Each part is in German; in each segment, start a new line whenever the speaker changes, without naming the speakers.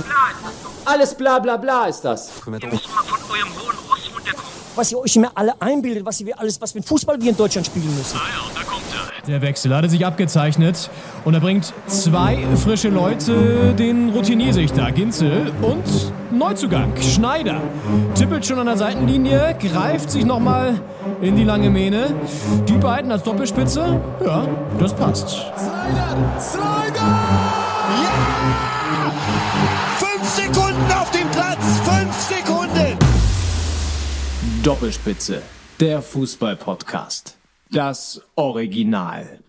bla bla ist das doch.
Alles bla bla bla ist das.
Ihr müsst mal von eurem hohen Ross runterkommen.
Was ihr euch immer alle einbildet, was wir alles, was für ein Fußball wir in Deutschland spielen müssen.
Ah ja, da kommt er.
Der Wechsel hatte sich abgezeichnet und er bringt zwei frische Leute, den Routinier sich da, Ginzel und Neuzugang, Schneider. Tippelt schon an der Seitenlinie, greift sich nochmal in die lange Mähne. Die beiden als Doppelspitze, ja, das passt.
Slider! Slider! Fünf Sekunden auf dem Platz! Fünf Sekunden!
Doppelspitze, der Fußball-Podcast. Das Original.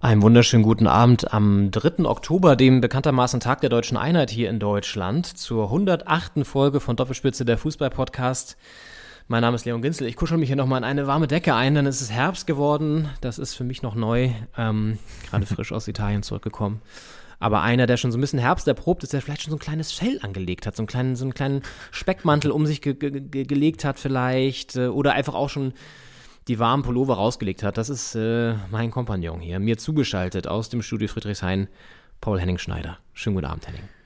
Einen wunderschönen guten Abend am 3. Oktober, dem bekanntermaßen Tag der deutschen Einheit hier in Deutschland, zur 108. Folge von Doppelspitze der Fußball-Podcast. Mein Name ist Leon Ginzel. Ich kuschel mich hier nochmal in eine warme Decke ein, denn es ist Herbst geworden. Das ist für mich noch neu. Ähm, gerade frisch aus Italien zurückgekommen. Aber einer, der schon so ein bisschen Herbst erprobt ist, der vielleicht schon so ein kleines Fell angelegt hat, so einen kleinen, so einen kleinen Speckmantel um sich ge ge gelegt hat vielleicht äh, oder einfach auch schon die warmen Pullover rausgelegt hat. Das ist äh, mein Kompagnon hier, mir zugeschaltet aus dem Studio Friedrichshain, Paul Henning Schneider. Schönen guten Abend, Henning.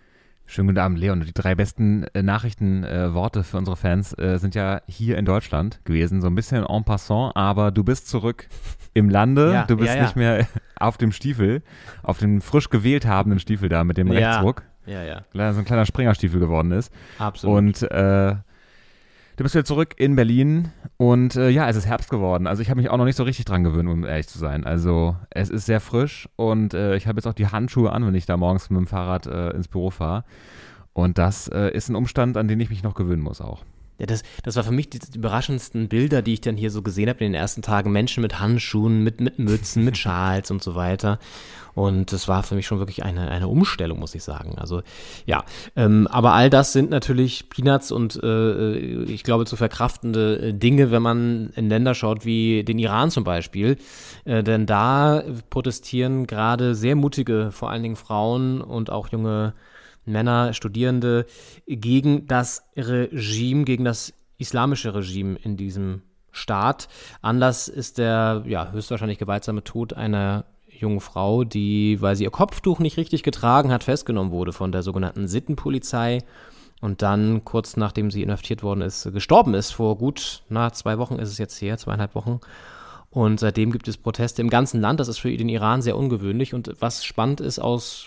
Schönen guten Abend, Leon. Die drei besten äh, Nachrichtenworte äh, für unsere Fans äh, sind ja hier in Deutschland gewesen, so ein bisschen en passant, aber du bist zurück im Lande,
Ja,
du bist
ja, ja.
nicht mehr auf dem Stiefel, auf dem frisch gewählt habenden Stiefel da mit dem Rechtsruck,
Ja, ja,
der so ein kleiner Springerstiefel geworden ist.
absolut.
Und äh, du bist wieder zurück in Berlin und äh, ja, es ist Herbst geworden. Also ich habe mich auch noch nicht so richtig dran gewöhnt, um ehrlich zu sein. Also es ist sehr frisch und äh, ich habe jetzt auch die Handschuhe an, wenn ich da morgens mit dem Fahrrad äh, ins Büro fahre. Und das äh, ist ein Umstand, an den ich mich noch gewöhnen muss auch.
Ja, das, das war für mich die, die überraschendsten Bilder, die ich dann hier so gesehen habe in den ersten Tagen. Menschen mit Handschuhen, mit, mit Mützen, mit Schals und so weiter. Und das war für mich schon wirklich eine, eine Umstellung, muss ich sagen. Also ja, ähm, aber all das sind natürlich Peanuts und äh, ich glaube zu verkraftende äh, Dinge, wenn man in Länder schaut wie den Iran zum Beispiel. Äh, denn da protestieren gerade sehr mutige, vor allen Dingen Frauen und auch junge Männer, Studierende gegen das Regime, gegen das islamische Regime in diesem Staat. Anlass ist der ja, höchstwahrscheinlich gewaltsame Tod einer jungen Frau, die, weil sie ihr Kopftuch nicht richtig getragen hat, festgenommen wurde von der sogenannten Sittenpolizei und dann kurz nachdem sie inhaftiert worden ist, gestorben ist. Vor gut, na, zwei Wochen ist es jetzt her, zweieinhalb Wochen. Und seitdem gibt es Proteste im ganzen Land. Das ist für den Iran sehr ungewöhnlich. Und was spannend ist aus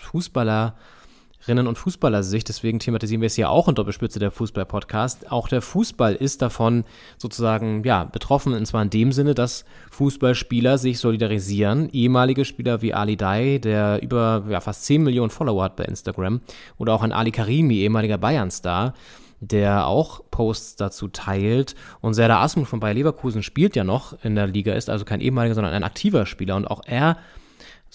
Fußballerinnen und Fußballersicht, deswegen thematisieren wir es hier auch in Doppelspitze der Fußball-Podcast. Auch der Fußball ist davon sozusagen, ja, betroffen. Und zwar in dem Sinne, dass Fußballspieler sich solidarisieren. Ehemalige Spieler wie Ali Dai, der über ja, fast 10 Millionen Follower hat bei Instagram. Oder auch ein Ali Karimi, ehemaliger Bayern-Star der auch Posts dazu teilt. Und Serdar Asmus von Bayer Leverkusen spielt ja noch in der Liga, ist also kein ehemaliger, sondern ein aktiver Spieler. Und auch er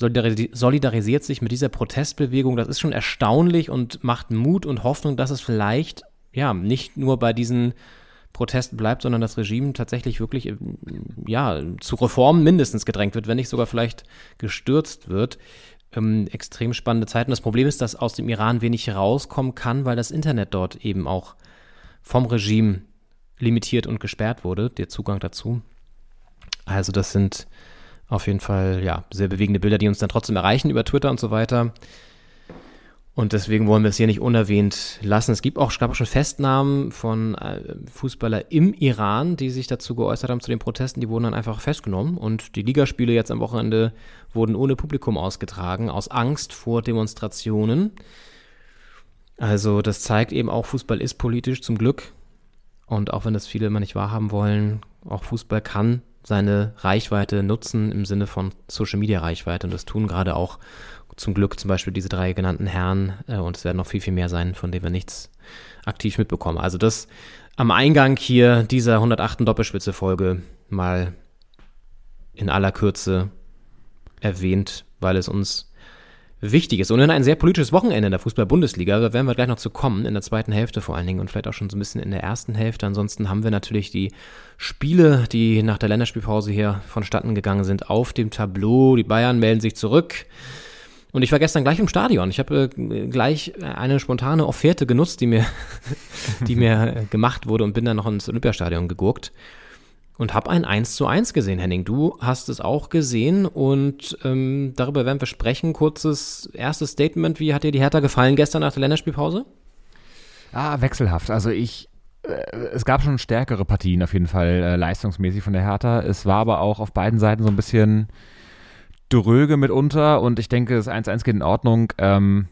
solidarisiert sich mit dieser Protestbewegung. Das ist schon erstaunlich und macht Mut und Hoffnung, dass es vielleicht ja nicht nur bei diesen Protesten bleibt, sondern das Regime tatsächlich wirklich äh, ja zu Reformen mindestens gedrängt wird, wenn nicht sogar vielleicht gestürzt wird. Ähm, extrem spannende Zeiten. Das Problem ist, dass aus dem Iran wenig rauskommen kann, weil das Internet dort eben auch vom Regime limitiert und gesperrt wurde, der Zugang dazu. Also das sind auf jeden Fall ja sehr bewegende Bilder, die uns dann trotzdem erreichen über Twitter und so weiter. Und deswegen wollen wir es hier nicht unerwähnt lassen. Es gibt auch, es gab auch schon Festnahmen von äh, Fußballer im Iran, die sich dazu geäußert haben zu den Protesten. Die wurden dann einfach festgenommen. Und die Ligaspiele jetzt am Wochenende wurden ohne Publikum ausgetragen, aus Angst vor Demonstrationen. Also das zeigt eben auch, Fußball ist politisch zum Glück. Und auch wenn das viele immer nicht wahrhaben wollen, auch Fußball kann seine Reichweite nutzen im Sinne von Social Media Reichweite. Und das tun gerade auch zum Glück zum Beispiel diese drei genannten Herren. Äh, und es werden noch viel, viel mehr sein, von denen wir nichts aktiv mitbekommen. Also das am Eingang hier dieser 108. Doppelspitze-Folge mal in aller Kürze erwähnt, weil es uns wichtig ist. Und in ein sehr politisches Wochenende in der Fußball-Bundesliga, da werden wir gleich noch zu kommen, in der zweiten Hälfte vor allen Dingen und vielleicht auch schon so ein bisschen in der ersten Hälfte. Ansonsten haben wir natürlich die Spiele, die nach der Länderspielpause hier vonstatten gegangen sind, auf dem Tableau. Die Bayern melden sich zurück. Und ich war gestern gleich im Stadion. Ich habe äh, gleich eine spontane Offerte genutzt, die mir, die mir äh, gemacht wurde und bin dann noch ins Olympiastadion gegurkt und habe ein 1 zu 1 gesehen, Henning. Du hast es auch gesehen und ähm, darüber werden wir sprechen. Kurzes erstes Statement. Wie hat dir die Hertha gefallen gestern nach der Länderspielpause?
Ah, wechselhaft. Also ich, äh, es gab schon stärkere Partien auf jeden Fall äh, leistungsmäßig von der Hertha. Es war aber auch auf beiden Seiten so ein bisschen dröge mitunter und ich denke, das 1-1 geht in Ordnung. Ähm,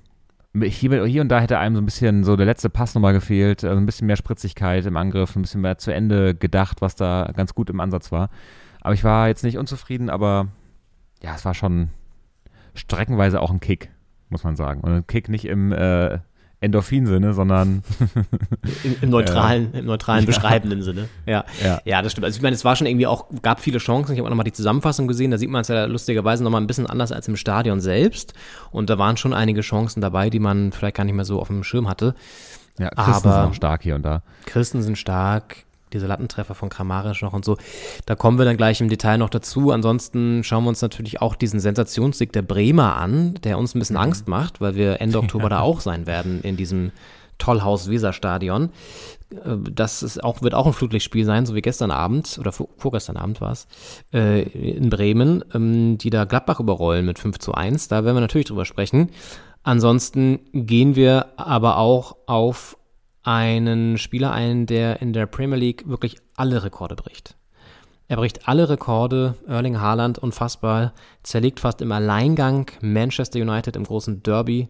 hier, hier, und da hätte einem so ein bisschen so der letzte Pass nochmal gefehlt, also ein bisschen mehr Spritzigkeit im Angriff, ein bisschen mehr zu Ende gedacht, was da ganz gut im Ansatz war. Aber ich war jetzt nicht unzufrieden, aber ja, es war schon streckenweise auch ein Kick, muss man sagen. Und ein Kick nicht im äh, Endorphin-Sinne, sondern
Im, im neutralen, im neutralen, beschreibenden Sinne. Ja.
Ja.
ja, das stimmt. Also ich meine, es war schon irgendwie auch, gab viele Chancen. Ich habe auch nochmal die Zusammenfassung gesehen, da sieht man es ja lustigerweise nochmal ein bisschen anders als im Stadion selbst. Und da waren schon einige Chancen dabei, die man vielleicht gar nicht mehr so auf dem Schirm hatte.
ja, Christen
Aber-
sind auch stark hier und da.
Christen sind stark, diese Lattentreffer von Kramaric noch und so. Da kommen wir dann gleich im Detail noch dazu. Ansonsten schauen wir uns natürlich auch diesen Sensationssieg der Bremer an, der uns ein bisschen Angst macht, weil wir Ende Oktober da auch sein werden in diesem Tollhaus-Weser-Stadion. Äh, Das ist auch, wird auch ein Flutlichtspiel sein, so wie gestern Abend oder vor, vorgestern Abend war es, äh, in Bremen, ähm, die da Gladbach überrollen mit 5 zu 1. Da werden wir natürlich drüber sprechen. Ansonsten gehen wir aber auch auf einen Spieler ein, der in der Premier League wirklich alle Rekorde bricht. Er bricht alle Rekorde, Erling Haaland unfassbar, zerlegt fast im Alleingang Manchester United im großen Derby.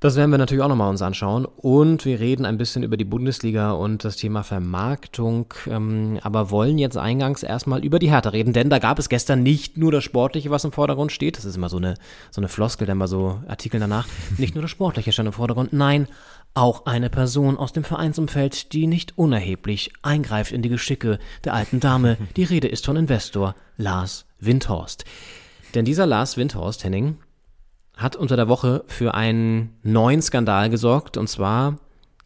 Das werden wir natürlich auch nochmal uns anschauen. Und wir reden ein bisschen über die Bundesliga und das Thema Vermarktung, ähm, aber wollen jetzt eingangs erstmal über die Hertha reden, denn da gab es gestern nicht nur das Sportliche, was im Vordergrund steht. Das ist immer so eine, so eine Floskel, dann mal so Artikel danach. Nicht nur das Sportliche stand im Vordergrund, nein, auch eine Person aus dem Vereinsumfeld, die nicht unerheblich eingreift in die Geschicke der alten Dame. Die Rede ist von Investor Lars Windhorst. Denn dieser Lars Windhorst, Henning, hat unter der Woche für einen neuen Skandal gesorgt. Und zwar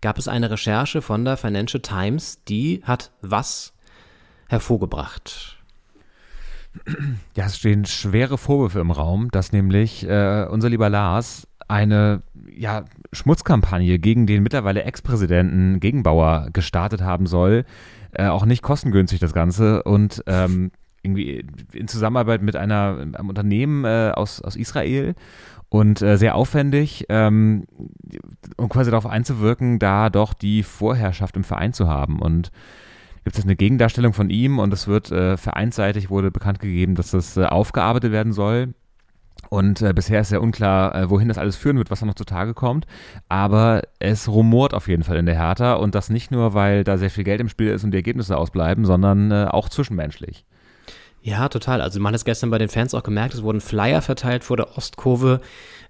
gab es eine Recherche von der Financial Times, die hat was hervorgebracht.
Ja, es stehen schwere Vorwürfe im Raum, dass nämlich äh, unser lieber Lars eine ja, Schmutzkampagne gegen den mittlerweile Ex-Präsidenten Gegenbauer gestartet haben soll. Äh, auch nicht kostengünstig das Ganze und ähm, irgendwie in Zusammenarbeit mit einer, einem Unternehmen äh, aus, aus Israel und äh, sehr aufwendig, ähm, um quasi darauf einzuwirken, da doch die Vorherrschaft im Verein zu haben. Und gibt es eine Gegendarstellung von ihm und es wird äh, vereinsseitig wurde bekannt gegeben, dass das äh, aufgearbeitet werden soll. Und äh, bisher ist sehr unklar, äh, wohin das alles führen wird, was da noch zutage kommt. Aber es rumort auf jeden Fall in der Hertha und das nicht nur, weil da sehr viel Geld im Spiel ist und die Ergebnisse ausbleiben, sondern äh, auch zwischenmenschlich.
Ja, total. Also man hat es gestern bei den Fans auch gemerkt, es wurden Flyer verteilt vor der Ostkurve,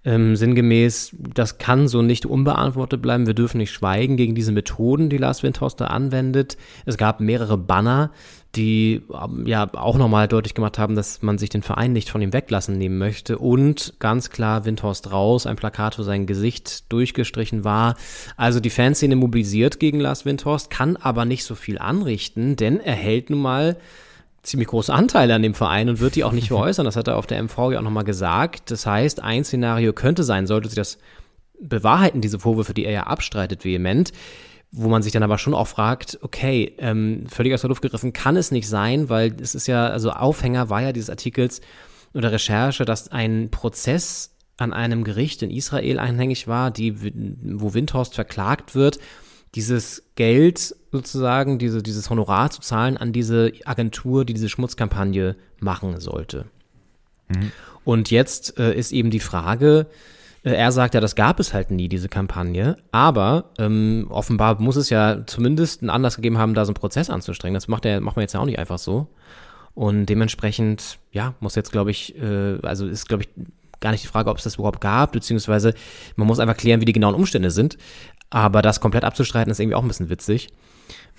ähm, sinngemäß, das kann so nicht unbeantwortet bleiben, wir dürfen nicht schweigen gegen diese Methoden, die Lars Windhorst da anwendet. Es gab mehrere Banner, die ähm, ja auch nochmal deutlich gemacht haben, dass man sich den Verein nicht von ihm weglassen nehmen möchte und ganz klar Windhorst raus, ein Plakat, wo sein Gesicht durchgestrichen war. Also die Fanszene mobilisiert gegen Lars Windhorst, kann aber nicht so viel anrichten, denn er hält nun mal ziemlich große Anteile an dem Verein und wird die auch nicht veräußern. Das hat er auf der MV ja auch nochmal gesagt. Das heißt, ein Szenario könnte sein, sollte sich das bewahrheiten, diese Vorwürfe, die er ja abstreitet vehement, wo man sich dann aber schon auch fragt, okay, ähm, völlig aus der Luft gegriffen kann es nicht sein, weil es ist ja, also Aufhänger war ja dieses Artikels oder Recherche, dass ein Prozess an einem Gericht in Israel anhängig war, die, wo Windhorst verklagt wird, dieses Geld sozusagen, diese, dieses Honorar zu zahlen an diese Agentur, die diese Schmutzkampagne machen sollte. Und jetzt äh, ist eben die Frage, äh, er sagt ja, das gab es halt nie, diese Kampagne, aber ähm, offenbar muss es ja zumindest einen Anlass gegeben haben, da so einen Prozess anzustrengen. Das macht, er, macht man jetzt ja auch nicht einfach so. Und dementsprechend, ja, muss jetzt, glaube ich, äh, also ist, glaube ich, gar nicht die Frage, ob es das überhaupt gab, beziehungsweise man muss einfach klären, wie die genauen Umstände sind. Aber das komplett abzustreiten, ist irgendwie auch ein bisschen witzig.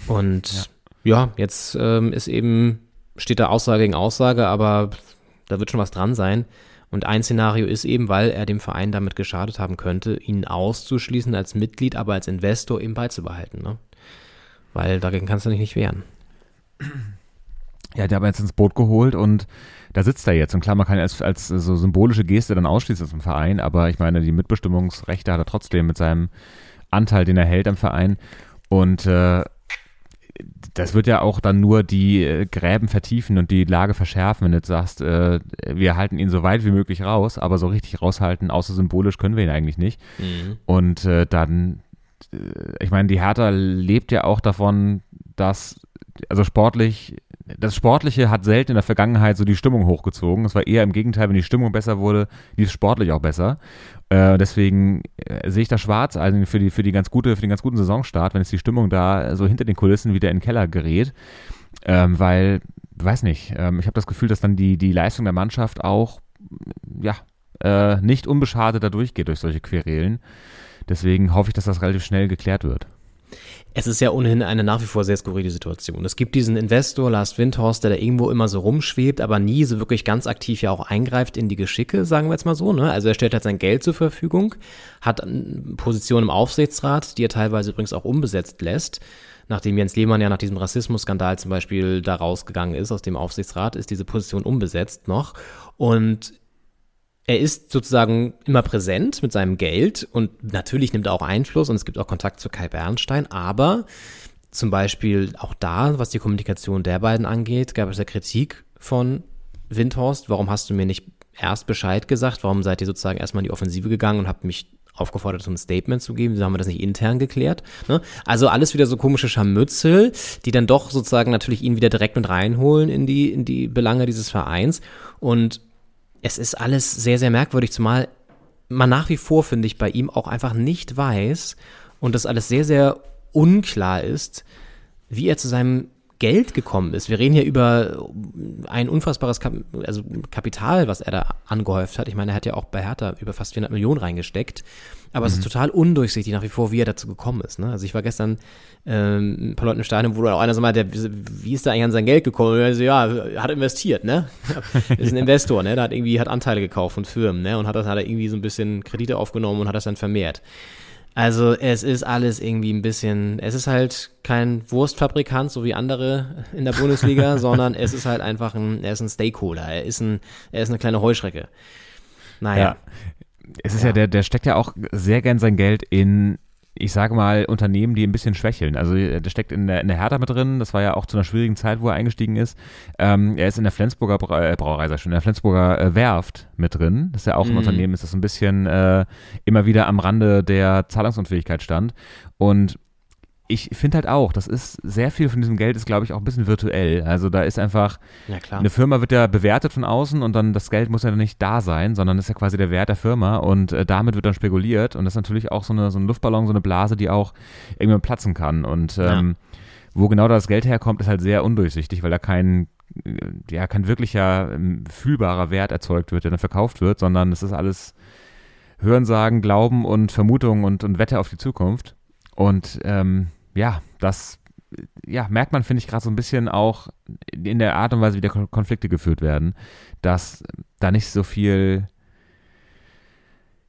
Und ja, jetzt ähm, ist eben, steht da Aussage gegen Aussage, aber da wird schon was dran sein. Und ein Szenario ist eben, weil er dem Verein damit geschadet haben könnte, ihn auszuschließen als Mitglied, aber als Investor eben beizubehalten. Ne? Weil dagegen kannst du dich nicht wehren.
Ja, der hat jetzt ins Boot geholt und da sitzt er jetzt. Und klar, man kann als, als so symbolische Geste dann ausschließen aus dem Verein, aber ich meine, die Mitbestimmungsrechte hat er trotzdem mit seinem Anteil, den er hält am Verein. Und äh, das wird ja auch dann nur die äh, Gräben vertiefen und die Lage verschärfen, wenn du jetzt sagst, äh, wir halten ihn so weit wie möglich raus, aber so richtig raushalten, außer symbolisch können wir ihn eigentlich nicht. Und äh, dann ich meine, die Hertha lebt ja auch davon, dass, also sportlich, das Sportliche hat selten in der Vergangenheit so die Stimmung hochgezogen. Es war eher im Gegenteil, wenn die Stimmung besser wurde, lief es sportlich auch besser. Äh, deswegen äh, sehe ich das schwarz, also für, die, für, die ganz gute, für den ganz guten Saisonstart, wenn jetzt die Stimmung da so hinter den Kulissen wieder in den Keller gerät. Ähm, weil, weiß nicht, ähm, ich habe das Gefühl, dass dann die, die Leistung der Mannschaft auch, ja, äh, nicht unbeschadet da durchgeht durch solche Querelen. Deswegen hoffe ich, dass das relativ schnell geklärt wird.
Es ist ja ohnehin eine nach wie vor sehr skurrile Situation. Es gibt diesen Investor, Lars Windhorst, der da irgendwo immer so rumschwebt, aber nie so wirklich ganz aktiv ja auch eingreift in die Geschicke, sagen wir jetzt mal so. Ne? Also er stellt halt sein Geld zur Verfügung, hat Positionen im Aufsichtsrat, die er teilweise übrigens auch unbesetzt lässt. Nachdem Jens Lehmann ja nach diesem Rassismusskandal zum Beispiel da rausgegangen ist aus dem Aufsichtsrat, ist diese Position unbesetzt noch. Und er ist sozusagen immer präsent mit seinem Geld und natürlich nimmt er auch Einfluss und es gibt auch Kontakt zu Kai Bernstein, aber zum Beispiel auch da, was die Kommunikation der beiden angeht, gab es ja Kritik von Windhorst. Warum hast du mir nicht erst Bescheid gesagt? Warum seid ihr sozusagen erstmal in die Offensive gegangen und habt mich aufgefordert, so ein Statement zu geben? Wieso haben wir das nicht intern geklärt? Ne? Also alles wieder so komische Scharmützel, die dann doch sozusagen natürlich ihn wieder direkt mit reinholen in die, in die Belange dieses Vereins. Und es ist alles sehr, sehr merkwürdig, zumal man nach wie vor, finde ich, bei ihm auch einfach nicht weiß und das alles sehr, sehr unklar ist, wie er zu seinem Geld gekommen ist. Wir reden hier über ein unfassbares Kap also Kapital, was er da angehäuft hat. Ich meine, er hat ja auch bei Hertha über fast 400 Millionen reingesteckt. Aber mhm. es ist mhm. total undurchsichtig nach wie vor, wie er dazu gekommen ist. Ne? Also ich war gestern ähm, ein paar Leute im Stadion, wo auch einer so meinte, wie ist da eigentlich an sein Geld gekommen? Und er so, ja, hat investiert, ne? ist ein Investor, ne? Der hat irgendwie hat Anteile gekauft von Firmen, ne? Und hat das hat er irgendwie so ein bisschen Kredite aufgenommen und hat das dann vermehrt. Also es ist alles irgendwie ein bisschen, es ist halt kein Wurstfabrikant, so wie andere in der Bundesliga, sondern es ist halt einfach ein, er ist ein Stakeholder, er ist ein, er ist eine kleine Heuschrecke. Naja. Ja
es ist ja, ja der, der steckt ja auch sehr gern sein Geld in ich sage mal, Unternehmen, die ein bisschen schwächeln. Also der steckt in der, in der Hertha mit drin. Das war ja auch zu einer schwierigen Zeit, wo er eingestiegen ist. Ähm, er ist in der Flensburger Brau äh, Brauerei, sag schon, in der Flensburger äh, Werft mit drin. Das ist ja auch ein mhm. Unternehmen, ist das ein bisschen äh, immer wieder am Rande der Zahlungsunfähigkeit stand. Und ich finde halt auch, das ist sehr viel von diesem Geld ist, glaube ich, auch ein bisschen virtuell. Also da ist einfach, ja, eine Firma wird ja bewertet von außen und dann das Geld muss ja nicht da sein, sondern ist ja quasi der Wert der Firma und äh, damit wird dann spekuliert und das ist natürlich auch so eine, so ein Luftballon, so eine Blase, die auch irgendwann platzen kann und ähm, ja. wo genau das Geld herkommt, ist halt sehr undurchsichtig, weil da kein ja, kein wirklicher ähm, fühlbarer Wert erzeugt wird, der dann verkauft wird, sondern es ist alles Hörensagen, Glauben und Vermutungen und, und Wette auf die Zukunft. Und ähm, ja, das ja, merkt man, finde ich, gerade so ein bisschen auch in der Art und Weise, wie der Konflikte geführt werden, dass da nicht so viel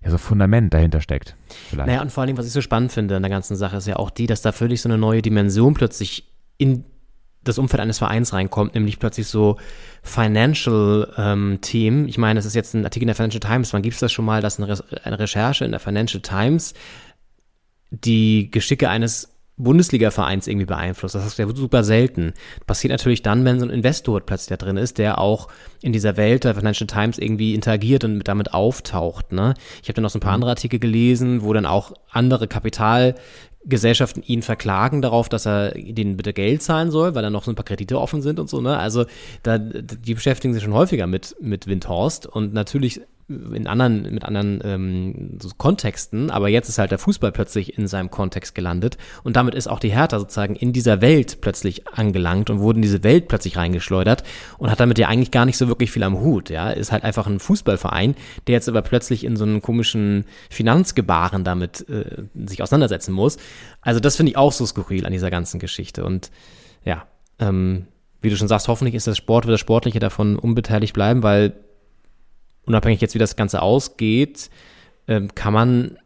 ja, so Fundament dahinter steckt.
Vielleicht. Naja, und vor allem, was ich so spannend finde an der ganzen Sache, ist ja auch die, dass da völlig so eine neue Dimension plötzlich in das Umfeld eines Vereins reinkommt, nämlich plötzlich so Financial ähm. Ich meine, das ist jetzt ein Artikel in der Financial Times, wann gibt es das schon mal, dass eine, Re eine Recherche in der Financial Times die Geschicke eines Bundesliga-Vereins irgendwie beeinflusst. Das ist ja super selten. Passiert natürlich dann, wenn so ein Investor plötzlich da drin ist, der auch in dieser Welt der Financial Times irgendwie interagiert und damit auftaucht. Ne? Ich habe dann noch so ein paar mhm. andere Artikel gelesen, wo dann auch andere Kapitalgesellschaften ihn verklagen darauf, dass er denen bitte Geld zahlen soll, weil da noch so ein paar Kredite offen sind und so. Ne? Also da, die beschäftigen sich schon häufiger mit, mit Windhorst und natürlich in anderen, mit anderen ähm, so Kontexten, aber jetzt ist halt der Fußball plötzlich in seinem Kontext gelandet und damit ist auch die Hertha sozusagen in dieser Welt plötzlich angelangt und wurde in diese Welt plötzlich reingeschleudert und hat damit ja eigentlich gar nicht so wirklich viel am Hut, ja, ist halt einfach ein Fußballverein, der jetzt aber plötzlich in so einem komischen Finanzgebaren damit äh, sich auseinandersetzen muss. Also das finde ich auch so skurril an dieser ganzen Geschichte und ja, ähm, wie du schon sagst, hoffentlich ist das Sport, wird das Sportliche davon unbeteiligt bleiben, weil unabhängig jetzt, wie das Ganze ausgeht, ähm, kann man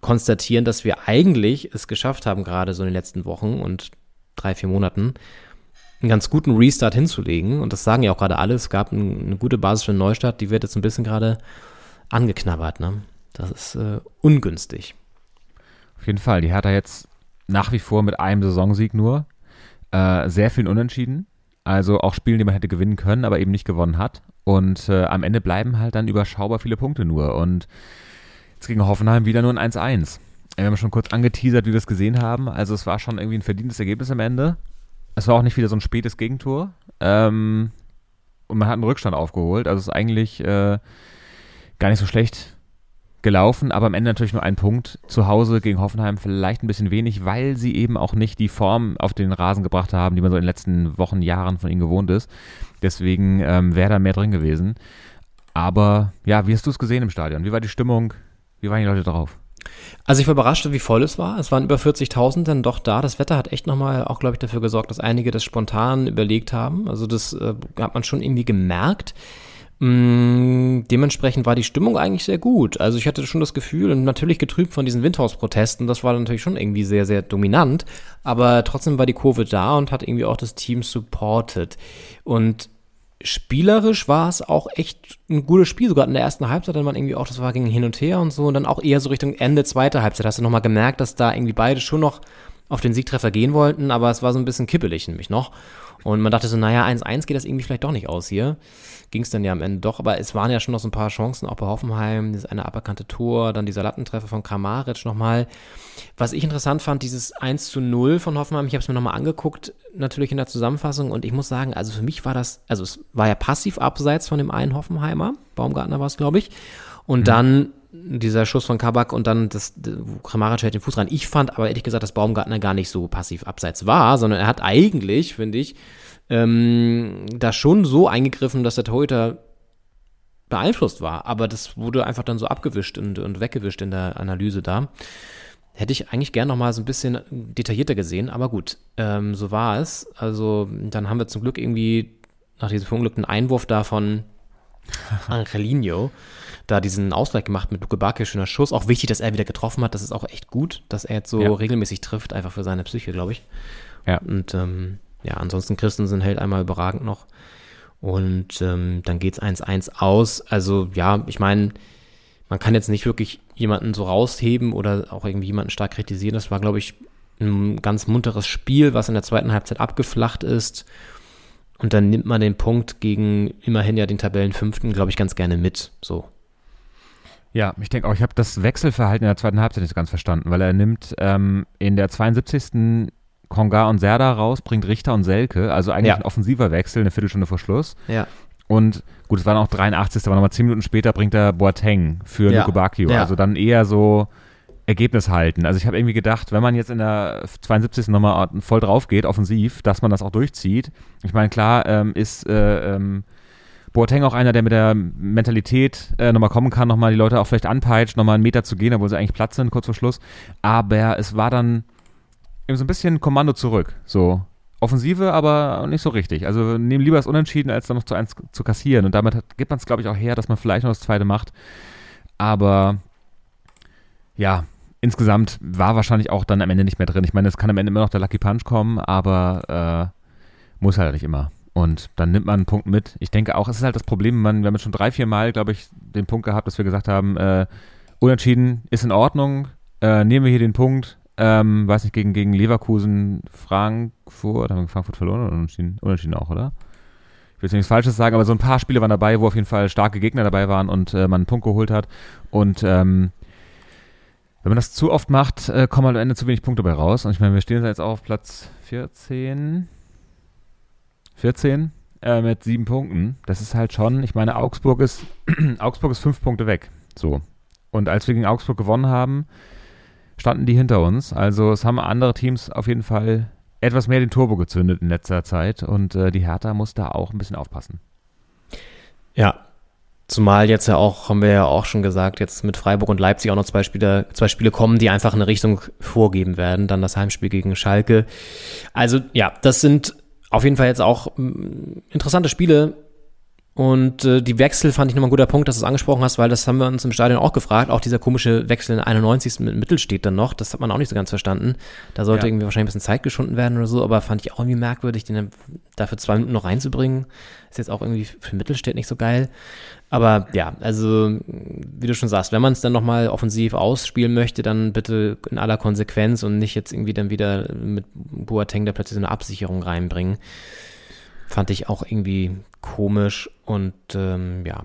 konstatieren, dass wir eigentlich es geschafft haben, gerade so in den letzten Wochen und drei, vier Monaten, einen ganz guten Restart hinzulegen. Und das sagen ja auch gerade alle. Es gab eine gute Basis für einen Neustart, die wird jetzt ein bisschen gerade angeknabbert. Ne? Das ist äh, ungünstig.
Auf jeden Fall. Die hat er jetzt nach wie vor mit einem Saisonsieg nur. Äh, sehr viel Unentschieden. Also auch Spielen, die man hätte gewinnen können, aber eben nicht gewonnen hat. Und äh, am Ende bleiben halt dann überschaubar viele Punkte nur. Und jetzt gegen Hoffenheim wieder nur ein 1-1. wir haben schon kurz angeteasert, wie wir es gesehen haben. Also es war schon irgendwie ein verdientes Ergebnis am Ende. Es war auch nicht wieder so ein spätes Gegentor. Ähm, und man hat einen Rückstand aufgeholt. Also es ist eigentlich äh, gar nicht so schlecht gelaufen, aber am Ende natürlich nur ein Punkt. Zu Hause gegen Hoffenheim vielleicht ein bisschen wenig, weil sie eben auch nicht die Form auf den Rasen gebracht haben, die man so in den letzten Wochen, Jahren von ihnen gewohnt ist. Deswegen ähm, wäre da mehr drin gewesen. Aber ja, wie hast du es gesehen im Stadion? Wie war die Stimmung? Wie waren die Leute drauf?
Also ich war überrascht, wie voll es war. Es waren über 40.000 dann doch da. Das Wetter hat echt nochmal auch, glaube ich, dafür gesorgt, dass einige das spontan überlegt haben. Also das äh, hat man schon irgendwie gemerkt. Mm, dementsprechend war die Stimmung eigentlich sehr gut. Also ich hatte schon das Gefühl, und natürlich getrübt von diesen Windhaus-Protesten, das war natürlich schon irgendwie sehr, sehr dominant, aber trotzdem war die Kurve da und hat irgendwie auch das Team supported. Und spielerisch war es auch echt ein gutes Spiel. Sogar in der ersten Halbzeit dann man irgendwie auch, das war gegen hin und her und so. Und dann auch eher so Richtung Ende zweiter Halbzeit hast du nochmal gemerkt, dass da irgendwie beide schon noch auf den Siegtreffer gehen wollten, aber es war so ein bisschen kippelig nämlich noch. Und man dachte so, naja, 1-1 geht das irgendwie vielleicht doch nicht aus hier ging es dann ja am Ende doch. Aber es waren ja schon noch so ein paar Chancen, auch bei Hoffenheim, dieses eine aberkannte Tor, dann dieser Lattentreffer von Kramaric nochmal. Was ich interessant fand, dieses 1 zu 0 von Hoffenheim, ich habe es mir nochmal angeguckt, natürlich in der Zusammenfassung und ich muss sagen, also für mich war das, also es war ja passiv abseits von dem einen Hoffenheimer, Baumgartner war es, glaube ich. Und mhm. dann dieser Schuss von Kabak und dann das, Kramaric hält den Fuß rein. Ich fand aber ehrlich gesagt, dass Baumgartner gar nicht so passiv abseits war, sondern er hat eigentlich, finde ich, ähm, da schon so eingegriffen, dass der Torhüter beeinflusst war. Aber das wurde einfach dann so abgewischt und, und weggewischt in der Analyse da. Hätte ich eigentlich gern noch mal so ein bisschen detaillierter gesehen, aber gut, ähm, so war es. Also dann haben wir zum Glück irgendwie nach diesem verunglückten Einwurf da von Angelino da diesen Ausgleich gemacht mit Luke Bakir, schöner Schuss. Auch wichtig, dass er wieder getroffen hat. Das ist auch echt gut, dass er jetzt so ja. regelmäßig trifft, einfach für seine Psyche, glaube ich. Ja. Und ähm, ja, ansonsten Christensen hält einmal überragend noch. Und ähm, dann geht's 1-1 aus. Also ja, ich meine, man kann jetzt nicht wirklich jemanden so rausheben oder auch irgendwie jemanden stark kritisieren. Das war, glaube ich, ein ganz munteres Spiel, was in der zweiten Halbzeit abgeflacht ist. Und dann nimmt man den Punkt gegen immerhin ja den Tabellenfünften, glaube ich, ganz gerne mit. So.
Ja, ich denke auch, ich habe das Wechselverhalten in der zweiten Halbzeit nicht ganz verstanden, weil er nimmt ähm, in der 72. Konga und Serda raus, bringt Richter und Selke, also eigentlich ja. ein offensiver Wechsel, eine Viertelstunde vor Schluss.
Ja.
Und gut, es war noch 83. aber nochmal zehn Minuten später bringt er Boateng für ja. Luke Bacchio. Ja. Also dann eher so Ergebnis halten. Also ich habe irgendwie gedacht, wenn man jetzt in der 72. nochmal voll drauf geht, offensiv, dass man das auch durchzieht. Ich meine, klar ähm, ist äh, ähm, Boateng auch einer, der mit der Mentalität äh, nochmal kommen kann, nochmal die Leute auch vielleicht anpeitscht, nochmal einen Meter zu gehen, obwohl sie eigentlich Platz sind, kurz vor Schluss. Aber es war dann eben so ein bisschen Kommando zurück. So. Offensive, aber nicht so richtig. Also nehmen lieber das Unentschieden, als dann noch zu eins zu kassieren. Und damit hat, gibt man es, glaube ich, auch her, dass man vielleicht noch das zweite macht. Aber ja, insgesamt war wahrscheinlich auch dann am Ende nicht mehr drin. Ich meine, es kann am Ende immer noch der Lucky Punch kommen, aber äh, muss halt nicht immer. Und dann nimmt man einen Punkt mit. Ich denke auch, es ist halt das Problem, man, wir haben jetzt schon drei, vier Mal, glaube ich, den Punkt gehabt, dass wir gesagt haben, äh, Unentschieden ist in Ordnung, äh, nehmen wir hier den Punkt, ähm, weiß nicht, gegen, gegen Leverkusen, Frankfurt, haben wir Frankfurt verloren oder unentschieden, unentschieden auch, oder? Ich will jetzt nichts Falsches sagen, aber so ein paar Spiele waren dabei, wo auf jeden Fall starke Gegner dabei waren und äh, man einen Punkt geholt hat. Und ähm, wenn man das zu oft macht, äh, kommen halt am Ende zu wenig Punkte dabei raus. Und ich meine, wir stehen jetzt auf Platz 14. 14 äh, mit sieben Punkten. Das ist halt schon, ich meine, Augsburg ist, Augsburg ist fünf Punkte weg. So. Und als wir gegen Augsburg gewonnen haben, standen die hinter uns. Also es haben andere Teams auf jeden Fall etwas mehr den Turbo gezündet in letzter Zeit und äh, die Hertha muss da auch ein bisschen aufpassen.
Ja, Zumal jetzt ja auch, haben wir ja auch schon gesagt, jetzt mit Freiburg und Leipzig auch noch zwei Spiele, zwei Spiele kommen, die einfach eine Richtung vorgeben werden. Dann das Heimspiel gegen Schalke. Also ja, das sind auf jeden Fall jetzt auch mm, interessante Spiele, und äh, die Wechsel fand ich nochmal ein guter Punkt, dass du es angesprochen hast, weil das haben wir uns im Stadion auch gefragt. Auch dieser komische Wechsel in 91. mit Mittel steht dann noch. Das hat man auch nicht so ganz verstanden. Da sollte ja. irgendwie wahrscheinlich ein bisschen Zeit geschunden werden oder so, aber fand ich auch irgendwie merkwürdig, den dafür zwei Minuten noch reinzubringen. Ist jetzt auch irgendwie für Mittelstädt nicht so geil. Aber ja, also wie du schon sagst, wenn man es dann nochmal offensiv ausspielen möchte, dann bitte in aller Konsequenz und nicht jetzt irgendwie dann wieder mit Boateng da plötzlich so eine Absicherung reinbringen. Fand ich auch irgendwie komisch und ähm, ja.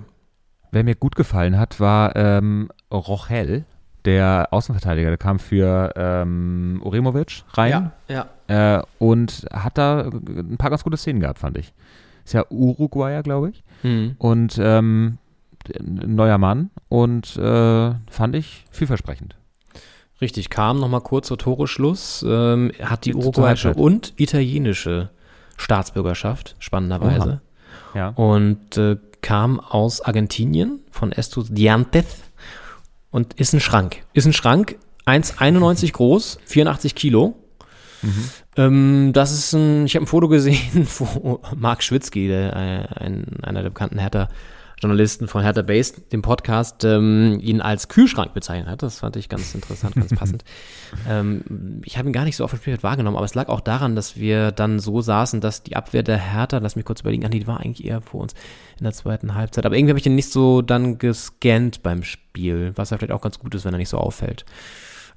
Wer mir gut gefallen hat, war ähm, Rochel, der Außenverteidiger, der kam für ähm, Uremovic rein
Ja, ja.
äh, und hat da ein paar ganz gute Szenen gehabt, fand ich. Ist ja Uruguayer, glaube ich.
Mhm.
Und ähm, ein neuer Mann und äh, fand ich vielversprechend.
Richtig, kam nochmal kurz vor Toreschluss, ähm, hat die
Zur
uruguayische und italienische Staatsbürgerschaft, spannenderweise.
Ja.
Und äh, kam aus Argentinien, von Estudiantes und ist ein Schrank. Ist ein Schrank, 1,91 groß, 84 Kilo. Ähm, das ist ein, ich habe ein Foto gesehen, wo Marc Schwitzky, der, äh, ein, einer der bekannten Hertha Journalisten von Hertha Base, dem Podcast, ähm, ihn als Kühlschrank bezeichnet hat. Das fand ich ganz interessant, ganz passend. ähm, ich habe ihn gar nicht so auf dem Spielfeld wahrgenommen, aber es lag auch daran, dass wir dann so saßen, dass die Abwehr der Hertha, lass mich kurz überlegen, die war eigentlich eher vor uns in der zweiten Halbzeit. Aber irgendwie habe ich den nicht so dann gescannt beim Spiel, was ja vielleicht auch ganz gut ist, wenn er nicht so auffällt.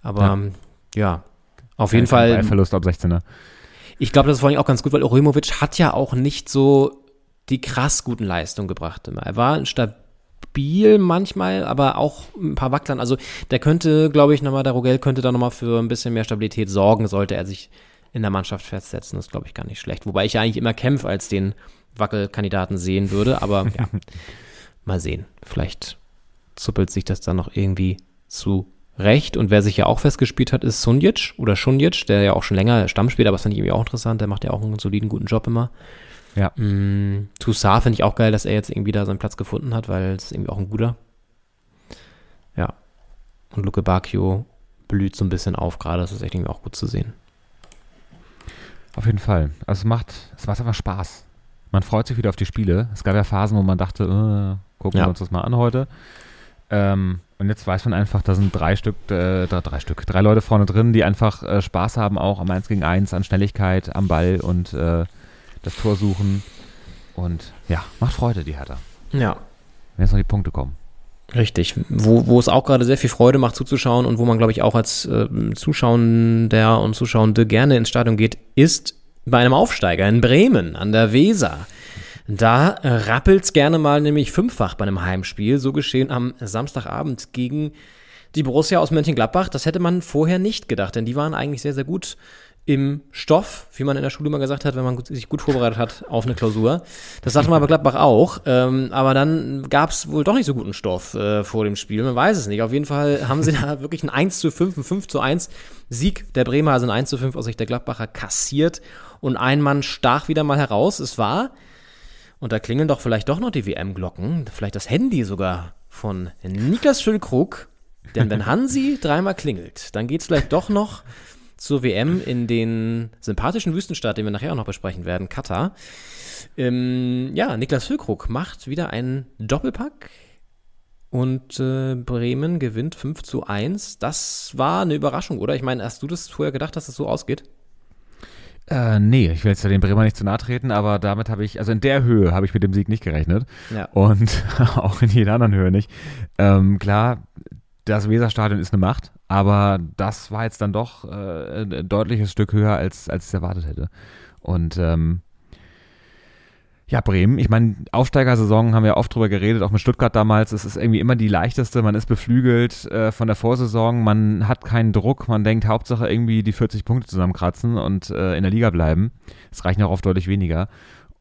Aber
Ja.
ja, auf jeden Fall.
Ballverlust ab 16er.
Ich glaube, das ist vor allem auch ganz gut, weil Uremovic hat ja auch nicht so die krass guten Leistungen gebracht immer. Er war stabil manchmal, aber auch ein paar Wacklern. Also der könnte, glaube ich, nochmal, der Rogel könnte da nochmal für ein bisschen mehr Stabilität sorgen, sollte er sich in der Mannschaft festsetzen. Das ist, glaube ich, gar nicht schlecht. Wobei ich ja eigentlich immer Kempf als den Wackelkandidaten sehen würde, aber ja, mal sehen. Vielleicht zuppelt sich das dann noch irgendwie zurecht. Und wer sich ja auch festgespielt hat, ist Sunjic oder Šunjic, der ja auch schon länger Stamm spielt, aber das fand ich irgendwie auch interessant. Der macht ja auch einen soliden, guten Job immer.
Ja.
Mm, Toussaint finde ich auch geil, dass er jetzt irgendwie da seinen Platz gefunden hat, weil es irgendwie auch ein guter. Ja. Und Luke Bacchio blüht so ein bisschen auf gerade. Das ist echt irgendwie auch gut zu sehen.
Auf jeden Fall. Also es macht, es macht einfach Spaß. Man freut sich wieder auf die Spiele. Es gab ja Phasen, wo man dachte, äh, gucken
Ja.
wir uns das mal an heute. Ähm, und jetzt weiß man einfach, da sind drei Stück, äh, drei, drei Stück, drei Leute vorne drin, die einfach äh, Spaß haben, auch am 1 gegen 1, an Schnelligkeit, am Ball und äh, das Tor suchen. Und ja, macht Freude, die Hertha.
Ja.
Wenn jetzt noch die Punkte kommen.
Richtig. Wo, wo es auch gerade sehr viel Freude macht zuzuschauen und wo man, glaube ich, auch als äh, Zuschauender und Zuschauende gerne ins Stadion geht, ist bei einem Aufsteiger in Bremen an der Weser. Da rappelt's gerne mal nämlich fünffach bei einem Heimspiel. So geschehen am Samstagabend gegen die Borussia aus Mönchengladbach. Das hätte man vorher nicht gedacht, denn die waren eigentlich sehr, sehr gut im Stoff, wie man in der Schule immer gesagt hat, wenn man sich gut vorbereitet hat auf eine Klausur. Das sagte man bei Gladbach auch. Ähm, aber dann gab's wohl doch nicht so guten Stoff äh, vor dem Spiel. Man weiß es nicht. Auf jeden Fall haben sie da wirklich ein 1 zu 5, ein 5 zu 1 Sieg der Bremer, also ein 1 zu 5 aus Sicht der Gladbacher kassiert. Und ein Mann stach wieder mal heraus. Es war und da klingeln doch vielleicht doch noch die WM-Glocken, vielleicht das Handy sogar von Niklas Füllkrug. Denn wenn Hansi dreimal klingelt, dann geht's vielleicht doch noch zur WM in den sympathischen Wüstenstaat, den wir nachher auch noch besprechen werden, Katar. Ähm, ja, Niklas Füllkrug macht wieder einen Doppelpack und äh, Bremen gewinnt 5 zu 1. Das war eine Überraschung, oder? Ich meine, hast du das vorher gedacht, dass das so ausgeht?
Äh, nee, ich will jetzt ja den Bremer nicht zu nahe treten, aber damit habe ich, also in der Höhe habe ich mit dem Sieg nicht gerechnet.
Ja.
Und auch in jeder anderen Höhe nicht. Ähm, klar, das Weserstadion ist eine Macht, aber das war jetzt dann doch äh, ein deutliches Stück höher, als, als ich es erwartet hätte. Und ähm, ja, Bremen, ich meine, Aufsteigersaison haben wir oft drüber geredet, auch mit Stuttgart damals. Es ist irgendwie immer die leichteste, man ist beflügelt äh, von der Vorsaison, man hat keinen Druck, man denkt Hauptsache irgendwie die 40 Punkte zusammenkratzen und äh, in der Liga bleiben. Es reichen auch oft deutlich weniger.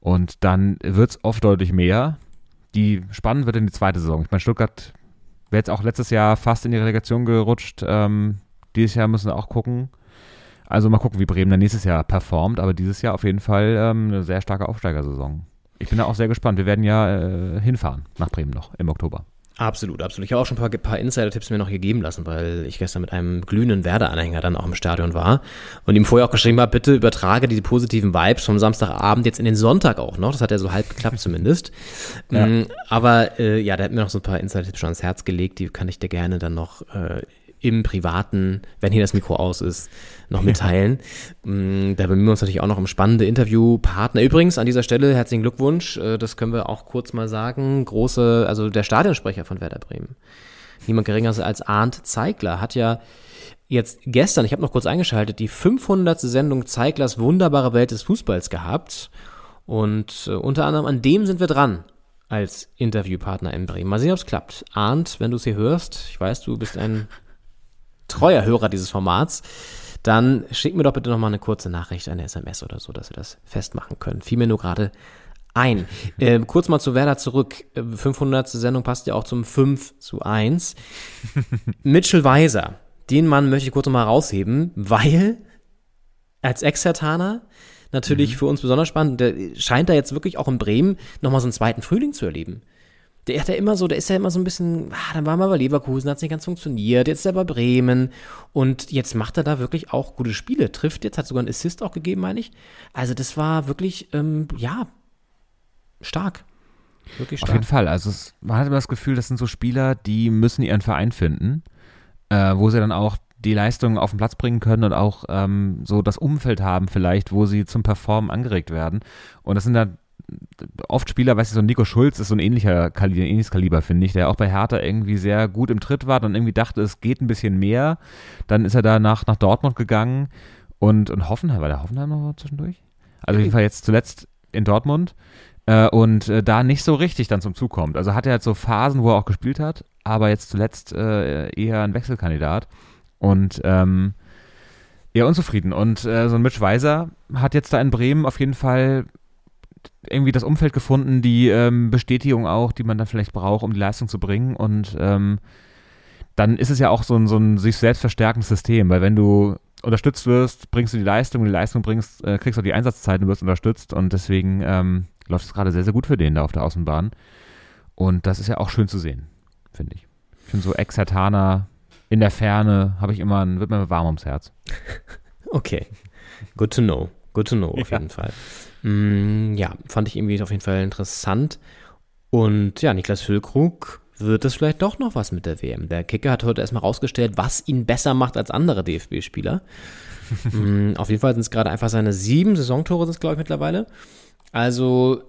Und dann wird es oft deutlich mehr. Die spannend wird in die zweite Saison. Ich meine, Stuttgart wäre jetzt auch letztes Jahr fast in die Relegation gerutscht. Ähm, dieses Jahr müssen wir auch gucken. Also mal gucken, wie Bremen dann nächstes Jahr performt, aber dieses Jahr auf jeden Fall ähm, eine sehr starke Aufsteigersaison. Ich bin da auch sehr gespannt. Wir werden ja äh, hinfahren nach Bremen noch im Oktober.
Absolut, absolut. Ich habe auch schon ein paar, paar Insider-Tipps mir noch hier geben lassen, weil ich gestern mit einem glühenden Werder-Anhänger dann auch im Stadion war und ihm vorher auch geschrieben habe, bitte übertrage diese positiven Vibes vom Samstagabend jetzt in den Sonntag auch noch. Das hat ja so halb geklappt zumindest.
Ja.
Mm, Aber äh, ja, der hat mir noch so ein paar Insider-Tipps schon ans Herz gelegt, die kann ich dir gerne dann noch äh, im Privaten, wenn hier das Mikro aus ist, noch mitteilen. Mm, Da bemühen wir uns natürlich auch noch um spannende Interviewpartner. Übrigens, an dieser Stelle herzlichen Glückwunsch, äh, das können wir auch kurz mal sagen. Große, also der Stadionsprecher von Werder Bremen. Niemand geringer als Arndt Zeigler hat ja jetzt gestern, ich habe noch kurz eingeschaltet, die 500. Sendung Zeiglers wunderbare Welt des Fußballs gehabt. Und äh, unter anderem an dem sind wir dran als Interviewpartner in Bremen. Mal sehen, ob es klappt. Arndt, wenn du es hier hörst, ich weiß, du bist ein treuer Hörer dieses Formats, dann schickt mir doch bitte nochmal eine kurze Nachricht, eine SMS oder so, dass wir das festmachen können. Fiel mir nur gerade ein. Äh, kurz mal zu Werder zurück. Äh, 500. Sendung passt ja auch zum 5 zu 1. Mitchell Weiser, den Mann möchte ich kurz noch mal rausheben, weil als Exertaner natürlich für uns besonders spannend, der scheint da jetzt wirklich auch in Bremen nochmal so einen zweiten Frühling zu erleben. Der hat ja immer so, der ist ja immer so ein bisschen, ah, dann war mal bei Leverkusen, hat nicht ganz funktioniert, jetzt ist er bei Bremen und jetzt macht er da wirklich auch gute Spiele, trifft jetzt, hat sogar einen Assist auch gegeben, meine ich. Also das war wirklich, ähm, ja, stark. Wirklich
Auf
stark.
jeden Fall. Also es, man hat immer das Gefühl, das sind so Spieler, die müssen ihren Verein finden, äh, wo sie dann auch die Leistungen auf den Platz bringen können und auch ähm, so das Umfeld haben vielleicht, wo sie zum Performen angeregt werden. Und das sind dann oft Spieler, weißt du, so ein Nico Schulz ist so ein ähnlicher Kaliber, ähnliches Kaliber, finde ich, der auch bei Hertha irgendwie sehr gut im Tritt war, dann irgendwie dachte, es geht ein bisschen mehr. Dann ist er da nach, nach Dortmund gegangen und, und Hoffenheim, war der Hoffenheim noch zwischendurch? Also auf jeden Fall jetzt zuletzt in Dortmund äh, und äh, da nicht so richtig dann zum Zug kommt. Also hat er halt so Phasen, wo er auch gespielt hat, aber jetzt zuletzt äh, eher ein Wechselkandidat und ähm, eher unzufrieden. Und äh, so ein Mitch Weiser hat jetzt da in Bremen auf jeden Fall irgendwie das Umfeld gefunden, die ähm, Bestätigung auch, die man dann vielleicht braucht, um die Leistung zu bringen. Und ähm, dann ist es ja auch so ein, so ein sich selbst verstärkendes System, weil wenn du unterstützt wirst, bringst du die Leistung, die Leistung bringst, äh, kriegst du die Einsatzzeiten, wirst unterstützt und deswegen ähm, läuft es gerade sehr, sehr gut für den da auf der Außenbahn. Und das ist ja auch schön zu sehen, finde ich. Ich finde so Exertaner in der Ferne, habe ich immer, ein, wird mir warm ums Herz.
Okay. Good to know. Good to know, auf
Ja.
jeden Fall. Mm, ja, fand ich irgendwie auf jeden Fall interessant. Und ja, Niklas Füllkrug wird es vielleicht doch noch was mit der WM. Der Kicker hat heute erstmal rausgestellt, was ihn besser macht als andere DFB-Spieler. mm, auf jeden Fall sind es gerade einfach seine sieben Saisontore, sind es, glaube ich, mittlerweile. Also,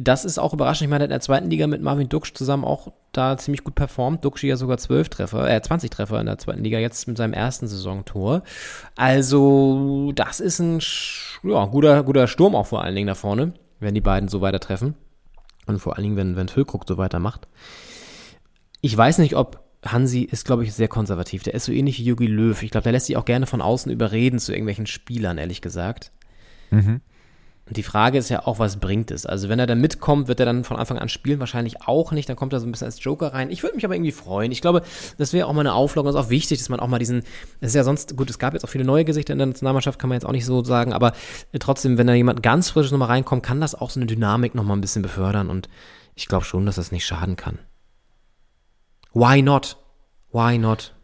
das ist auch überraschend. Ich meine, in der zweiten Liga mit Marvin Duksch zusammen auch da ziemlich gut performt. Duksch ja sogar 12 Treffer, äh, 20 Treffer in der zweiten Liga, jetzt mit seinem ersten Saisontor. Also, das ist ein ja, guter, guter Sturm auch vor allen Dingen da vorne, wenn die beiden so weiter treffen. Und vor allen Dingen, wenn, wenn Füllkrug so weitermacht. Ich weiß nicht, ob Hansi ist, glaube ich, sehr konservativ. Der ist so ähnlich wie Jogi Löw. Ich glaube, der lässt sich auch gerne von außen überreden zu irgendwelchen Spielern, ehrlich gesagt.
Mhm.
Und die Frage ist ja auch, was bringt es? Also wenn er dann mitkommt, wird er dann von Anfang an spielen? Wahrscheinlich auch nicht. Dann kommt er so ein bisschen als Joker rein. Ich würde mich aber irgendwie freuen. Ich glaube, das wäre auch mal eine Auflockerung. Das ist auch wichtig, dass man auch mal diesen, das ist ja sonst, gut, es gab jetzt auch viele neue Gesichter in der Nationalmannschaft, kann man jetzt auch nicht so sagen, aber trotzdem, wenn da jemand ganz frisches nochmal reinkommt, kann das auch so eine Dynamik nochmal ein bisschen befördern und ich glaube schon, dass das nicht schaden kann. Why not? Why not?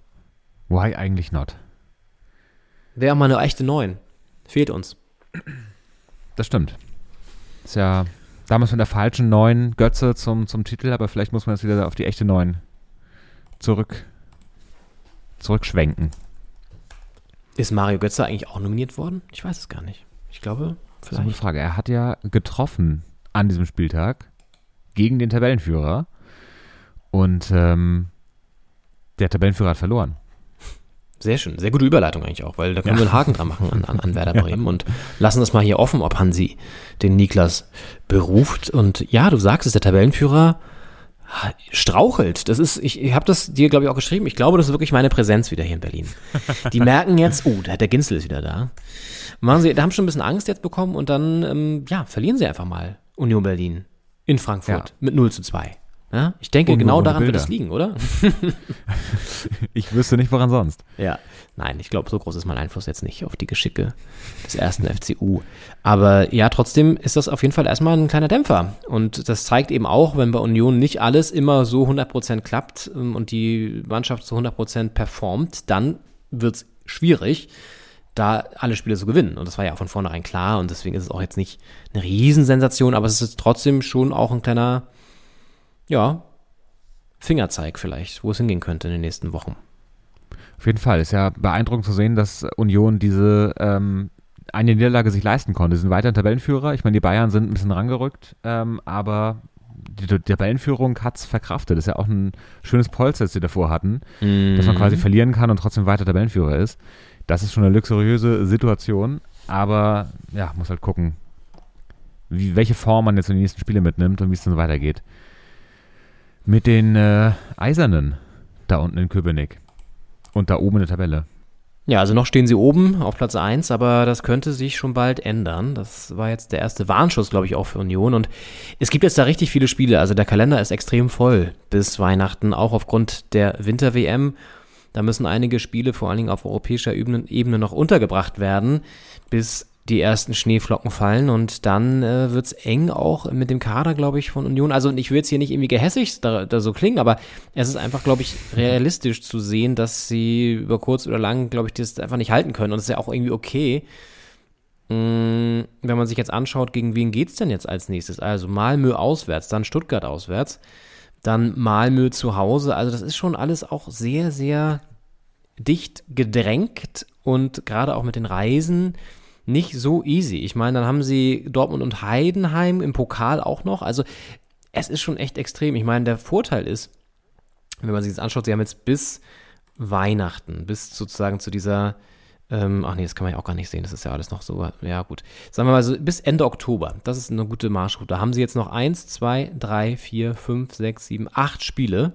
Why eigentlich not?
Wäre auch mal eine echte Neun. Fehlt uns.
Das stimmt. Ist ja damals mit der falschen neuen Götze zum, zum Titel, aber vielleicht muss man jetzt wieder auf die echte neun zurück, zurückschwenken.
Ist Mario Götze eigentlich auch nominiert worden? Ich weiß es gar nicht. Ich glaube,
Das ist eine gute
vielleicht.
Frage. Er hat ja getroffen an diesem Spieltag gegen den Tabellenführer und ähm, der Tabellenführer hat verloren.
Sehr schön. Sehr gute Überleitung eigentlich auch, weil da können wir einen Haken dran machen an, an, an Werder Bremen und lassen das mal hier offen, ob Hansi den Niklas beruft. Und ja, du sagst es, der Tabellenführer strauchelt. Das ist, ich, ich habe das dir, glaube ich, auch geschrieben. Ich glaube, das ist wirklich meine Präsenz wieder hier in Berlin. Die merken jetzt, oh, der, der Ginzel ist wieder da. Machen sie, da haben schon ein bisschen Angst jetzt bekommen und dann, ähm, ja, verlieren sie einfach mal Union Berlin in Frankfurt
Ja.
mit 0 zu 2. Ja, ich denke, genau daran wird
Bilder.
es liegen, oder?
Ich wüsste nicht, woran sonst.
Ja, nein, ich glaube, so groß ist mein Einfluss jetzt nicht auf die Geschicke des ersten FCU. Aber ja, trotzdem ist das auf jeden Fall erstmal ein kleiner Dämpfer. Und das zeigt eben auch, wenn bei Union nicht alles immer so 100% klappt ähm, und die Mannschaft zu 100% performt, dann wird es schwierig, da alle Spiele zu gewinnen. Und das war ja auch von vornherein klar. Und deswegen ist es auch jetzt nicht eine Riesensensation, aber es ist trotzdem schon auch ein kleiner, ja, Fingerzeig vielleicht, wo es hingehen könnte in den nächsten Wochen.
Auf jeden Fall ist ja beeindruckend zu sehen, dass Union diese ähm, eine Niederlage sich leisten konnte. Sie sind weiterhin Tabellenführer. Ich meine, die Bayern sind ein bisschen rangerückt, ähm, aber die, die Tabellenführung hat es verkraftet. Das ist ja auch ein schönes Polster, das sie davor hatten, dass man quasi verlieren kann und trotzdem weiter Tabellenführer ist. Das ist schon eine luxuriöse Situation, aber ja, muss halt gucken, wie, welche Form man jetzt in die nächsten Spiele mitnimmt und wie es dann weitergeht. Mit den äh, Eisernen da unten in Köpenick. Und da oben in der Tabelle.
Ja, also noch stehen sie oben auf Platz 1, aber das könnte sich schon bald ändern. Das war jetzt der erste Warnschuss, glaube ich, auch für Union. Und es gibt jetzt da richtig viele Spiele. Also der Kalender ist extrem voll bis Weihnachten, auch aufgrund der Winter-WM. Da müssen einige Spiele, vor allen Dingen auf europäischer Ebene, noch untergebracht werden, bis die ersten Schneeflocken fallen und dann äh, wird es eng auch mit dem Kader, glaube ich, von Union. Also ich will jetzt hier nicht irgendwie gehässig da, da so klingen, aber es ist einfach, glaube ich, realistisch zu sehen, dass sie über kurz oder lang, glaube ich, das einfach nicht halten können. Und das ist ja auch irgendwie okay. Mm, wenn man sich jetzt anschaut, gegen wen geht es denn jetzt als nächstes? Also Malmö auswärts, dann Stuttgart auswärts, dann Malmö zu Hause. Also das ist schon alles auch sehr, sehr dicht gedrängt und gerade auch mit den Reisen nicht so easy. Ich meine, dann haben sie Dortmund und Heidenheim im Pokal auch noch. Also es ist schon echt extrem. Ich meine, der Vorteil ist, wenn man sich das anschaut, sie haben jetzt bis Weihnachten, bis sozusagen zu dieser, ähm, ach nee, das kann man ja auch gar nicht sehen, das ist ja alles noch so, ja gut. Sagen wir mal so, bis Ende Oktober, das ist eine gute Marschroute. Da haben sie jetzt noch eins, zwei, drei, vier, fünf, sechs, sieben, acht Spiele.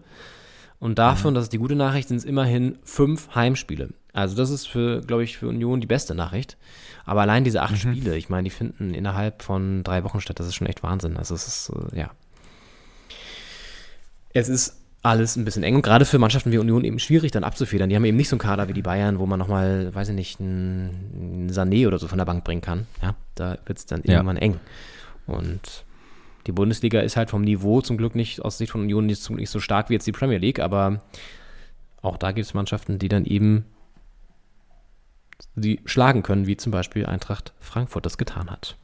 Und dafür, und das ist die gute Nachricht, sind es immerhin fünf Heimspiele. Also das ist für, glaube ich, für Union die beste Nachricht. Aber allein diese acht mhm. Spiele, ich meine, die finden innerhalb von drei Wochen statt. Das ist schon echt Wahnsinn. Also es ist, äh, ja. Es ist alles ein bisschen eng und gerade für Mannschaften wie Union eben schwierig dann abzufedern. Die haben eben nicht so einen Kader wie die Bayern, wo man nochmal, weiß ich nicht, einen Sané oder so von der Bank bringen kann. Ja, da wird es dann ja. irgendwann eng. Und die Bundesliga ist halt vom Niveau zum Glück nicht aus Sicht von Union nicht, nicht so stark wie jetzt die Premier League, aber auch da gibt es Mannschaften, die dann eben sie schlagen können, wie zum Beispiel Eintracht Frankfurt das getan hat.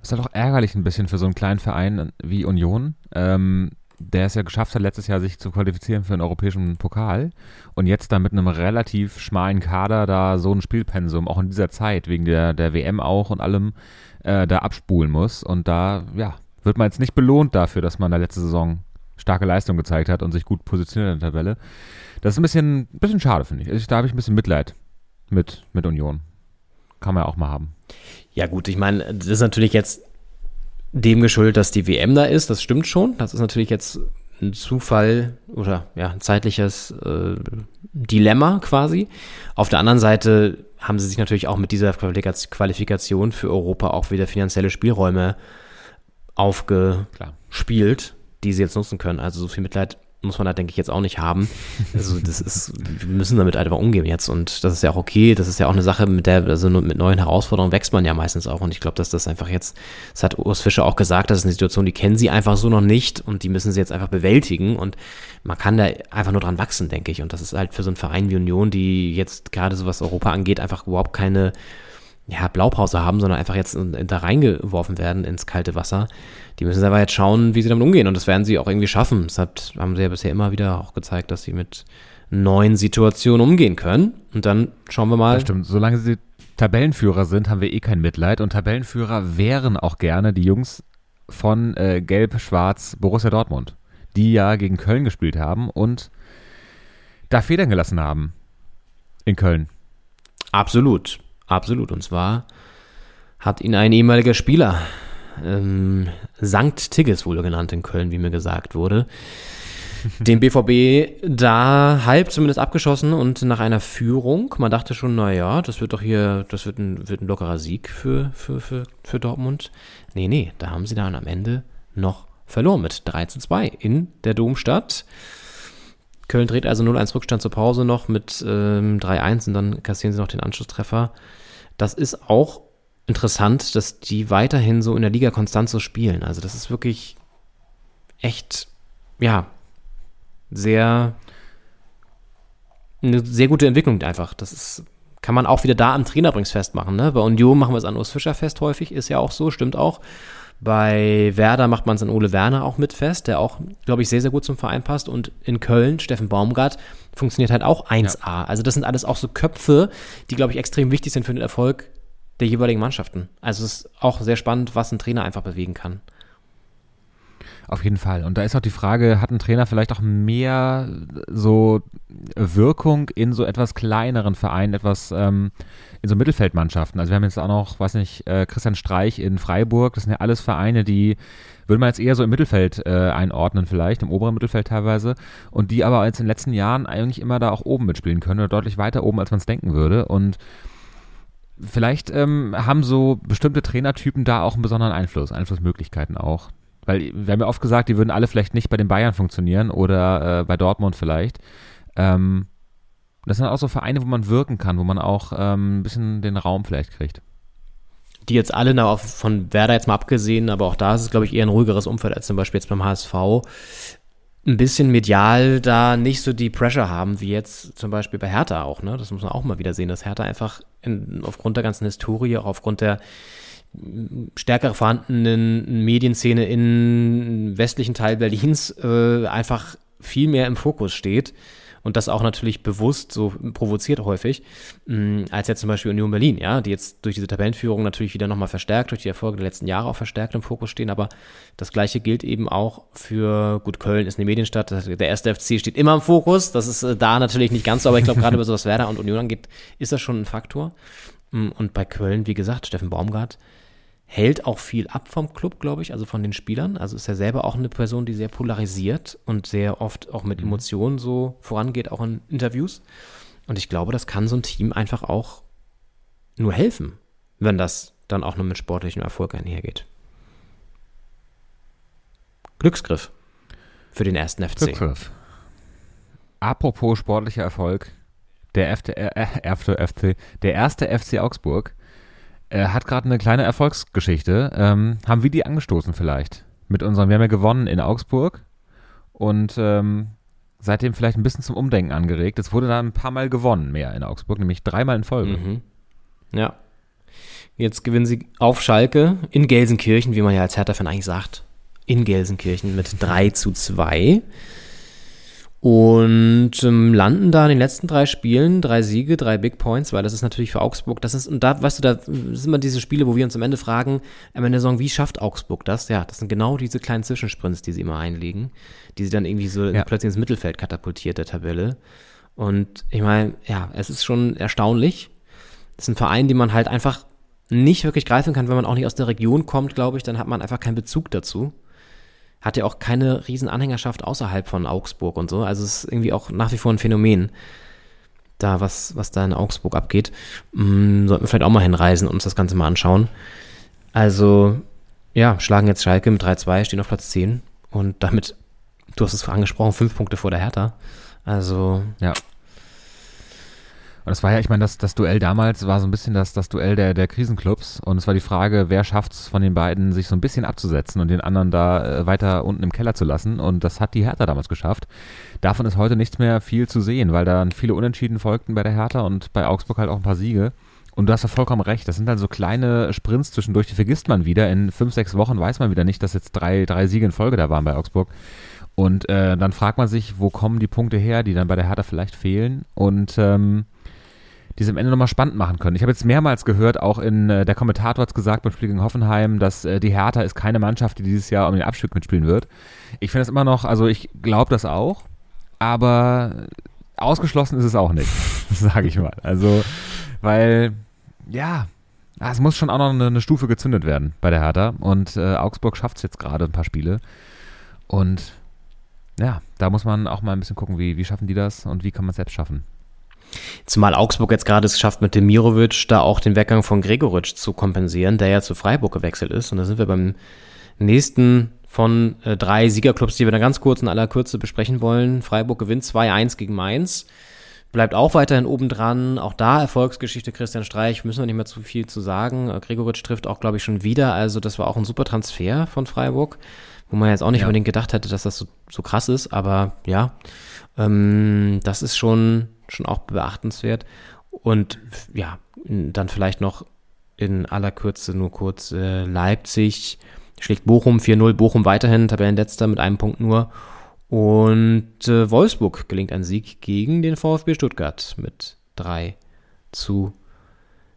Das ist halt auch ärgerlich ein bisschen für so einen kleinen Verein wie Union, ähm, der es ja geschafft hat, letztes Jahr sich zu qualifizieren für einen europäischen Pokal und jetzt da mit einem relativ schmalen Kader da so ein Spielpensum, auch in dieser Zeit, wegen der, der WM auch und allem, äh, da abspulen muss. Und da, ja, wird man jetzt nicht belohnt dafür, dass man da letzte Saison starke Leistung gezeigt hat und sich gut positioniert in der Tabelle. Das ist ein bisschen, ein bisschen schade, finde ich. Da habe ich ein bisschen Mitleid mit, mit Union. Kann man ja auch mal haben.
Ja, gut, ich meine, das ist natürlich jetzt dem geschuldet, dass die WM da ist, das stimmt schon. Das ist natürlich jetzt ein Zufall oder ja, ein zeitliches äh, Dilemma quasi. Auf der anderen Seite haben sie sich natürlich auch mit dieser Qualifikation für Europa auch wieder finanzielle Spielräume aufgespielt, die sie jetzt nutzen können. Also so viel Mitleid muss man da, denke ich, jetzt auch nicht haben. Also das ist, wir müssen damit einfach umgehen jetzt und das ist ja auch okay. Das ist ja auch eine Sache, mit der, also mit neuen Herausforderungen wächst man ja meistens auch und ich glaube, dass das einfach jetzt, das hat Urs Fischer auch gesagt, das ist eine Situation, die kennen sie einfach so noch nicht und die müssen sie jetzt einfach bewältigen und man kann da einfach nur dran wachsen, denke ich. Und das ist halt für so einen Verein wie Union, die jetzt gerade so was Europa angeht, einfach überhaupt keine ja, Blaupause haben, sondern einfach jetzt da reingeworfen werden ins kalte Wasser. Die müssen selber jetzt schauen, wie sie damit umgehen. Und das werden sie auch irgendwie schaffen. Das hat, haben sie ja bisher immer wieder auch gezeigt, dass sie mit neuen Situationen umgehen können. Und dann schauen wir mal. Das
stimmt. Solange sie Tabellenführer sind, haben wir eh kein Mitleid. Und Tabellenführer wären auch gerne die Jungs von äh, Gelb-Schwarz Borussia Dortmund, die ja gegen Köln gespielt haben und da Federn gelassen haben. In Köln.
Absolut. Absolut. Und zwar hat ihn ein ehemaliger Spieler, ähm, Sankt Tigges wohl genannt in Köln, wie mir gesagt wurde, den BVB da halb zumindest abgeschossen und nach einer Führung, man dachte schon, naja, das wird doch hier, das wird ein, wird ein lockerer Sieg für, für, für, für Dortmund. Nee, nee, da haben sie dann am Ende noch verloren mit 3 zu 2 in der Domstadt. Köln dreht also 0-1 Rückstand zur Pause noch mit ähm, 3-1 und dann kassieren sie noch den Anschlusstreffer. Das ist auch interessant, dass die weiterhin so in der Liga konstant so spielen. Also das ist wirklich echt, ja, sehr, eine sehr gute Entwicklung einfach. Das ist, kann man auch wieder da am Trainer übrigens festmachen. Ne? Bei Union machen wir es an Urs Fischer fest häufig, ist ja auch so, stimmt auch. Bei Werder macht man es an Ole Werner auch mit fest, der auch, glaube ich, sehr, sehr gut zum Verein passt. Und in Köln, Steffen Baumgart, funktioniert halt auch 1A. Ja. Also das sind alles auch so Köpfe, die, glaube ich, extrem wichtig sind für den Erfolg der jeweiligen Mannschaften. Also es ist auch sehr spannend, was ein Trainer einfach bewegen kann.
Auf jeden Fall. Und da ist auch die Frage, hat ein Trainer vielleicht auch mehr so Wirkung in so etwas kleineren Vereinen, etwas ähm, in so Mittelfeldmannschaften? Also wir haben jetzt auch noch, weiß nicht, äh, Christian Streich in Freiburg. Das sind ja alles Vereine, die würde man jetzt eher so im Mittelfeld äh, einordnen vielleicht, im oberen Mittelfeld teilweise. Und die aber jetzt in den letzten Jahren eigentlich immer da auch oben mitspielen können oder deutlich weiter oben, als man es denken würde. Und vielleicht ähm, haben so bestimmte Trainertypen da auch einen besonderen Einfluss, Einflussmöglichkeiten auch. Weil wir haben ja oft gesagt, die würden alle vielleicht nicht bei den Bayern funktionieren oder äh, bei Dortmund vielleicht. Ähm, das sind auch so Vereine, wo man wirken kann, wo man auch ähm, ein bisschen den Raum vielleicht kriegt.
Die jetzt alle, na, von Werder jetzt mal abgesehen, aber auch da ist es, glaube ich, eher ein ruhigeres Umfeld als zum Beispiel jetzt beim HSV. Ein bisschen medial da nicht so die Pressure haben, wie jetzt zum Beispiel bei Hertha auch, ne? Das muss man auch mal wieder sehen, dass Hertha einfach in, aufgrund der ganzen Historie, auch aufgrund der stärker vorhandenen Medienszene im westlichen Teil Berlins äh, einfach viel mehr im Fokus steht und das auch natürlich bewusst so provoziert häufig, mh, mm, als jetzt zum Beispiel Union Berlin, ja, die jetzt durch diese Tabellenführung natürlich wieder nochmal verstärkt, durch die Erfolge der letzten Jahre auch verstärkt im Fokus stehen, aber das gleiche gilt eben auch für, gut, Köln ist eine Medienstadt, der erste FC steht immer im Fokus, das ist äh, da natürlich nicht ganz so, aber ich glaube gerade, über was Werder und Union angeht, ist das schon ein Faktor. Mm, und bei Köln, wie gesagt, Steffen Baumgart, hält auch viel ab vom Club, glaube ich, also von den Spielern. Also ist er selber auch eine Person, die sehr polarisiert und sehr oft auch mit mhm. Emotionen so vorangeht, auch in Interviews. Und ich glaube, das kann so ein Team einfach auch nur helfen, wenn das dann auch nur mit sportlichem Erfolg einhergeht. Glücksgriff für den ersten FC. Glücksgriff.
Apropos sportlicher Erfolg, der, F äh, äh, der erste FC Augsburg er hat gerade eine kleine Erfolgsgeschichte. Ähm, haben wir die angestoßen vielleicht? Mit unserem, wir haben ja gewonnen in Augsburg und ähm, seitdem vielleicht ein bisschen zum Umdenken angeregt. Es wurde dann ein paar Mal gewonnen mehr in Augsburg, nämlich dreimal in Folge.
Mhm. Ja. Jetzt gewinnen sie auf Schalke in Gelsenkirchen, wie man ja als Hertha-Fan eigentlich sagt, in Gelsenkirchen mit 3 zu 2 und ähm, landen da in den letzten drei Spielen, drei Siege, drei Big Points, weil das ist natürlich für Augsburg, das ist, und da, weißt du, da sind immer diese Spiele, wo wir uns am Ende fragen, am Ende der Saison, wie schafft Augsburg das? Ja, das sind genau diese kleinen Zwischensprints, die sie immer einlegen, die sie dann irgendwie so ja. plötzlich ins Mittelfeld katapultiert, der Tabelle. Und ich meine, ja, es ist schon erstaunlich. Das ist ein Verein, den man halt einfach nicht wirklich greifen kann, wenn man auch nicht aus der Region kommt, glaube ich, dann hat man einfach keinen Bezug dazu hat ja auch keine riesen Anhängerschaft außerhalb von Augsburg und so. Also es ist irgendwie auch nach wie vor ein Phänomen, da was, was da in Augsburg abgeht. Hm, sollten wir vielleicht auch mal hinreisen und uns das Ganze mal anschauen. Also, ja, schlagen jetzt Schalke mit 3-2, stehen auf Platz 10 und damit, du hast es angesprochen, fünf Punkte vor der Hertha. Also,
ja. Und das war ja, ich meine, das, das Duell damals war so ein bisschen das, das Duell der, der Krisenclubs. Und es war die Frage, wer schafft es von den beiden, sich so ein bisschen abzusetzen und den anderen da äh, weiter unten im Keller zu lassen. Und das hat die Hertha damals geschafft. Davon ist heute nichts mehr viel zu sehen, weil da viele Unentschieden folgten bei der Hertha und bei Augsburg halt auch ein paar Siege. Und du hast ja vollkommen recht. Das sind dann so kleine Sprints zwischendurch, die vergisst man wieder. In fünf, sechs Wochen weiß man wieder nicht, dass jetzt drei, drei Siege in Folge da waren bei Augsburg. Und äh, dann fragt man sich, wo kommen die Punkte her, die dann bei der Hertha vielleicht fehlen. Und ähm, die es am Ende nochmal spannend machen können. Ich habe jetzt mehrmals gehört, auch in äh, der Kommentator hat es gesagt beim Spiel gegen Hoffenheim, dass äh, die Hertha ist keine Mannschaft, die dieses Jahr um den Abstieg mitspielen wird. Ich finde es immer noch, also ich glaube das auch, aber ausgeschlossen ist es auch nicht, sage ich mal. Also, weil, ja, es muss schon auch noch eine, eine Stufe gezündet werden bei der Hertha und äh, Augsburg schafft es jetzt gerade ein paar Spiele und ja, da muss man auch mal ein bisschen gucken, wie, wie schaffen die das und wie kann man es selbst schaffen.
Zumal Augsburg jetzt gerade es schafft, mit dem Mirovic da auch den Weggang von Gregoritsch zu kompensieren, der ja zu Freiburg gewechselt ist. Und da sind wir beim nächsten von äh, drei Siegerclubs, die wir dann ganz kurz in aller Kürze besprechen wollen. Freiburg gewinnt 2-1 gegen Mainz. Bleibt auch weiterhin oben dran. Auch da Erfolgsgeschichte Christian Streich, müssen wir nicht mehr zu viel zu sagen. Äh, Gregoritsch trifft auch, glaube ich, schon wieder. Also das war auch ein super Transfer von Freiburg, wo man jetzt auch nicht ja. unbedingt gedacht hätte, dass das so, so krass ist. Aber ja, ähm, das ist schon schon auch beachtenswert. Und ja, dann vielleicht noch in aller Kürze nur kurz äh, Leipzig schlägt Bochum 4-0, Bochum weiterhin Tabellenletzter mit einem Punkt nur. Und äh, Wolfsburg gelingt ein Sieg gegen den VfB Stuttgart mit 3 zu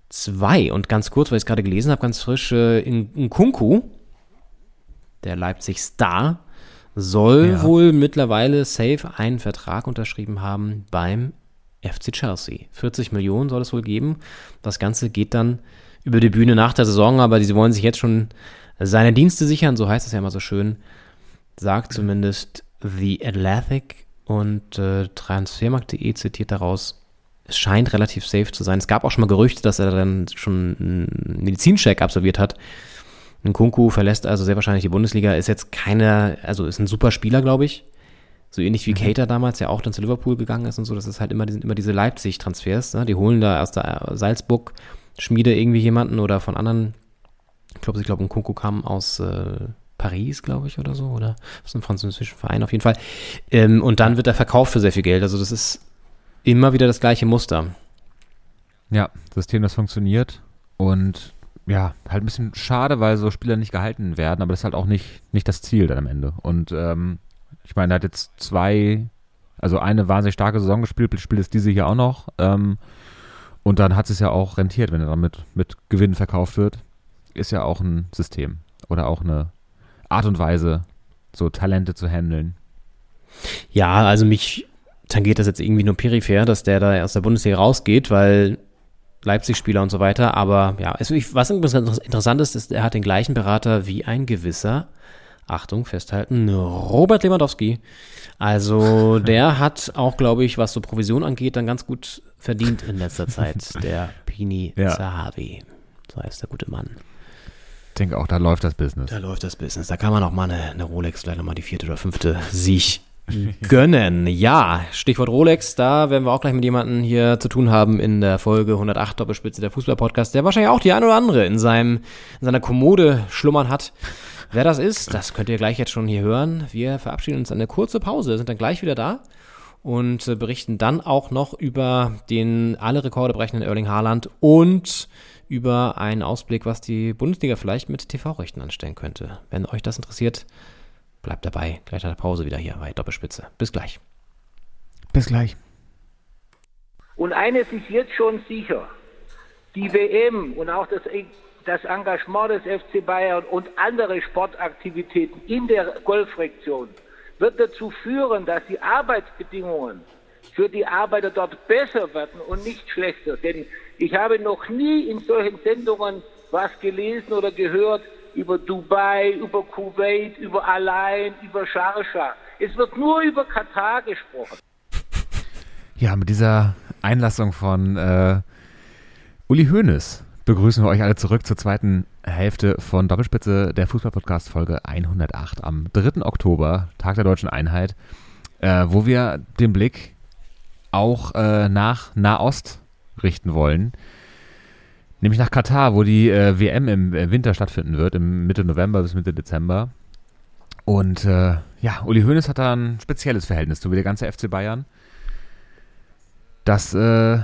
2. Und ganz kurz, weil ich es gerade gelesen habe, ganz frisch, äh, in, in Kunku, der Leipzig-Star, soll
Ja.
wohl mittlerweile safe einen Vertrag unterschrieben haben beim FC Chelsea. 40 Millionen soll es wohl geben. Das Ganze geht dann über die Bühne nach der Saison, aber sie wollen sich jetzt schon seine Dienste sichern, so heißt es ja immer so schön, sagt zumindest The Athletic und äh, Transfermarkt.de zitiert daraus, es scheint relativ safe zu sein. Es gab auch schon mal Gerüchte, dass er dann schon einen Medizincheck absolviert hat. Ein Kunku verlässt also sehr wahrscheinlich die Bundesliga, ist jetzt keine, also ist ein super Spieler, glaube ich. So ähnlich wie Cater damals ja auch dann zu Liverpool gegangen ist und so. Das ist halt immer, die sind immer diese Leipzig-Transfers. Ne? Die holen da aus der Salzburg Schmiede irgendwie jemanden oder von anderen. Ich glaube, ich glaube, ein Kunku kam aus äh, Paris, glaube ich, oder so. Oder aus einem französischen Verein auf jeden Fall. Ähm, und dann wird er verkauft für sehr viel Geld. Also das ist immer wieder das gleiche Muster.
Ja, System, das funktioniert. Und ja, halt ein bisschen schade, weil so Spieler nicht gehalten werden, aber das ist halt auch nicht, nicht das Ziel dann am Ende. Und ähm, ich meine, er hat jetzt zwei, also eine wahnsinnig starke Saison gespielt, spielt jetzt diese hier auch noch. Ähm, und dann hat es ja auch rentiert, wenn er dann mit, mit Gewinn verkauft wird. Ist ja auch ein System oder auch eine Art und Weise, so Talente zu handeln.
Ja, also mich tangiert das jetzt irgendwie nur peripher, dass der da aus der Bundesliga rausgeht, weil Leipzig-Spieler und so weiter. Aber ja, es, was interessant ist, ist, er hat den gleichen Berater wie ein gewisser, Achtung, festhalten, Robert Lewandowski. Also der hat auch, glaube ich, was so Provision angeht, dann ganz gut verdient in letzter Zeit, der Pini
Ja.
Zahavi. So heißt der gute Mann.
Ich denke auch, da läuft das Business.
Da läuft das Business. Da kann man auch mal eine, eine Rolex, vielleicht nochmal die vierte oder fünfte sich gönnen. Ja, Stichwort Rolex, da werden wir auch gleich mit jemandem hier zu tun haben in der Folge 108 Doppelspitze der Fußball-Podcast, der wahrscheinlich auch die ein oder andere in, seinem, in seiner Kommode schlummern hat. Wer das ist, das könnt ihr gleich jetzt schon hier hören. Wir verabschieden uns eine kurze Pause, sind dann gleich wieder da und äh, berichten dann auch noch über den alle Rekorde brechenden Erling Haaland und über einen Ausblick, was die Bundesliga vielleicht mit TV-Rechten anstellen könnte. Wenn euch das interessiert, bleibt dabei. Gleich nach der Pause wieder hier bei Doppelspitze. Bis gleich.
Bis gleich.
Und eines ist jetzt schon sicher, die WM und auch das, das Engagement des FC Bayern und andere Sportaktivitäten in der Golfregion wird dazu führen, dass die Arbeitsbedingungen für die Arbeiter dort besser werden und nicht schlechter. Denn ich habe noch nie in solchen Sendungen was gelesen oder gehört über Dubai, über Kuwait, über Alain, über Sharjah. Es wird nur über Katar gesprochen.
Ja, mit dieser Einlassung von äh, Uli Hoeneß begrüßen wir euch alle zurück zur zweiten Hälfte von Doppelspitze der Fußballpodcast Folge 108 am 3. Oktober, Tag der deutschen Einheit, äh, wo wir den Blick auch äh, nach Nahost richten wollen. Nämlich nach Katar, wo die äh, WM im äh, Winter stattfinden wird, im Mitte November bis Mitte Dezember. Und äh, ja, Uli Hoeneß hat da ein spezielles Verhältnis zu wie der ganze FC Bayern. Das, äh,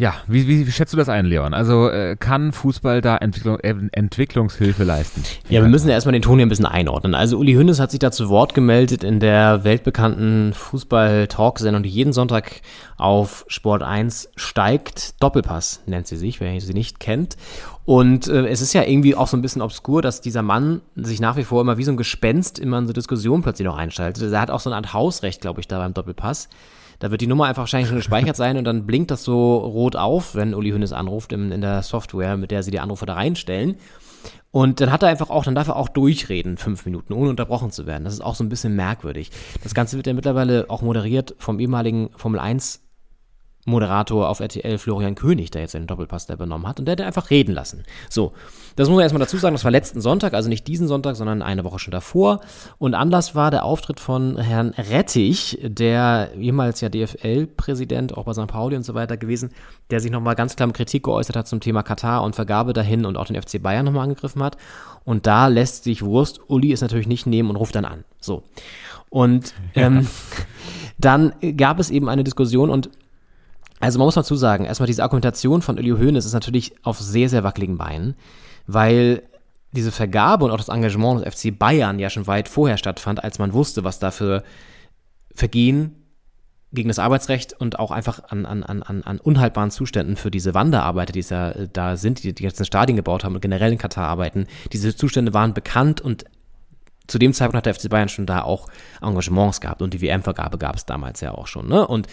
ja, wie, wie, schätzt du das ein, Leon? Also äh, kann Fußball da Entwicklung, äh, Entwicklungshilfe leisten?
Ja, wir müssen ja erstmal den Ton hier ein bisschen einordnen. Also Uli Hoeneß hat sich da zu Wort gemeldet in der weltbekannten Fußball-Talk-Sendung, die jeden Sonntag auf Sport 1 steigt. Doppelpass nennt sie sich, wer sie nicht kennt. Und äh, es ist ja irgendwie auch so ein bisschen obskur, dass dieser Mann sich nach wie vor immer wie so ein Gespenst immer in so Diskussionen plötzlich noch einschaltet. Er hat auch so eine Art Hausrecht, glaube ich, da beim Doppelpass. Da wird die Nummer einfach wahrscheinlich schon gespeichert sein und dann blinkt das so rot auf, wenn Uli Hoeneß anruft in, in der Software, mit der sie die Anrufe da reinstellen. Und dann hat er einfach auch, dann darf er auch durchreden, fünf Minuten, ohne unterbrochen zu werden. Das ist auch so ein bisschen merkwürdig. Das Ganze wird ja mittlerweile auch moderiert vom ehemaligen Formel 1 Moderator auf RTL Florian König, der jetzt den Doppelpass da übernommen hat und der hat einfach reden lassen. So, das muss man erstmal dazu sagen, das war letzten Sonntag, also nicht diesen Sonntag, sondern eine Woche schon davor. Und Anlass war der Auftritt von Herrn Rettich, der jemals ja DFL-Präsident, auch bei St. Pauli und so weiter gewesen, der sich nochmal ganz klar mit Kritik geäußert hat zum Thema Katar und Vergabe dahin und auch den FC Bayern nochmal angegriffen hat. Und da lässt sich Wurst, Uli es natürlich nicht nehmen und ruft dann an. So. Und ähm, dann gab es eben eine Diskussion und also man muss dazu sagen, erstmal diese Argumentation von Uli Hoeneß ist natürlich auf sehr, sehr wackeligen Beinen, weil diese Vergabe und auch das Engagement des FC Bayern ja schon weit vorher stattfand, als man wusste, was da für Vergehen gegen das Arbeitsrecht und auch einfach an, an, an, an unhaltbaren Zuständen für diese Wanderarbeiter, die ja äh, da sind, die die ganzen Stadien gebaut haben und generell in Katar arbeiten, diese Zustände waren bekannt und zu dem Zeitpunkt hat der FC Bayern schon da auch Engagements gehabt und die WM-Vergabe gab es damals ja auch schon. Ne? Und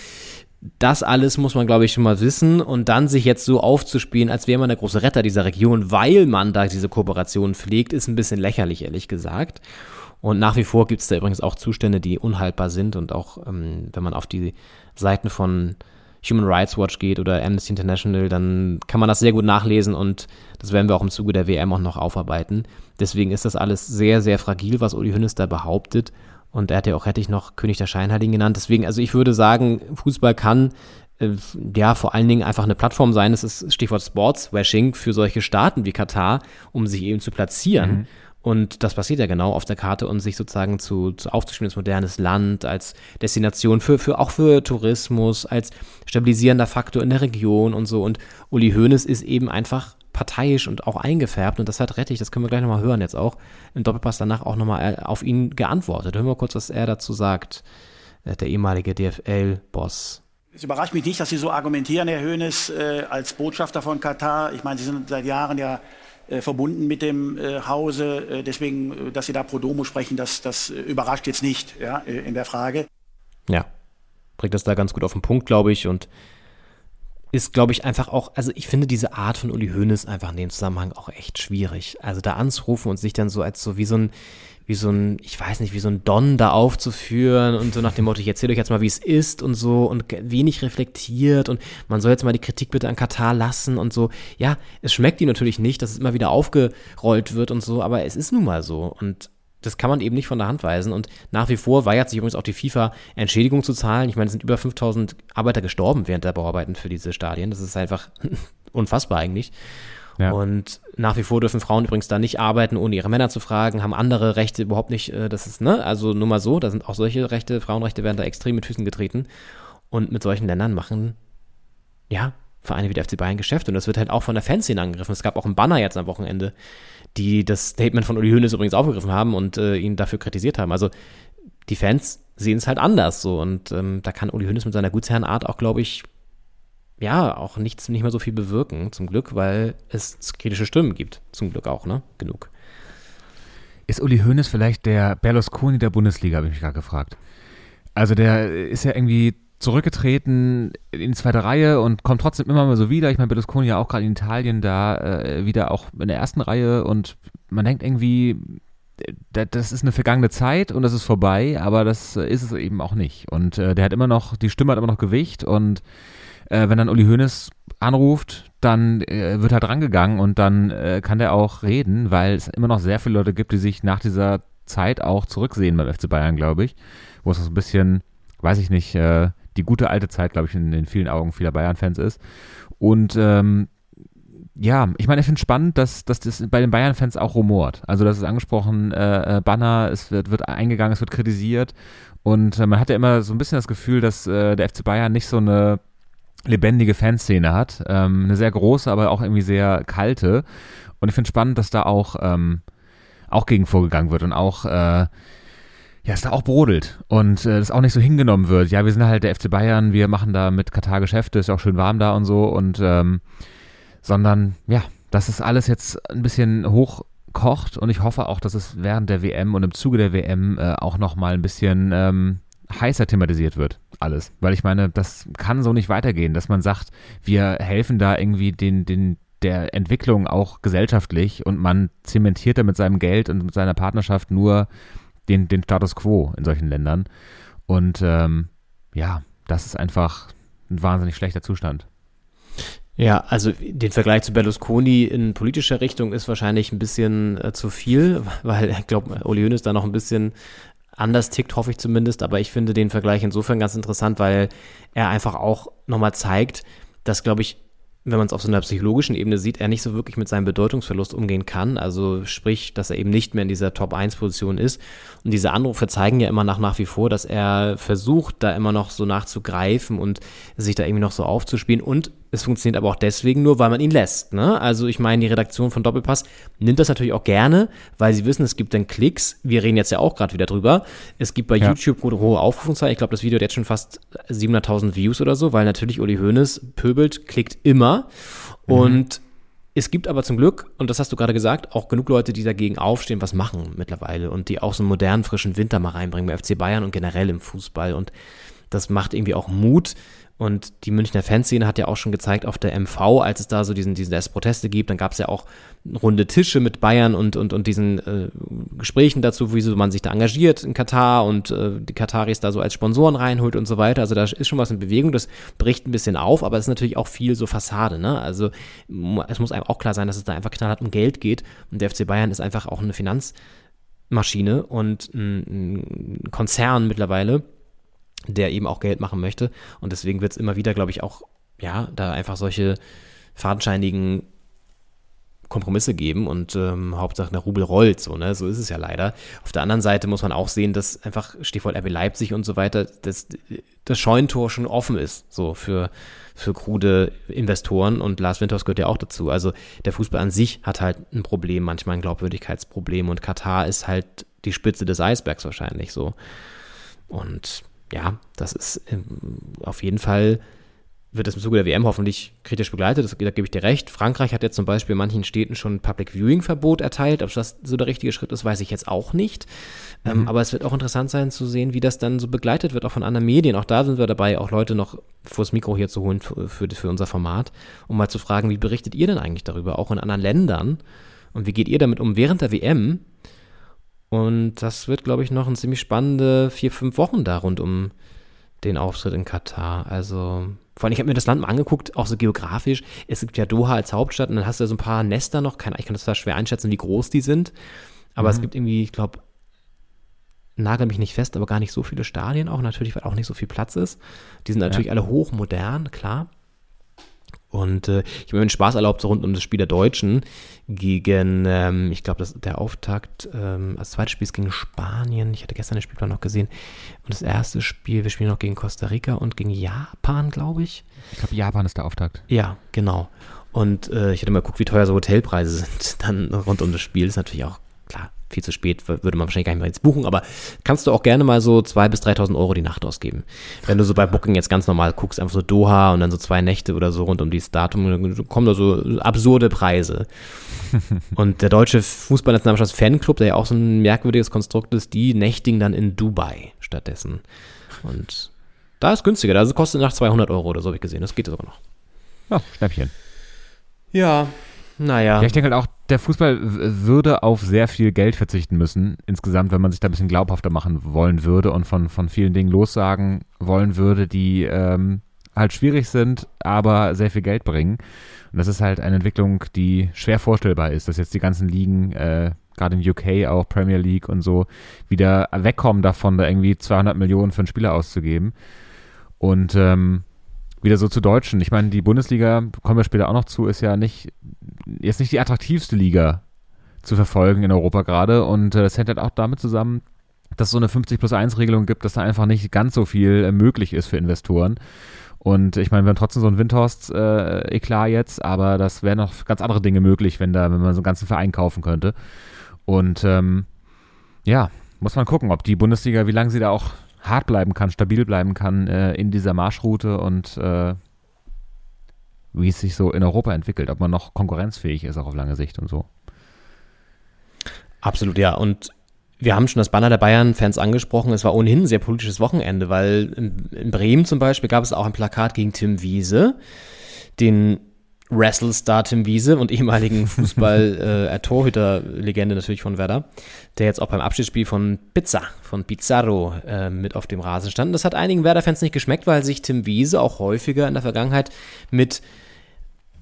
das alles muss man, glaube ich, schon mal wissen und dann sich jetzt so aufzuspielen, als wäre man der große Retter dieser Region, weil man da diese Kooperation pflegt, ist ein bisschen lächerlich, ehrlich gesagt. Und nach wie vor gibt es da übrigens auch Zustände, die unhaltbar sind und auch, ähm, wenn man auf die Seiten von Human Rights Watch geht oder Amnesty International, dann kann man das sehr gut nachlesen und das werden wir auch im Zuge der WM auch noch aufarbeiten. Deswegen ist das alles sehr, sehr fragil, was Uli Hünnes da behauptet. Und er hat ja auch, hätte ich noch König der Scheinheiligen genannt. Deswegen, also ich würde sagen, Fußball kann äh, ja vor allen Dingen einfach eine Plattform sein. Das ist Stichwort Sportswashing für solche Staaten wie Katar, um sich eben zu platzieren. Mhm. Und das passiert ja genau auf der Karte und sich sozusagen zu, zu aufzuspielen als modernes Land, als Destination für, für auch für Tourismus, als stabilisierender Faktor in der Region und so. Und Uli Hoeneß ist eben einfach parteiisch und auch eingefärbt und das hat Rettig, das können wir gleich nochmal hören jetzt auch, im Doppelpass danach auch nochmal äh, auf ihn geantwortet. Hören wir kurz, was er dazu sagt, äh, der ehemalige DFL-Boss.
Es überrascht mich nicht, dass Sie so argumentieren, Herr Hoeneß, äh, als Botschafter von Katar. Ich meine, Sie sind seit Jahren ja verbunden mit dem Hause. Deswegen, dass Sie da pro Domo sprechen, das, das überrascht jetzt nicht ja, in der Frage.
Ja, bringt das da ganz gut auf den Punkt, glaube ich. Und ist, glaube ich, einfach auch, also ich finde diese Art von Uli Hoeneß einfach in dem Zusammenhang auch echt schwierig. Also da anzurufen und sich dann so als so wie so ein, wie so ein, ich weiß nicht, wie so ein Don da aufzuführen und so nach dem Motto, ich erzähle euch jetzt mal, wie es ist und so und wenig reflektiert und man soll jetzt mal die Kritik bitte an Katar lassen und so. Ja, es schmeckt ihm natürlich nicht, dass es immer wieder aufgerollt wird und so, aber es ist nun mal so und das kann man eben nicht von der Hand weisen. Und nach wie vor weigert sich übrigens auch die FIFA, Entschädigung zu zahlen. Ich meine, es sind über 5000 Arbeiter gestorben während der Bauarbeiten für diese Stadien. Das ist einfach unfassbar eigentlich. Ja. Und nach wie vor dürfen Frauen übrigens da nicht arbeiten, ohne ihre Männer zu fragen, haben andere Rechte überhaupt nicht. Äh, das ist, ne, also nur mal so, da sind auch solche Rechte, Frauenrechte werden da extrem mit Füßen getreten. Und mit solchen Ländern machen, ja, Vereine wie der FC Bayern Geschäft. Und das wird halt auch von der Fanszene angegriffen. Es gab auch einen Banner jetzt am Wochenende, die das Statement von Uli Hoeneß übrigens aufgegriffen haben und äh, ihn dafür kritisiert haben. Also die Fans sehen es halt anders so. Und ähm, da kann Uli Hoeneß mit seiner Gutsherrenart auch, glaube ich, ja, auch nichts, nicht mehr so viel bewirken, zum Glück, weil es kritische Stimmen gibt. Zum Glück auch, ne? Genug.
Ist Uli Hoeneß vielleicht der Berlusconi der Bundesliga, habe ich mich gerade gefragt. Also der ist ja irgendwie zurückgetreten in die zweite Reihe und kommt trotzdem immer mal so wieder. Ich meine, Berlusconi ja auch gerade in Italien da äh, wieder auch in der ersten Reihe und man denkt irgendwie, das ist eine vergangene Zeit und das ist vorbei, aber das ist es eben auch nicht. Und äh, der hat immer noch, die Stimme hat immer noch Gewicht und äh, wenn dann Uli Hoeneß anruft, dann äh, wird halt rangegangen und dann äh, kann der auch reden, weil es immer noch sehr viele Leute gibt, die sich nach dieser Zeit auch zurücksehen beim FC Bayern, glaube ich, wo es so ein bisschen, weiß ich nicht, äh, die gute alte Zeit, glaube ich, in den vielen Augen vieler Bayern-Fans ist. Und ähm, ja, ich meine, ich finde es spannend, dass, dass das bei den Bayern-Fans auch rumort. Also, das ist angesprochen, äh, äh, Banner, es wird, wird eingegangen, es wird kritisiert. Und äh, man hat ja immer so ein bisschen das Gefühl, dass äh, der FC Bayern nicht so eine lebendige Fanszene hat. Ähm, eine sehr große, aber auch irgendwie sehr kalte. Und ich finde spannend, dass da auch, ähm, auch gegen vorgegangen wird und auch, äh, ja, es da auch brodelt und äh, das auch nicht so hingenommen wird. Ja, wir sind halt der FC Bayern, wir machen da mit Katar Geschäfte, ist auch schön warm da und so und ähm, sondern ja, dass es alles jetzt ein bisschen hochkocht und ich hoffe auch, dass es während der WM und im Zuge der WM äh, auch nochmal ein bisschen ähm, heißer thematisiert wird, alles. Weil ich meine, das kann so nicht weitergehen, dass man sagt, wir helfen da irgendwie den, den, der Entwicklung auch gesellschaftlich und man zementiert da mit seinem Geld und mit seiner Partnerschaft nur den, den Status quo in solchen Ländern. Und ähm, ja, das ist einfach ein wahnsinnig schlechter Zustand.
Ja, also den Vergleich zu Berlusconi in politischer Richtung ist wahrscheinlich ein bisschen äh, zu viel, weil ich glaube, Uli Hoeneß da noch ein bisschen anders tickt, hoffe ich zumindest. Aber ich finde den Vergleich insofern ganz interessant, weil er einfach auch nochmal zeigt, dass, glaube ich, wenn man es auf so einer psychologischen Ebene sieht, er nicht so wirklich mit seinem Bedeutungsverlust umgehen kann. Also sprich, dass er eben nicht mehr in dieser Top-1-Position ist. Und diese Anrufe zeigen ja immer nach, nach wie vor, dass er versucht, da immer noch so nachzugreifen und sich da irgendwie noch so aufzuspielen. Und es funktioniert aber auch deswegen nur, weil man ihn lässt. Ne? Also ich meine, die Redaktion von Doppelpass nimmt das natürlich auch gerne, weil sie wissen, es gibt dann Klicks. Wir reden jetzt ja auch gerade wieder drüber. Es gibt bei ja. YouTube hohe Aufrufungszahlen. Ich glaube, das Video hat jetzt schon fast 700.000 Views oder so, weil natürlich Uli Hoeneß pöbelt, klickt immer. Mhm. Und Es gibt aber zum Glück, und das hast du gerade gesagt, auch genug Leute, die dagegen aufstehen, was machen mittlerweile und die auch so einen modernen, frischen Winter mal reinbringen bei FC Bayern und generell im Fußball. Und das macht irgendwie auch Mut. Und die Münchner Fanszene hat ja auch schon gezeigt auf der MV, als es da so diesen, diesen Proteste gibt, dann gab es ja auch runde Tische mit Bayern und, und, und diesen äh, Gesprächen dazu, wie so man sich da engagiert in Katar und äh, die Kataris da so als Sponsoren reinholt und so weiter. Also da ist schon was in Bewegung, das bricht ein bisschen auf, aber es ist natürlich auch viel so Fassade, ne? Also es muss einem auch klar sein, dass es da einfach knallhart um Geld geht und der FC Bayern ist einfach auch eine Finanzmaschine und ein, ein Konzern mittlerweile der eben auch Geld machen möchte. Und deswegen wird es immer wieder, glaube ich, auch, ja, da einfach solche fadenscheinigen Kompromisse geben und ähm, Hauptsache der Rubel rollt, so, ne? So ist es ja leider. Auf der anderen Seite muss man auch sehen, dass einfach Stichwort RB Leipzig und so weiter, dass das Scheunentor schon offen ist, so für, für krude Investoren und Lars Winters gehört ja auch dazu. Also der Fußball an sich hat halt ein Problem, manchmal ein Glaubwürdigkeitsproblem und Katar ist halt die Spitze des Eisbergs wahrscheinlich so. Und ja, das ist ähm, auf jeden Fall, wird das im Zuge der WM hoffentlich kritisch begleitet, das, da gebe ich dir recht. Frankreich hat jetzt zum Beispiel in manchen Städten schon ein Public Viewing Verbot erteilt. Ob das so der richtige Schritt ist, weiß ich jetzt auch nicht. Ähm, mhm. Ähm, aber es wird auch interessant sein zu sehen, wie das dann so begleitet wird, auch von anderen Medien. Auch da sind wir dabei, auch Leute noch vors Mikro hier zu holen für, für, für unser Format, um mal zu fragen, wie berichtet ihr denn eigentlich darüber, auch in anderen Ländern? Und wie geht ihr damit um während der WM? Und das wird, glaube ich, noch ein ziemlich spannende vier, fünf Wochen da rund um den Auftritt in Katar. Also, vor allem, ich habe mir das Land mal angeguckt, auch so geografisch. Es gibt ja Doha als Hauptstadt und dann hast du ja so ein paar Nester noch. Keine, ich kann das zwar schwer einschätzen, wie groß die sind. Aber mhm. es gibt irgendwie, ich glaube, nagel mich nicht fest, aber gar nicht so viele Stadien auch. Natürlich, weil auch nicht so viel Platz ist. Die sind natürlich ja. alle hochmodern, klar. Und äh, ich habe mir einen Spaß erlaubt, so rund um das Spiel der Deutschen gegen, ähm, ich glaube, der Auftakt, ähm, das zweite Spiel ist gegen Spanien. Ich hatte gestern den Spielplan noch gesehen. Und das erste Spiel, wir spielen noch gegen Costa Rica und gegen Japan, glaube ich.
Ich glaube, Japan ist der Auftakt.
Ja, genau. Und äh, ich hatte mal geguckt, wie teuer so Hotelpreise sind dann rund um das Spiel. Ist natürlich auch, klar, viel zu spät, würde man wahrscheinlich gar nicht mehr ins buchen, aber kannst du auch gerne mal so 2.000 bis 3.000 Euro die Nacht ausgeben. Wenn du so bei Booking jetzt ganz normal guckst, einfach so Doha und dann so zwei Nächte oder so rund um dieses Datum, dann kommen da so absurde Preise. und der deutsche Fußballnationalmannschaft-Fanclub, der ja auch so ein merkwürdiges Konstrukt ist, die nächtigen dann in Dubai stattdessen. Und da ist günstiger, da kostet nach 200 Euro oder so, habe ich gesehen, das geht sogar noch.
Ja, Schnäppchen.
Ja, naja.
Ja, ich denke halt auch, der Fußball würde auf sehr viel Geld verzichten müssen, insgesamt, wenn man sich da ein bisschen glaubhafter machen wollen würde und von, von vielen Dingen lossagen wollen würde, die ähm, halt schwierig sind, aber sehr viel Geld bringen. Und das ist halt eine Entwicklung, die schwer vorstellbar ist, dass jetzt die ganzen Ligen, äh, gerade in UK auch Premier League und so, wieder wegkommen davon, da irgendwie 200 Millionen für einen Spieler auszugeben. Und ähm, wieder so zu Deutschen. Ich meine, die Bundesliga, kommen wir später auch noch zu, ist ja nicht, jetzt nicht die attraktivste Liga zu verfolgen in Europa gerade. Und äh, das hängt halt auch damit zusammen, dass es so eine 50 plus 1 Regelung gibt, dass da einfach nicht ganz so viel äh, möglich ist für Investoren. Und ich meine, wir haben trotzdem so ein Windhorst-Eklat äh, jetzt, aber das wären noch ganz andere Dinge möglich, wenn da, wenn man so einen ganzen Verein kaufen könnte. Und ähm, ja, muss man gucken, ob die Bundesliga, wie lange sie da auch hart bleiben kann, stabil bleiben kann äh, in dieser Marschroute und äh, wie es sich so in Europa entwickelt, ob man noch konkurrenzfähig ist, auch auf lange Sicht und so.
Absolut, ja. Und wir haben schon das Banner der Bayern-Fans angesprochen. Es war ohnehin ein sehr politisches Wochenende, weil in, in Bremen zum Beispiel gab es auch ein Plakat gegen Tim Wiese, den Wrestlestar Tim Wiese und ehemaligen Fußball-Torhüter-Legende äh, natürlich von Werder, der jetzt auch beim Abschiedsspiel von Pizza, von Pizarro äh, mit auf dem Rasen stand. Das hat einigen Werder-Fans nicht geschmeckt, weil sich Tim Wiese auch häufiger in der Vergangenheit mit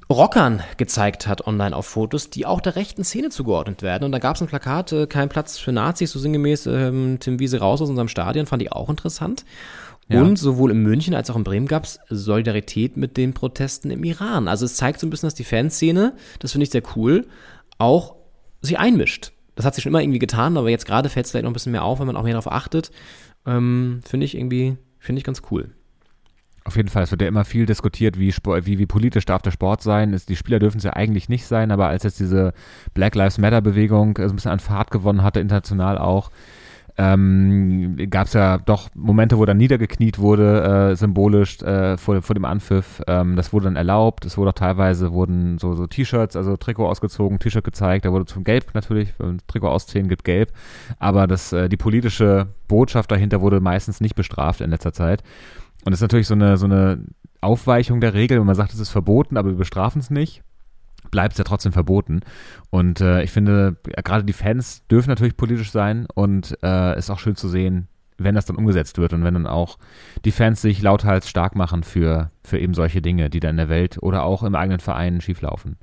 Rockern gezeigt hat online auf Fotos, die auch der rechten Szene zugeordnet werden. Und da gab es ein Plakat, äh, kein Platz für Nazis, so sinngemäß ähm, Tim Wiese raus aus unserem Stadion, fand ich auch interessant. Ja. Und sowohl in München als auch in Bremen gab es Solidarität mit den Protesten im Iran. Also es zeigt so ein bisschen, dass die Fanszene, das finde ich sehr cool, auch sich einmischt. Das hat sich schon immer irgendwie getan, aber jetzt gerade fällt es vielleicht noch ein bisschen mehr auf, wenn man auch mehr darauf achtet. Ähm, finde ich irgendwie, finde ich ganz cool.
Auf jeden Fall, es wird ja immer viel diskutiert, wie, wie, wie politisch darf der Sport sein. die Spieler dürfen es ja eigentlich nicht sein, aber als jetzt diese Black Lives Matter Bewegung so ein bisschen an Fahrt gewonnen hatte, international auch, ähm, gab es ja doch Momente, wo dann niedergekniet wurde, äh, symbolisch äh, vor, vor dem Anpfiff. Ähm, das wurde dann erlaubt. Es wurde auch teilweise wurden so, so T-Shirts, also Trikot ausgezogen, T-Shirt gezeigt. Da wurde zum Gelb natürlich, wenn Trikot ausziehen gibt Gelb. Aber das, äh, die politische Botschaft dahinter wurde meistens nicht bestraft in letzter Zeit. Und das ist natürlich so eine, so eine Aufweichung der Regel, wenn man sagt, es ist verboten, aber wir bestrafen es nicht bleibt es ja trotzdem verboten. Und äh, ich finde, gerade die Fans dürfen natürlich politisch sein und äh, ist auch schön zu sehen, wenn das dann umgesetzt wird und wenn dann auch die Fans sich lauthals stark machen für, für eben solche Dinge, die da in der Welt oder auch im eigenen Verein schieflaufen.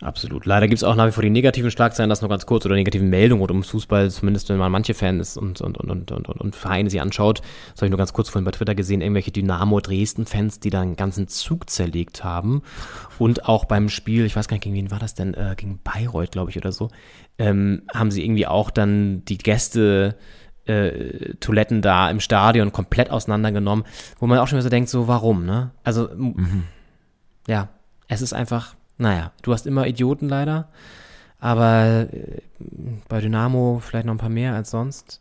Absolut. Leider gibt es auch nach wie vor die negativen Schlagzeilen, das noch ganz kurz, oder negativen Meldungen rund ums Fußball, zumindest wenn man manche Fans und, und, und, und, und, Vereine sich anschaut. Das habe ich nur ganz kurz vorhin bei Twitter gesehen, irgendwelche Dynamo Dresden-Fans, die da einen ganzen Zug zerlegt haben. Und auch beim Spiel, ich weiß gar nicht, gegen wen war das denn, äh, gegen Bayreuth, glaube ich, oder so, ähm, haben sie irgendwie auch dann die Gäste. Äh, Toiletten da im Stadion komplett auseinandergenommen, wo man auch schon wieder so denkt, so warum, ne? Also, mhm. ja, es ist einfach, naja, du hast immer Idioten leider, aber äh, bei Dynamo vielleicht noch ein paar mehr als sonst.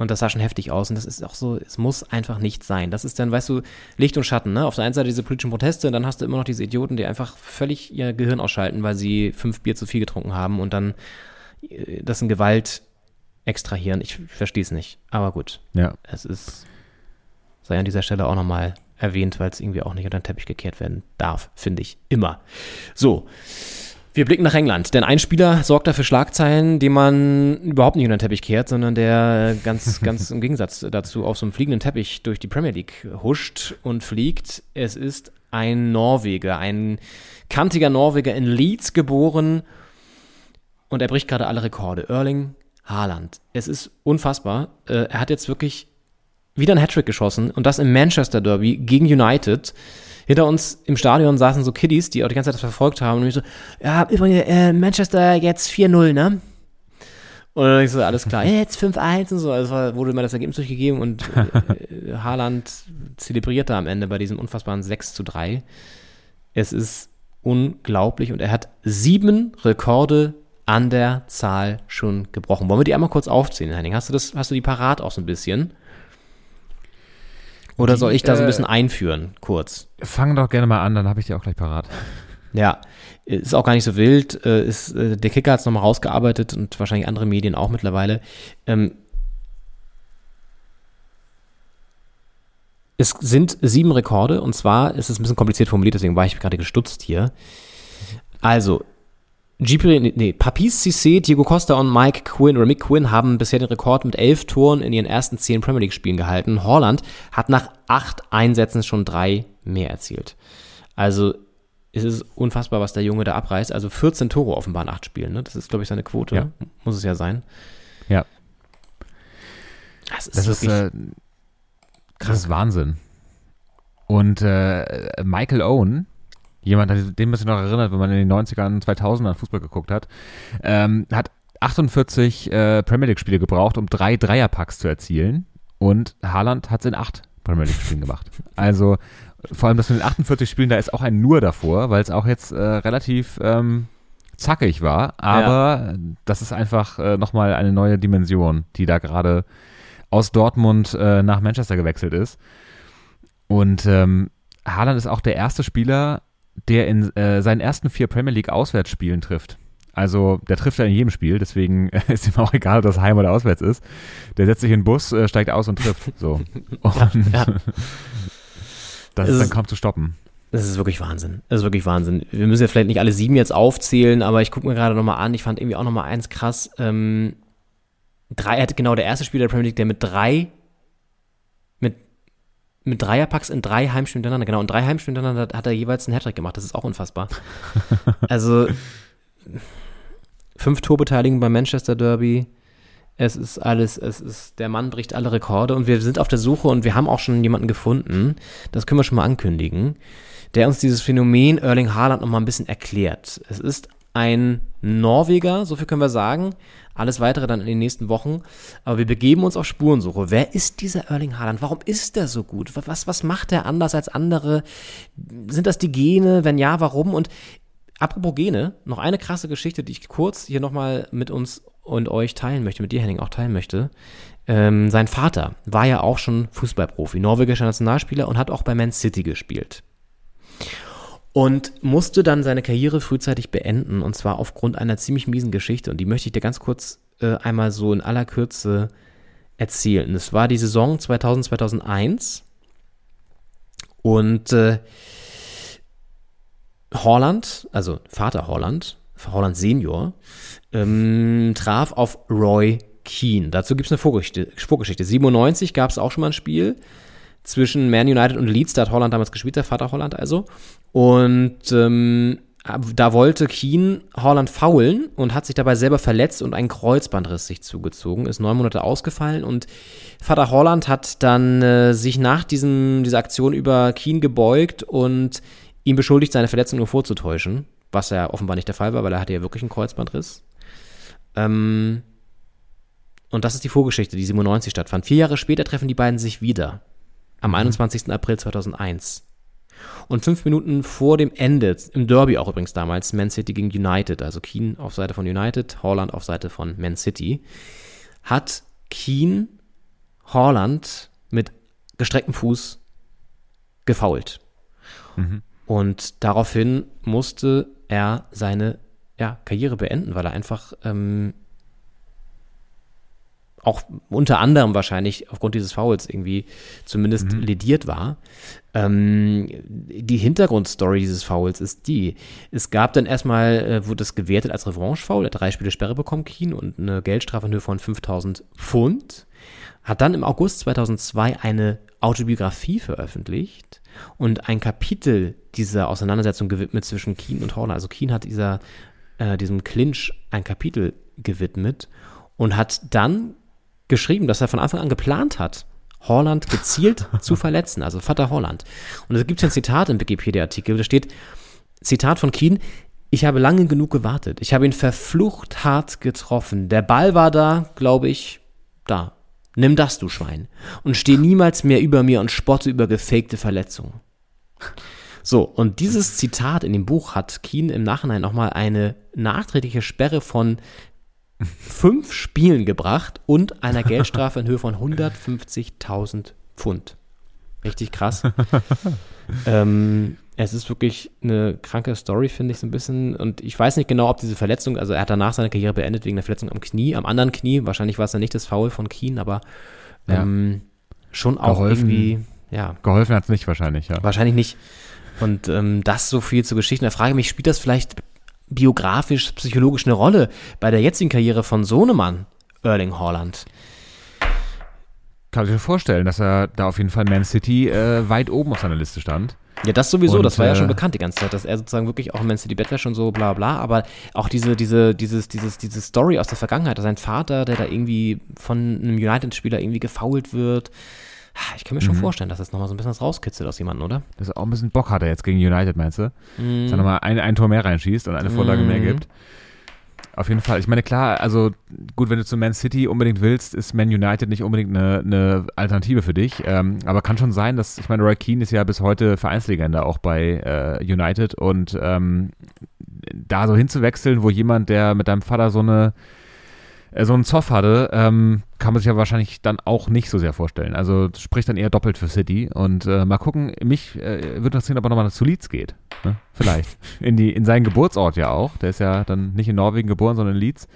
Und das sah schon heftig aus. Und das ist auch so, es muss einfach nicht sein. Das ist dann, weißt du, Licht und Schatten, ne? Auf der einen Seite diese politischen Proteste und dann hast du immer noch diese Idioten, die einfach völlig ihr Gehirn ausschalten, weil sie fünf Bier zu viel getrunken haben und dann äh, das in Gewalt extrahieren. Ich verstehe es nicht. Aber gut.
Ja.
Es ist, sei an dieser Stelle auch nochmal erwähnt, weil es irgendwie auch nicht unter den Teppich gekehrt werden darf, finde ich. Immer. So. Wir blicken nach England, denn ein Spieler sorgt dafür Schlagzeilen, die man überhaupt nicht unter den Teppich kehrt, sondern der ganz, ganz im Gegensatz dazu auf so einem fliegenden Teppich durch die Premier League huscht und fliegt. Es ist ein Norweger, ein kantiger Norweger in Leeds geboren und er bricht gerade alle Rekorde. Erling Haaland. Es ist unfassbar. Äh, er hat jetzt wirklich wieder ein Hattrick geschossen und das im Manchester Derby gegen United. Hinter uns im Stadion saßen so Kiddies, die auch die ganze Zeit das verfolgt haben und ich so, ja, übrigens, äh, Manchester jetzt 4-0, ne? Und dann ich so, alles klar, jetzt 5-1 und so. Also wurde mir das Ergebnis durchgegeben und äh, Haaland zelebrierte am Ende bei diesem unfassbaren 6 zu 3. Es ist unglaublich und er hat sieben Rekorde an der Zahl schon gebrochen. Wollen wir die einmal kurz aufzählen, Henning? Hast du das, hast du die parat auch so ein bisschen? Oder soll ich da so ein bisschen äh, einführen, kurz?
Fang doch gerne mal an, dann habe ich die auch gleich parat.
Ja, ist auch gar nicht so wild. Äh, ist, äh, der Kicker hat es nochmal rausgearbeitet und wahrscheinlich andere Medien auch mittlerweile. Ähm, es sind sieben Rekorde und zwar ist es ein bisschen kompliziert formuliert, deswegen war ich gerade gestutzt hier. Also, GP, nee, Papis Cissé, Diego Costa und Mike Quinn oder Mick Quinn haben bisher den Rekord mit elf Toren in ihren ersten zehn Premier League Spielen gehalten. Holland hat nach acht Einsätzen schon drei mehr erzielt. Also es ist unfassbar, was der Junge da abreißt. Also 14 Tore offenbar in acht Spielen. Ne? Das ist, glaube ich, seine Quote. Ja. Muss es ja sein.
Ja.
Das ist,
das ist, äh, das ist Wahnsinn. Und äh, Michael Owen, jemand, den man sich noch erinnert, wenn man in den 90ern, 2000ern Fußball geguckt hat, ähm, hat 48 äh, Premier League-Spiele gebraucht, um drei Dreierpacks zu erzielen. Und Haaland hat es in acht Premier League-Spielen gemacht. Also vor allem das mit den 48 Spielen, da ist auch ein Nur davor, weil es auch jetzt äh, relativ ähm, zackig war. Aber ja. das ist einfach äh, nochmal eine neue Dimension, die da gerade aus Dortmund äh, nach Manchester gewechselt ist. Und ähm, Haaland ist auch der erste Spieler, der in äh, seinen ersten vier Premier League Auswärtsspielen trifft. Also der trifft ja in jedem Spiel, deswegen ist ihm auch egal, ob das heim oder auswärts ist. Der setzt sich in den Bus, äh, steigt aus und trifft. So. Und ja, ja. das ist, ist dann kaum zu stoppen.
Das ist wirklich Wahnsinn. Das ist wirklich Wahnsinn. Wir müssen ja vielleicht nicht alle sieben jetzt aufzählen, aber ich gucke mir gerade nochmal an. Ich fand irgendwie auch nochmal eins krass. Ähm, drei, er hatte genau der erste Spieler der Premier League, der mit drei mit Dreierpacks in drei Heimspielen hintereinander, genau, in drei Heimspielen hintereinander hat er jeweils einen Hattrick gemacht. Das ist auch unfassbar. also fünf Torbeteiligungen beim Manchester Derby. Es ist alles, es ist, der Mann bricht alle Rekorde und wir sind auf der Suche und wir haben auch schon jemanden gefunden, das können wir schon mal ankündigen, der uns dieses Phänomen Erling Haaland nochmal ein bisschen erklärt. Es ist ein Norweger, so viel können wir sagen, alles weitere dann in den nächsten Wochen. Aber wir begeben uns auf Spurensuche. Wer ist dieser Erling Haaland? Warum ist der so gut? Was, was macht er anders als andere? Sind das die Gene? Wenn ja, warum? Und apropos Gene, noch eine krasse Geschichte, die ich kurz hier nochmal mit uns und euch teilen möchte, mit dir, Henning, auch teilen möchte. Ähm, sein Vater war ja auch schon Fußballprofi, norwegischer Nationalspieler und hat auch bei Man City gespielt. Und musste dann seine Karriere frühzeitig beenden, und zwar aufgrund einer ziemlich miesen Geschichte. Und die möchte ich dir ganz kurz äh, einmal so in aller Kürze erzählen. Es war die Saison 2000, 2001 und äh, Holland, also Vater Holland, Holland Senior, ähm, traf auf Roy Keane. Dazu gibt es eine Vorgeschichte. Vorgeschichte. 97 gab es auch schon mal ein Spiel zwischen Man United und Leeds. Da hat Holland damals gespielt, der Vater Holland also. Und ähm, da wollte Keane Holland faulen und hat sich dabei selber verletzt und einen Kreuzbandriss sich zugezogen, ist neun Monate ausgefallen und Vater Holland hat dann äh, sich nach diesem, dieser Aktion über Keane gebeugt und ihn beschuldigt, seine Verletzung nur vorzutäuschen, was ja offenbar nicht der Fall war, weil er hatte ja wirklich einen Kreuzbandriss. Ähm, und das ist die Vorgeschichte, die 97 stattfand. Vier Jahre später treffen die beiden sich wieder. Am 21. Mhm. April 2001. Und fünf Minuten vor dem Ende, im Derby auch übrigens damals, Man City gegen United, also Keane auf Seite von United, Holland auf Seite von Man City, hat Keane Holland mit gestrecktem Fuß gefault. Mhm. Und daraufhin musste er seine ja, Karriere beenden, weil er einfach ähm, auch unter anderem wahrscheinlich aufgrund dieses Fouls irgendwie zumindest mhm. lediert war. Ähm, die Hintergrundstory dieses Fouls ist die, es gab dann erstmal, äh, wurde das gewertet als Revanche-Foul, er hat drei Spiele Sperre bekommen, Keen, und eine Geldstrafe in Höhe von 5000 Pfund. Hat dann im August 2002 eine Autobiografie veröffentlicht und ein Kapitel dieser Auseinandersetzung gewidmet zwischen Keen und Horner. Also Keen hat dieser, äh, diesem Clinch ein Kapitel gewidmet und hat dann geschrieben, dass er von Anfang an geplant hat, Holland gezielt zu verletzen, also Vater Holland. Und da gibt es ein Zitat im Wikipedia-Artikel, da steht, Zitat von Keen, ich habe lange genug gewartet. Ich habe ihn verflucht hart getroffen. Der Ball war da, glaube ich, da. Nimm das, du Schwein. Und steh niemals mehr über mir und spotte über gefakte Verletzungen. So, und dieses Zitat in dem Buch hat Keen im Nachhinein nochmal eine nachträgliche Sperre von fünf Spielen gebracht und einer Geldstrafe in Höhe von 150.000 Pfund. Richtig krass. ähm, es ist wirklich eine kranke Story, finde ich so ein bisschen. Und ich weiß nicht genau, ob diese Verletzung, also er hat danach seine Karriere beendet wegen der Verletzung am Knie, am anderen Knie. Wahrscheinlich war es dann nicht das Foul von Keen, aber ähm, ja. schon auch geholfen, irgendwie, ja.
Geholfen hat es nicht wahrscheinlich, ja.
Wahrscheinlich nicht. Und ähm, das so viel zu Geschichten. Da frage ich mich, spielt das vielleicht biografisch, psychologisch eine Rolle bei der jetzigen Karriere von Sohnemann, Erling Haaland?
Kann ich mir vorstellen, dass er da auf jeden Fall Man City äh, weit oben auf seiner Liste stand.
Ja, das sowieso, und, das war ja schon äh, bekannt die ganze Zeit, dass er sozusagen wirklich auch Man City Bett wäre schon so bla bla, aber auch diese, diese, dieses, dieses, diese Story aus der Vergangenheit, dass sein Vater, der da irgendwie von einem United-Spieler irgendwie gefault wird, ich kann mir schon mhm. vorstellen, dass das nochmal so ein bisschen was rauskitzelt aus jemandem, oder?
Dass er auch ein bisschen Bock hat er jetzt gegen United, meinst du? Mhm. Dass er nochmal ein, ein Tor mehr reinschießt und eine Vorlage mhm. mehr gibt. Auf jeden Fall. Ich meine, klar, also gut, wenn du zu Man City unbedingt willst, ist Man United nicht unbedingt eine, eine Alternative für dich. Ähm, aber kann schon sein, dass, ich meine, Roy Keane ist ja bis heute Vereinslegende auch bei äh, United und ähm, da so hinzuwechseln, wo jemand, der mit deinem Vater so eine so einen Zoff hatte, ähm, kann man sich ja wahrscheinlich dann auch nicht so sehr vorstellen. Also spricht dann eher doppelt für City. Und äh, mal gucken, mich äh, würde interessieren, ob er nochmal zu Leeds geht. Ne? Vielleicht. in, die, in seinen Geburtsort ja auch. Der ist ja dann nicht in Norwegen geboren, sondern in Leeds.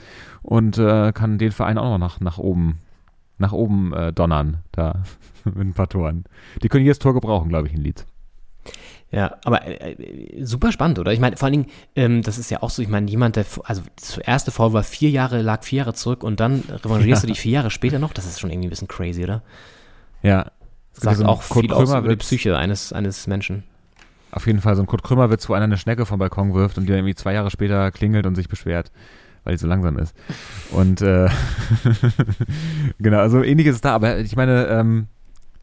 Und äh, kann den Verein auch noch nach, nach oben, nach oben äh, donnern. Da mit ein paar Toren. Die können jedes Tor gebrauchen, glaube ich, in Leeds.
Ja, aber äh, äh, super spannend, oder? Ich meine, vor allen Dingen, ähm, das ist ja auch so, ich meine, jemand, der, also das erste Foul war vier Jahre, lag vier Jahre zurück und dann revanchierst ja. du dich vier Jahre später noch, das ist schon irgendwie ein bisschen crazy, oder?
Ja.
Das sagt so auch Kurt viel aus über die Psyche eines, eines Menschen.
Auf jeden Fall so ein Kurt Krümmerwitz, wo einer eine Schnecke vom Balkon wirft und die dann irgendwie zwei Jahre später klingelt und sich beschwert, weil die so langsam ist. Und äh, genau, also ähnliches ist da, aber ich meine, ähm,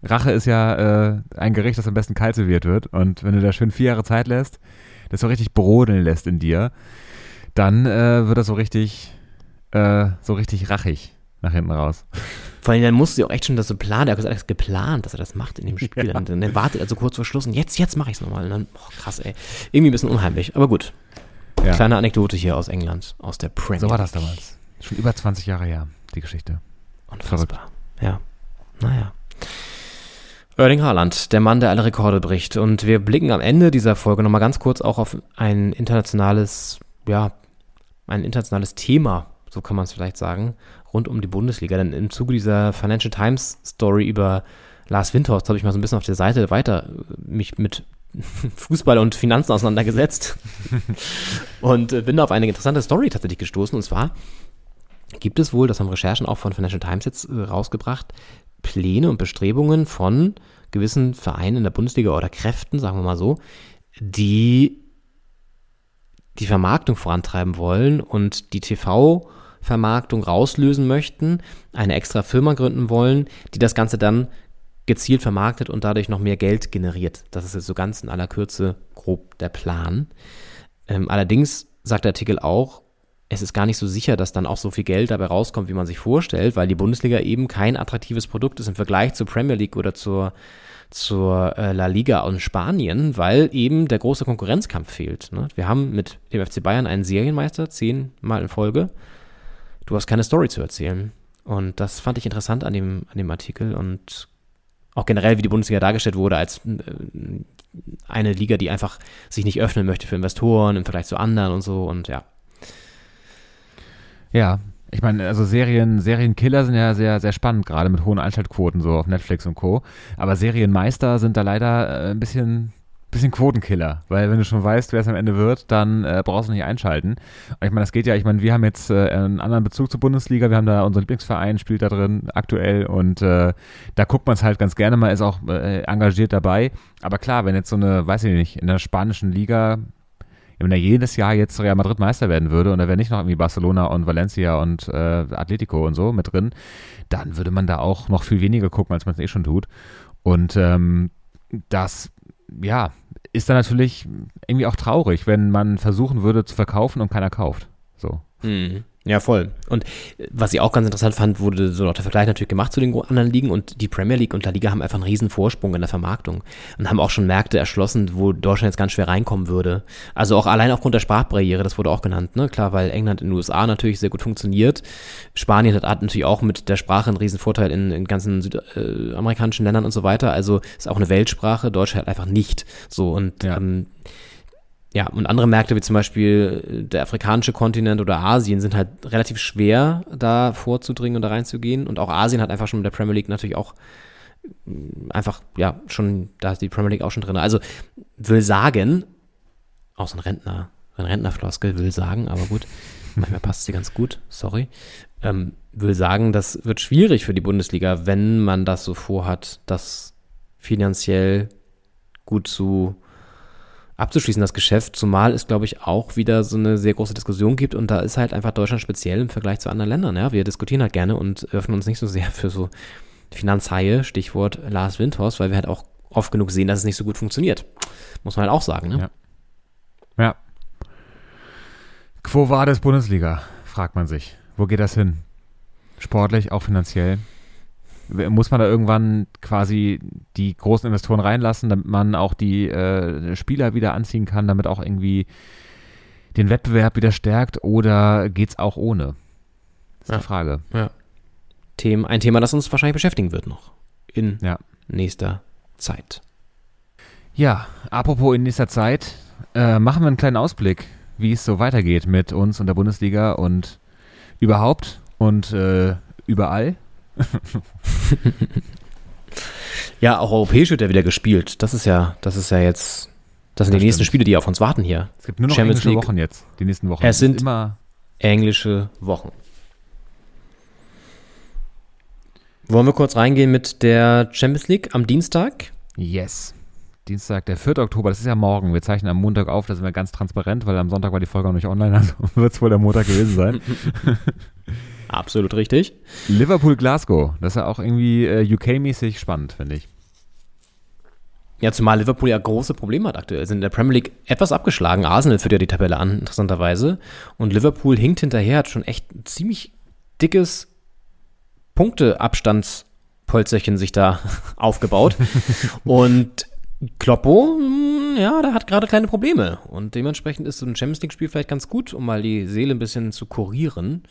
Rache ist ja äh, ein Gericht, das am besten kalt serviert wird. Und wenn du da schön vier Jahre Zeit lässt, das so richtig brodeln lässt in dir, dann äh, wird das so richtig, äh, so richtig rachig nach hinten raus.
Vor allem, dann musste sie auch echt schon das so planen. Er hat alles geplant, dass er das macht in dem Spiel. Ja. Dann, dann wartet er so kurz vor Schluss und jetzt, jetzt mache ich es nochmal. Und dann, boah, krass, ey. Irgendwie ein bisschen unheimlich, aber gut.
Ja.
Kleine Anekdote hier aus England, aus der Premier.
So war das damals. Schon über 20 Jahre her, die Geschichte.
Unfassbar. Ja. Naja. Erling Haaland, der Mann, der alle Rekorde bricht. Und wir blicken am Ende dieser Folge nochmal ganz kurz auch auf ein internationales, ja, ein internationales Thema, so kann man es vielleicht sagen, rund um die Bundesliga. Denn im Zuge dieser Financial Times Story über Lars Windhorst habe ich mal so ein bisschen auf der Seite weiter äh, mich mit Fußball und Finanzen auseinandergesetzt und äh, bin auf eine interessante Story tatsächlich gestoßen. Und zwar gibt es wohl, das haben Recherchen auch von Financial Times jetzt äh, rausgebracht, Pläne und Bestrebungen von gewissen Vereinen in der Bundesliga oder Kräften, sagen wir mal so, die die Vermarktung vorantreiben wollen und die TV-Vermarktung rauslösen möchten, eine extra Firma gründen wollen, die das Ganze dann gezielt vermarktet und dadurch noch mehr Geld generiert. Das ist jetzt so ganz in aller Kürze grob der Plan. Ähm, allerdings sagt der Artikel auch, es ist gar nicht so sicher, dass dann auch so viel Geld dabei rauskommt, wie man sich vorstellt, weil die Bundesliga eben kein attraktives Produkt ist im Vergleich zur Premier League oder zur, zur äh, La Liga aus Spanien, weil eben der große Konkurrenzkampf fehlt. Ne? Wir haben mit dem FC Bayern einen Serienmeister, zehnmal in Folge. Du hast keine Story zu erzählen. Und das fand ich interessant an dem, an dem Artikel und auch generell, wie die Bundesliga dargestellt wurde, als äh, eine Liga, die einfach sich nicht öffnen möchte für Investoren im Vergleich zu anderen und so. Und ja,
Ja, ich meine, also Serien, Serienkiller sind ja sehr, sehr spannend, gerade mit hohen Einschaltquoten so auf Netflix und Co. Aber Serienmeister sind da leider äh, ein bisschen, bisschen Quotenkiller, weil wenn du schon weißt, wer es am Ende wird, dann äh, brauchst du nicht einschalten. Und ich meine, das geht ja, ich meine, wir haben jetzt äh, einen anderen Bezug zur Bundesliga, wir haben da unseren Lieblingsverein, spielt da drin aktuell und äh, da guckt man es halt ganz gerne mal, ist auch äh, engagiert dabei. Aber klar, wenn jetzt so eine, weiß ich nicht, in der spanischen Liga wenn er jedes Jahr jetzt Real Madrid Meister werden würde und da wäre nicht noch irgendwie Barcelona und Valencia und äh, Atletico und so mit drin, dann würde man da auch noch viel weniger gucken, als man es eh schon tut. Und ähm, das, ja, ist dann natürlich irgendwie auch traurig, wenn man versuchen würde zu verkaufen und keiner kauft. So.
Mhm. Ja, voll. Und äh, was ich auch ganz interessant fand, wurde so noch der Vergleich natürlich gemacht zu den anderen Ligen und die Premier League und La Liga haben einfach einen riesen Vorsprung in der Vermarktung und haben auch schon Märkte erschlossen, wo Deutschland jetzt ganz schwer reinkommen würde. Also auch allein aufgrund der Sprachbarriere, das wurde auch genannt, ne? Klar, weil England in den USA natürlich sehr gut funktioniert. Spanien hat, hat natürlich auch mit der Sprache einen riesen Vorteil in, in ganzen südamerikanischen Ländern und so weiter. Also ist auch eine Weltsprache, Deutschland halt einfach nicht. So und
Ja.
ähm, ja, und andere Märkte wie zum Beispiel der afrikanische Kontinent oder Asien sind halt relativ schwer, da vorzudringen und da reinzugehen. Und auch Asien hat einfach schon mit der Premier League natürlich auch mh, einfach, ja, schon, da ist die Premier League auch schon drin. Also will sagen, auch so ein Rentner, ein Rentnerfloskel will sagen, aber gut, manchmal passt sie ganz gut, sorry. Ähm, will sagen, das wird schwierig für die Bundesliga, wenn man das so vorhat, das finanziell gut zu abzuschließen, das Geschäft, zumal es, glaube ich, auch wieder so eine sehr große Diskussion gibt und da ist halt einfach Deutschland speziell im Vergleich zu anderen Ländern. Ja? Wir diskutieren halt gerne und öffnen uns nicht so sehr für so Finanzhaie, Stichwort Lars Windhorst, weil wir halt auch oft genug sehen, dass es nicht so gut funktioniert. Muss man halt auch sagen. Ne?
Ja. Ja. Quo vadis Bundesliga, fragt man sich. Wo geht das hin? Sportlich, auch finanziell? Muss man da irgendwann quasi die großen Investoren reinlassen, damit man auch die äh, Spieler wieder anziehen kann, damit auch irgendwie den Wettbewerb wieder stärkt oder geht's auch ohne? Das ist
Ja.
die Frage.
Themen, ein Thema, das uns wahrscheinlich beschäftigen wird noch in
Ja.
nächster Zeit.
Ja, apropos in nächster Zeit, äh, machen wir einen kleinen Ausblick, wie es so weitergeht mit uns und der Bundesliga und überhaupt und äh, überall.
Ja, auch europäisch wird ja wieder gespielt. Das ist ja, das ist ja jetzt, das sind
Das
die nächsten
stimmt.
Spiele, die auf uns warten hier.
Es gibt nur noch
Champions
englische
League.
Wochen jetzt, die nächsten Wochen.
Es sind-
immer
Englische Wochen. Wollen wir kurz reingehen mit der Champions League am Dienstag?
yes. Dienstag, der 4. Oktober, das ist ja morgen. Wir zeichnen am Montag auf, da sind wir ganz transparent, weil am Sonntag war die Folge noch nicht online, also wird es wohl der Montag gewesen sein.
Absolut richtig.
Liverpool Glasgow, das ist ja auch irgendwie äh, UK-mäßig spannend, finde ich.
Ja, zumal Liverpool ja große Probleme hat aktuell. Sind in der Premier League etwas abgeschlagen. Arsenal führt ja die Tabelle an, interessanterweise. Und Liverpool hinkt hinterher, hat schon echt ein ziemlich dickes Punkteabstandspolsterchen sich da aufgebaut. Und Kloppo, hm, ja, der hat gerade kleine Probleme. Und dementsprechend ist so ein Champions League-Spiel vielleicht ganz gut, um mal die Seele ein bisschen zu kurieren.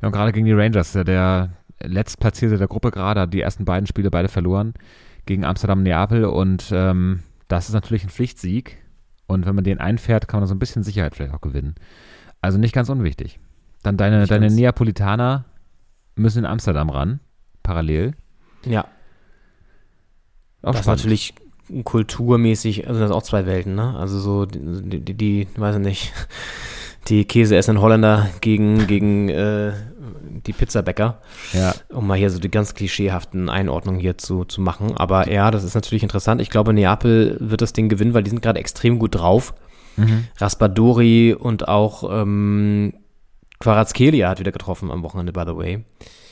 Ja, und gerade gegen die Rangers, der, der letztplatzierte der Gruppe gerade, hat die ersten beiden Spiele beide verloren gegen Amsterdam Neapel und ähm, das ist natürlich ein Pflichtsieg. Und wenn man den einfährt, kann man so ein bisschen Sicherheit vielleicht auch gewinnen. Also nicht ganz unwichtig. Dann deine,
Nicht
deine
ganz.
Neapolitaner müssen in Amsterdam ran, parallel.
Ja,
Auch
das ist natürlich kulturmäßig, also das sind auch zwei Welten, ne? Also so die, die, die weiß ich nicht, die käseessenden Holländer gegen, gegen äh, die Pizzabäcker,
Ja,
um mal hier so die ganz klischeehaften Einordnungen hier zu, zu machen. Aber ja, das ist natürlich interessant. Ich glaube, Neapel wird das Ding gewinnen, weil die sind gerade extrem gut drauf. Raspadori und auch ähm, Quarazkelia hat wieder getroffen am Wochenende, by the way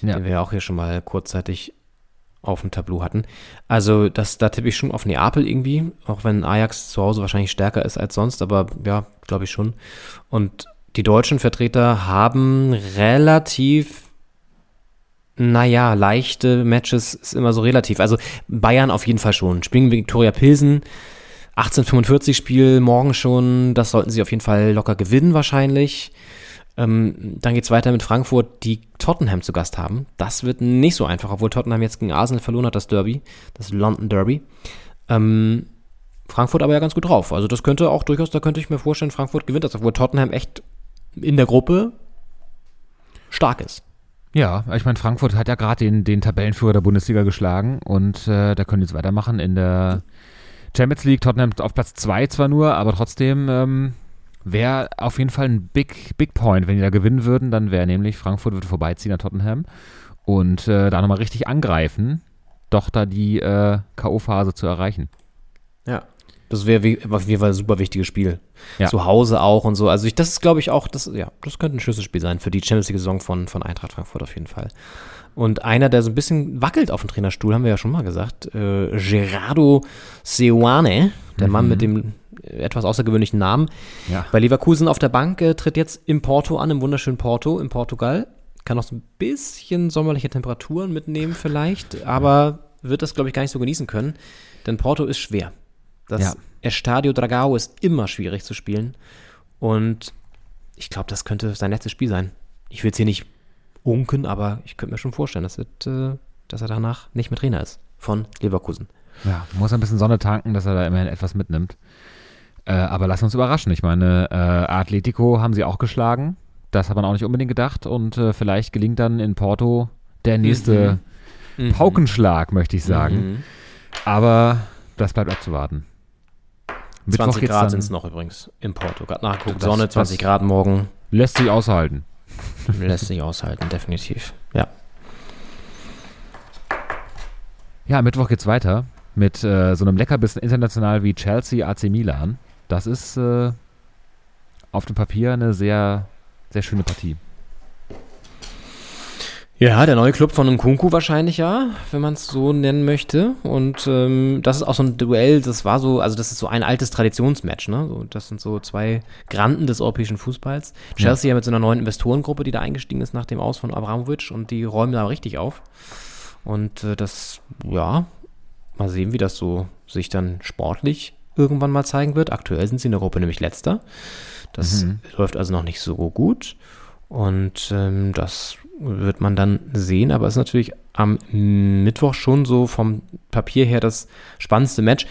ja.
den wir ja auch hier schon mal kurzzeitig auf dem Tableau hatten. Also das, da tippe ich schon auf Neapel irgendwie, auch wenn Ajax zu Hause wahrscheinlich stärker ist als sonst, aber ja, glaube ich schon. Und die deutschen Vertreter haben relativ, naja, leichte Matches ist immer so relativ. Also Bayern auf jeden Fall schon. Spielen Viktoria Pilsen, 1845 Spiel morgen schon, das sollten sie auf jeden Fall locker gewinnen wahrscheinlich. Ähm, dann geht's weiter mit Frankfurt, die Tottenham zu Gast haben. Das wird nicht so einfach, obwohl Tottenham jetzt gegen Arsenal verloren hat, das Derby, das London Derby. Ähm, Frankfurt aber ja ganz gut drauf. Also das könnte auch durchaus, da könnte ich mir vorstellen, Frankfurt gewinnt das, obwohl Tottenham echt in der Gruppe stark ist.
Ja, ich meine, Frankfurt hat ja gerade den, den Tabellenführer der Bundesliga geschlagen und äh, da können die jetzt weitermachen in der Champions League. Tottenham auf Platz 2 zwar nur, aber trotzdem ähm, wäre auf jeden Fall ein Big, Big Point. Wenn die da gewinnen würden, dann wäre nämlich Frankfurt würde vorbeiziehen an Tottenham und äh, da nochmal richtig angreifen, doch da die äh, K.O.-Phase zu erreichen.
Ja. Das wäre wie- auf jeden Fall ein super wichtiges Spiel.
Ja.
Zu Hause auch und so. Also ich, das ist, glaube ich, auch, das, ja, das könnte ein Schlüsselspiel sein für die Champions League-Saison von, von Eintracht Frankfurt auf jeden Fall. Und einer, der so ein bisschen wackelt auf dem Trainerstuhl, haben wir ja schon mal gesagt, äh, Gerardo Seoane, der Mann mit dem etwas außergewöhnlichen Namen.
Ja.
Bei Leverkusen auf der Bank äh, tritt jetzt im Porto an, im wunderschönen Porto in Portugal. Kann auch so ein bisschen sommerliche Temperaturen mitnehmen vielleicht, aber wird das, glaube ich, gar nicht so genießen können, denn Porto ist schwer. Das
Ja.
Estadio Dragao ist immer schwierig zu spielen und ich glaube, das könnte sein letztes Spiel sein. Ich will es hier nicht unken, aber ich könnte mir schon vorstellen, dass, wird, äh, dass er danach nicht mehr Trainer ist von Leverkusen.
Ja, muss ein bisschen Sonne tanken, dass er da immerhin etwas mitnimmt. Äh, aber lass uns überraschen. Ich meine, äh, Atletico haben sie auch geschlagen. Das hat man auch nicht unbedingt gedacht. Und äh, vielleicht gelingt dann in Porto der nächste Paukenschlag, möchte ich sagen.
Mhm.
Aber das bleibt abzuwarten.
20
geht's
Grad
dann-
sind es noch übrigens im Porto. Gerade nachgeguckt, Sonne, 20
das-
Grad morgen.
Lässt sich aushalten.
Lässt sich aushalten, definitiv. Ja.
Ja, Mittwoch geht's weiter mit äh, so einem Leckerbissen international wie Chelsea AC Milan. Das ist äh, auf dem Papier eine sehr, sehr schöne Partie.
Ja, der neue Club von Nkunku wahrscheinlich ja, wenn man es so nennen möchte. Und ähm, das ist auch so ein Duell, das war so, also das ist so ein altes Traditionsmatch, ne? So, das sind so zwei Granden des europäischen Fußballs. Chelsea ja. mit so einer neuen Investorengruppe, die da eingestiegen ist nach dem Aus von Abramovic und die räumen da richtig auf. Und äh, das, ja, mal sehen, wie das so sich dann sportlich irgendwann mal zeigen wird. Aktuell sind sie in der Gruppe nämlich letzter. Das läuft also noch nicht so gut. Und ähm, das wird man dann sehen, aber es ist natürlich am Mittwoch schon so vom Papier her das spannendste Match.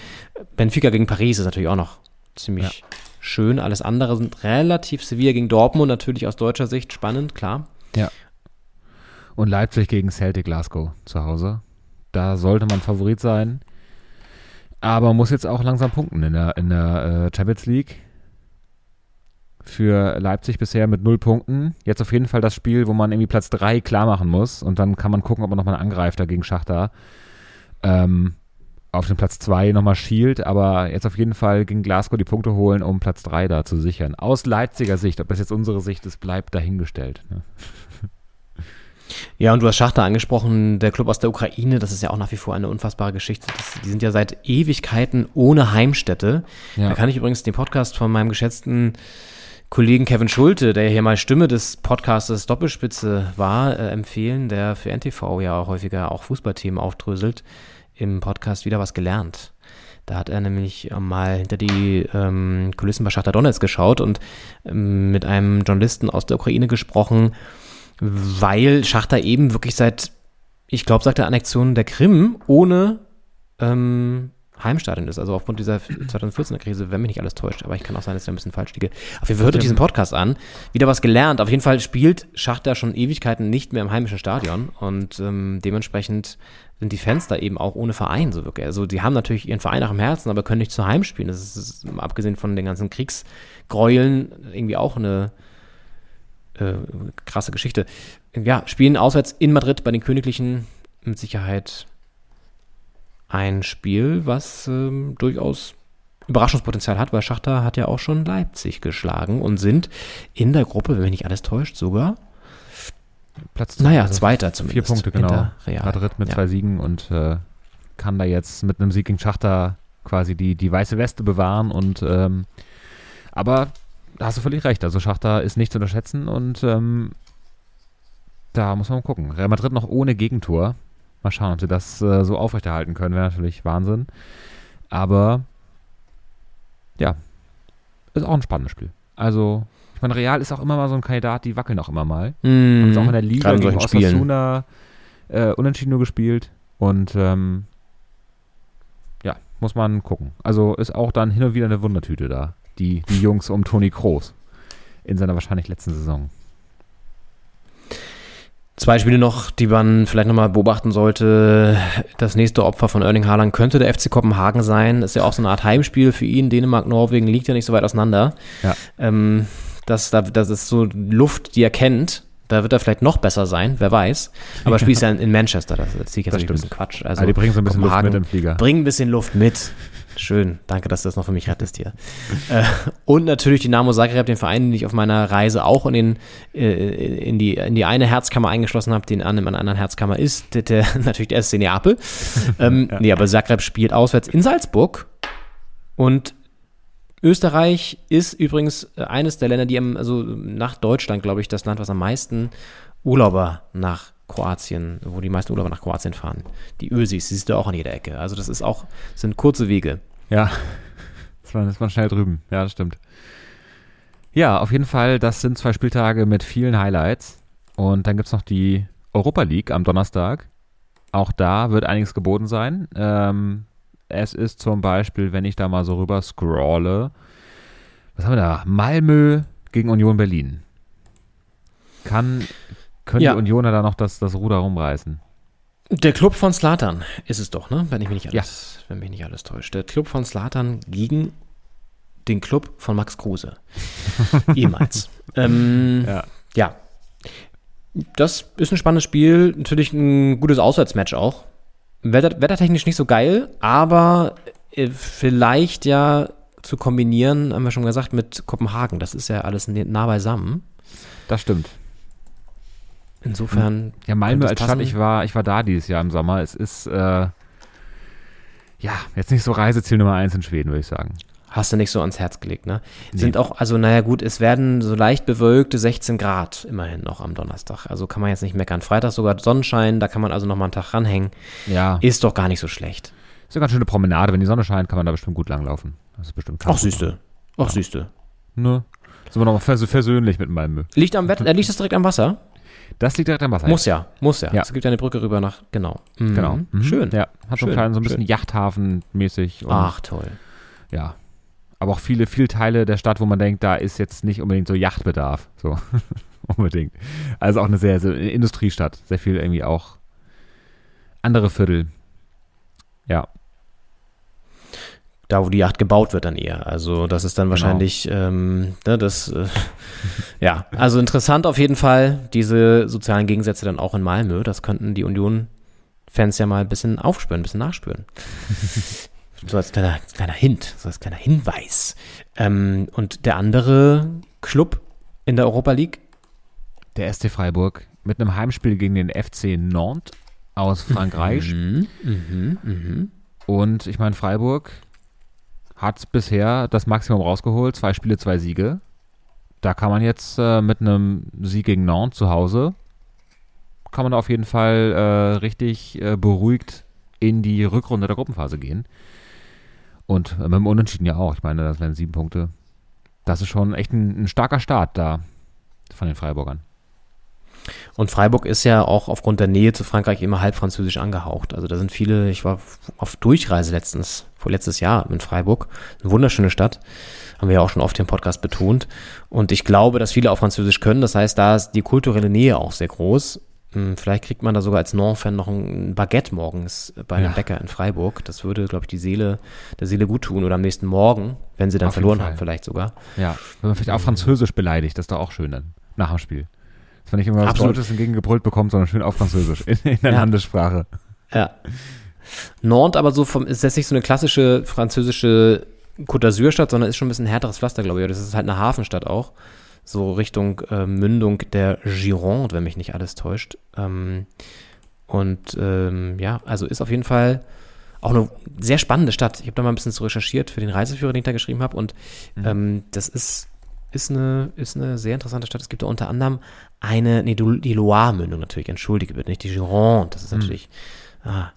Benfica gegen Paris ist natürlich auch noch ziemlich schön. Alles andere sind relativ Sevilla gegen Dortmund, natürlich aus deutscher Sicht spannend, klar.
Ja. Und Leipzig gegen Celtic Glasgow zu Hause. Da sollte man Favorit sein. Aber man muss jetzt auch langsam punkten in der, in der äh, Champions League. Für Leipzig bisher mit null Punkten. Jetzt auf jeden Fall das Spiel, wo man irgendwie Platz 3 klar machen muss. Und dann kann man gucken, ob man nochmal angreift dagegen Schachter. Ähm, auf den Platz 2 nochmal schielt, aber jetzt auf jeden Fall gegen Glasgow die Punkte holen, um Platz 3 da zu sichern. Aus Leipziger Sicht, ob das jetzt unsere Sicht ist, bleibt dahingestellt. Ne?
Ja, und du hast Schachter angesprochen, der Club aus der Ukraine, das ist ja auch nach wie vor eine unfassbare Geschichte. Das, die sind ja seit Ewigkeiten ohne Heimstätte.
Ja.
Da kann ich übrigens den Podcast von meinem geschätzten Kollegen Kevin Schulte, der hier mal Stimme des Podcastes Doppelspitze war, äh, empfehlen, der für NTV ja auch häufiger auch Fußballthemen aufdröselt. im Podcast wieder was gelernt. Da hat er nämlich mal hinter die ähm, Kulissen bei Schachtar Donetsk geschaut und ähm, mit einem Journalisten aus der Ukraine gesprochen, weil Schachtar eben wirklich seit, ich glaube, seit der Annexion der Krim ohne ähm, Heimstadion ist, also aufgrund dieser 2014er Krise, wenn mich nicht alles täuscht, aber ich kann auch sein, dass ich ein bisschen falsch liege. Auf jeden Fall hört euch diesen Podcast an, wieder was gelernt. Auf jeden Fall spielt Schachter schon Ewigkeiten nicht mehr im heimischen Stadion und ähm, dementsprechend sind die Fans da eben auch ohne Verein so wirklich. Also die haben natürlich ihren Verein auch im Herzen, aber können nicht zu Heim spielen. Das ist, ist abgesehen von den ganzen Kriegsgräueln irgendwie auch eine äh, krasse Geschichte. Ja, spielen auswärts in Madrid bei den Königlichen mit Sicherheit ein Spiel, was ähm, durchaus Überraschungspotenzial hat, weil Schachter hat ja auch schon Leipzig geschlagen und sind in der Gruppe, wenn mich nicht alles täuscht, sogar
Platz
naja,
also
zweiter zumindest.
Vier Punkte, genau.
Real.
Madrid mit
Ja.
zwei Siegen und äh, kann da jetzt mit einem Sieg gegen Schachter quasi die, die weiße Weste bewahren und ähm, aber da hast du völlig recht. Also Schachter ist nicht zu unterschätzen und ähm, da muss man mal gucken. Real Madrid noch ohne Gegentor. Mal schauen, ob sie das äh, so aufrechterhalten können. Wäre natürlich Wahnsinn. Aber ja, ist auch ein spannendes Spiel. Also, ich meine, Real ist auch immer mal so ein Kandidat, die wackeln auch immer mal. Haben jetzt auch in der Liga gegen. Osasuna äh, unentschieden nur gespielt. Und ähm, ja, muss man gucken. Also ist auch dann hin und wieder eine Wundertüte da. Die, die Jungs um Toni Kroos in seiner wahrscheinlich letzten Saison.
Zwei Spiele noch, die man vielleicht nochmal beobachten sollte. Das nächste Opfer von Erling Haaland könnte der FC Kopenhagen sein. Ist ja auch so eine Art Heimspiel für ihn. Dänemark, Norwegen liegt ja nicht so weit auseinander.
Ja.
Ähm, das, da- das ist so Luft, die er kennt. Da wird er vielleicht noch besser sein, wer weiß. Aber spielt ja in, Manchester, das, ich jetzt
Das
ein bisschen. Quatsch. Also
Also die bringen so ein bisschen Luft mit im Flieger.
Bringen ein bisschen Luft mit. Schön, danke, dass du das noch für mich rettest hier. äh, und natürlich Dynamo Zagreb, den Verein, den ich auf meiner Reise auch in, den, äh, in, die, in die eine Herzkammer eingeschlossen habe, den an in einer anderen Herzkammer ist, der, der, natürlich der SC Neapel. Ähm, Nee, aber Zagreb spielt auswärts in Salzburg und Österreich ist übrigens äh, eines der Länder, die am, also nach Deutschland, glaube ich, das Land, was am meisten Urlauber nach Kroatien, wo die meisten Urlauber nach Kroatien fahren. Die Ösis, die siehst du auch an jeder Ecke. Also das ist auch, sind kurze Wege.
Ja, ist man, ist man schnell drüben. Ja, das stimmt. Ja, auf jeden Fall, das sind zwei Spieltage mit vielen Highlights. Und dann gibt es noch die Europa League am Donnerstag. Auch da wird einiges geboten sein. Ähm, es ist zum Beispiel, wenn ich da mal so rüber scrolle, was haben wir da? Malmö gegen Union Berlin. Kann, können
Ja.
die Unioner da noch das, das Ruder rumreißen?
Der Club von Slatan ist es doch, ne? Wenn ich mich nicht alles, wenn mich nicht alles täuscht. Der Club von Slatan gegen den Club von Max Kruse. Ehemals. ähm,
Ja.
ja. Das ist ein spannendes Spiel. Natürlich ein gutes Auswärtsmatch auch. Wetter, wettertechnisch nicht so geil, aber äh, vielleicht ja zu kombinieren, haben wir schon gesagt, mit Kopenhagen. Das ist ja alles nah beisammen.
Das stimmt.
Insofern.
Ja, Malmö als Stadt, ich war, ich war da dieses Jahr im Sommer. Es ist, äh, ja, jetzt nicht so Reiseziel Nummer eins in Schweden, würde ich sagen.
Hast du nicht so ans Herz gelegt, ne? Sind auch, also naja gut, es werden so leicht bewölkte 16 Grad immerhin noch am Donnerstag. Also kann man jetzt nicht meckern. Freitag sogar Sonnenschein, da kann man also noch mal einen Tag ranhängen.
Ja,
Ist doch gar nicht so schlecht.
ist eine ganz schöne Promenade. Wenn die Sonne scheint, kann man da bestimmt gut langlaufen. Das ist bestimmt
Ach, siehste. Ach, siehste.
Ne? Sind wir nochmal vers versöhnlich mit Malmö.
Liegt am Wetter, äh, liegt das direkt am Wasser?
Das liegt direkt am Wasser.
Muss ja, muss ja.
Ja.
Es gibt ja eine Brücke rüber nach, genau. Mhm.
Genau. Mhm.
Schön.
Ja, hat so
Schön,
einen kleinen, so ein bisschen. Yachthafen-mäßig.
Ach, toll.
Ja. Aber auch viele, viele Teile der Stadt, wo man denkt, da ist jetzt nicht unbedingt so Yachtbedarf. So. unbedingt. Also auch eine sehr, sehr Industriestadt. Sehr viel irgendwie auch andere Viertel. Ja.
Da, wo die Yacht gebaut wird, dann eher. Also, das ist dann wahrscheinlich, ähm, ne, das, äh, ja, also interessant auf jeden Fall, diese sozialen Gegensätze dann auch in Malmö. Das könnten die Union-Fans ja mal ein bisschen aufspüren, ein bisschen nachspüren. so als kleiner, kleiner Hint, so als kleiner Hinweis. Ähm, und der andere Club in der Europa League,
Der SC Freiburg mit einem Heimspiel gegen den FC Nantes aus Frankreich.
Mhm.
Und ich meine, Freiburg hat bisher das Maximum rausgeholt. Zwei Spiele, zwei Siege. Da kann man jetzt äh, mit einem Sieg gegen Nantes zu Hause, kann man auf jeden Fall äh, richtig äh, beruhigt in die Rückrunde der Gruppenphase gehen. Und mit dem Unentschieden ja auch. Ich meine, das wären sieben Punkte. Das ist schon echt ein, ein starker Start da von den Freiburgern.
Und Freiburg ist ja auch aufgrund der Nähe zu Frankreich immer halb französisch angehaucht. Also da sind viele, ich war auf Durchreise letztens, vor letztes Jahr in Freiburg. Eine wunderschöne Stadt. Haben wir ja auch schon oft im Podcast betont. Und ich glaube, dass viele auch Französisch können. Das heißt, da ist die kulturelle Nähe auch sehr groß. Hm, vielleicht kriegt man da sogar als Non-Fan noch ein Baguette morgens bei einem
Ja.
Bäcker in Freiburg. Das würde, glaube ich, die Seele, der Seele gut tun. Oder am nächsten Morgen, wenn sie dann
Auf
verloren haben, vielleicht sogar.
Ja, wenn man vielleicht auch Französisch beleidigt, das ist doch auch schön dann, nach dem Spiel. Dass man nicht immer was
Absolut.
Deutsches entgegengebrüllt bekommt, sondern schön auf Französisch, in, in der
Ja.
Landessprache.
Ja. Nantes aber so vom, ist jetzt nicht so eine klassische französische Côte d'Azur-Stadt, sondern ist schon ein bisschen härteres Pflaster, glaube ich. Das ist halt eine Hafenstadt auch. So Richtung äh, Mündung der Gironde, wenn mich nicht alles täuscht. Ähm, und ähm, ja, also ist auf jeden Fall auch eine sehr spannende Stadt. Ich habe da mal ein bisschen so recherchiert für den Reiseführer, den ich da geschrieben habe. Und ähm, das ist, ist, eine, ist eine sehr interessante Stadt. Es gibt da unter anderem eine, nee, die Loire-Mündung natürlich, entschuldige bitte, nicht die Gironde. Das ist natürlich, ah,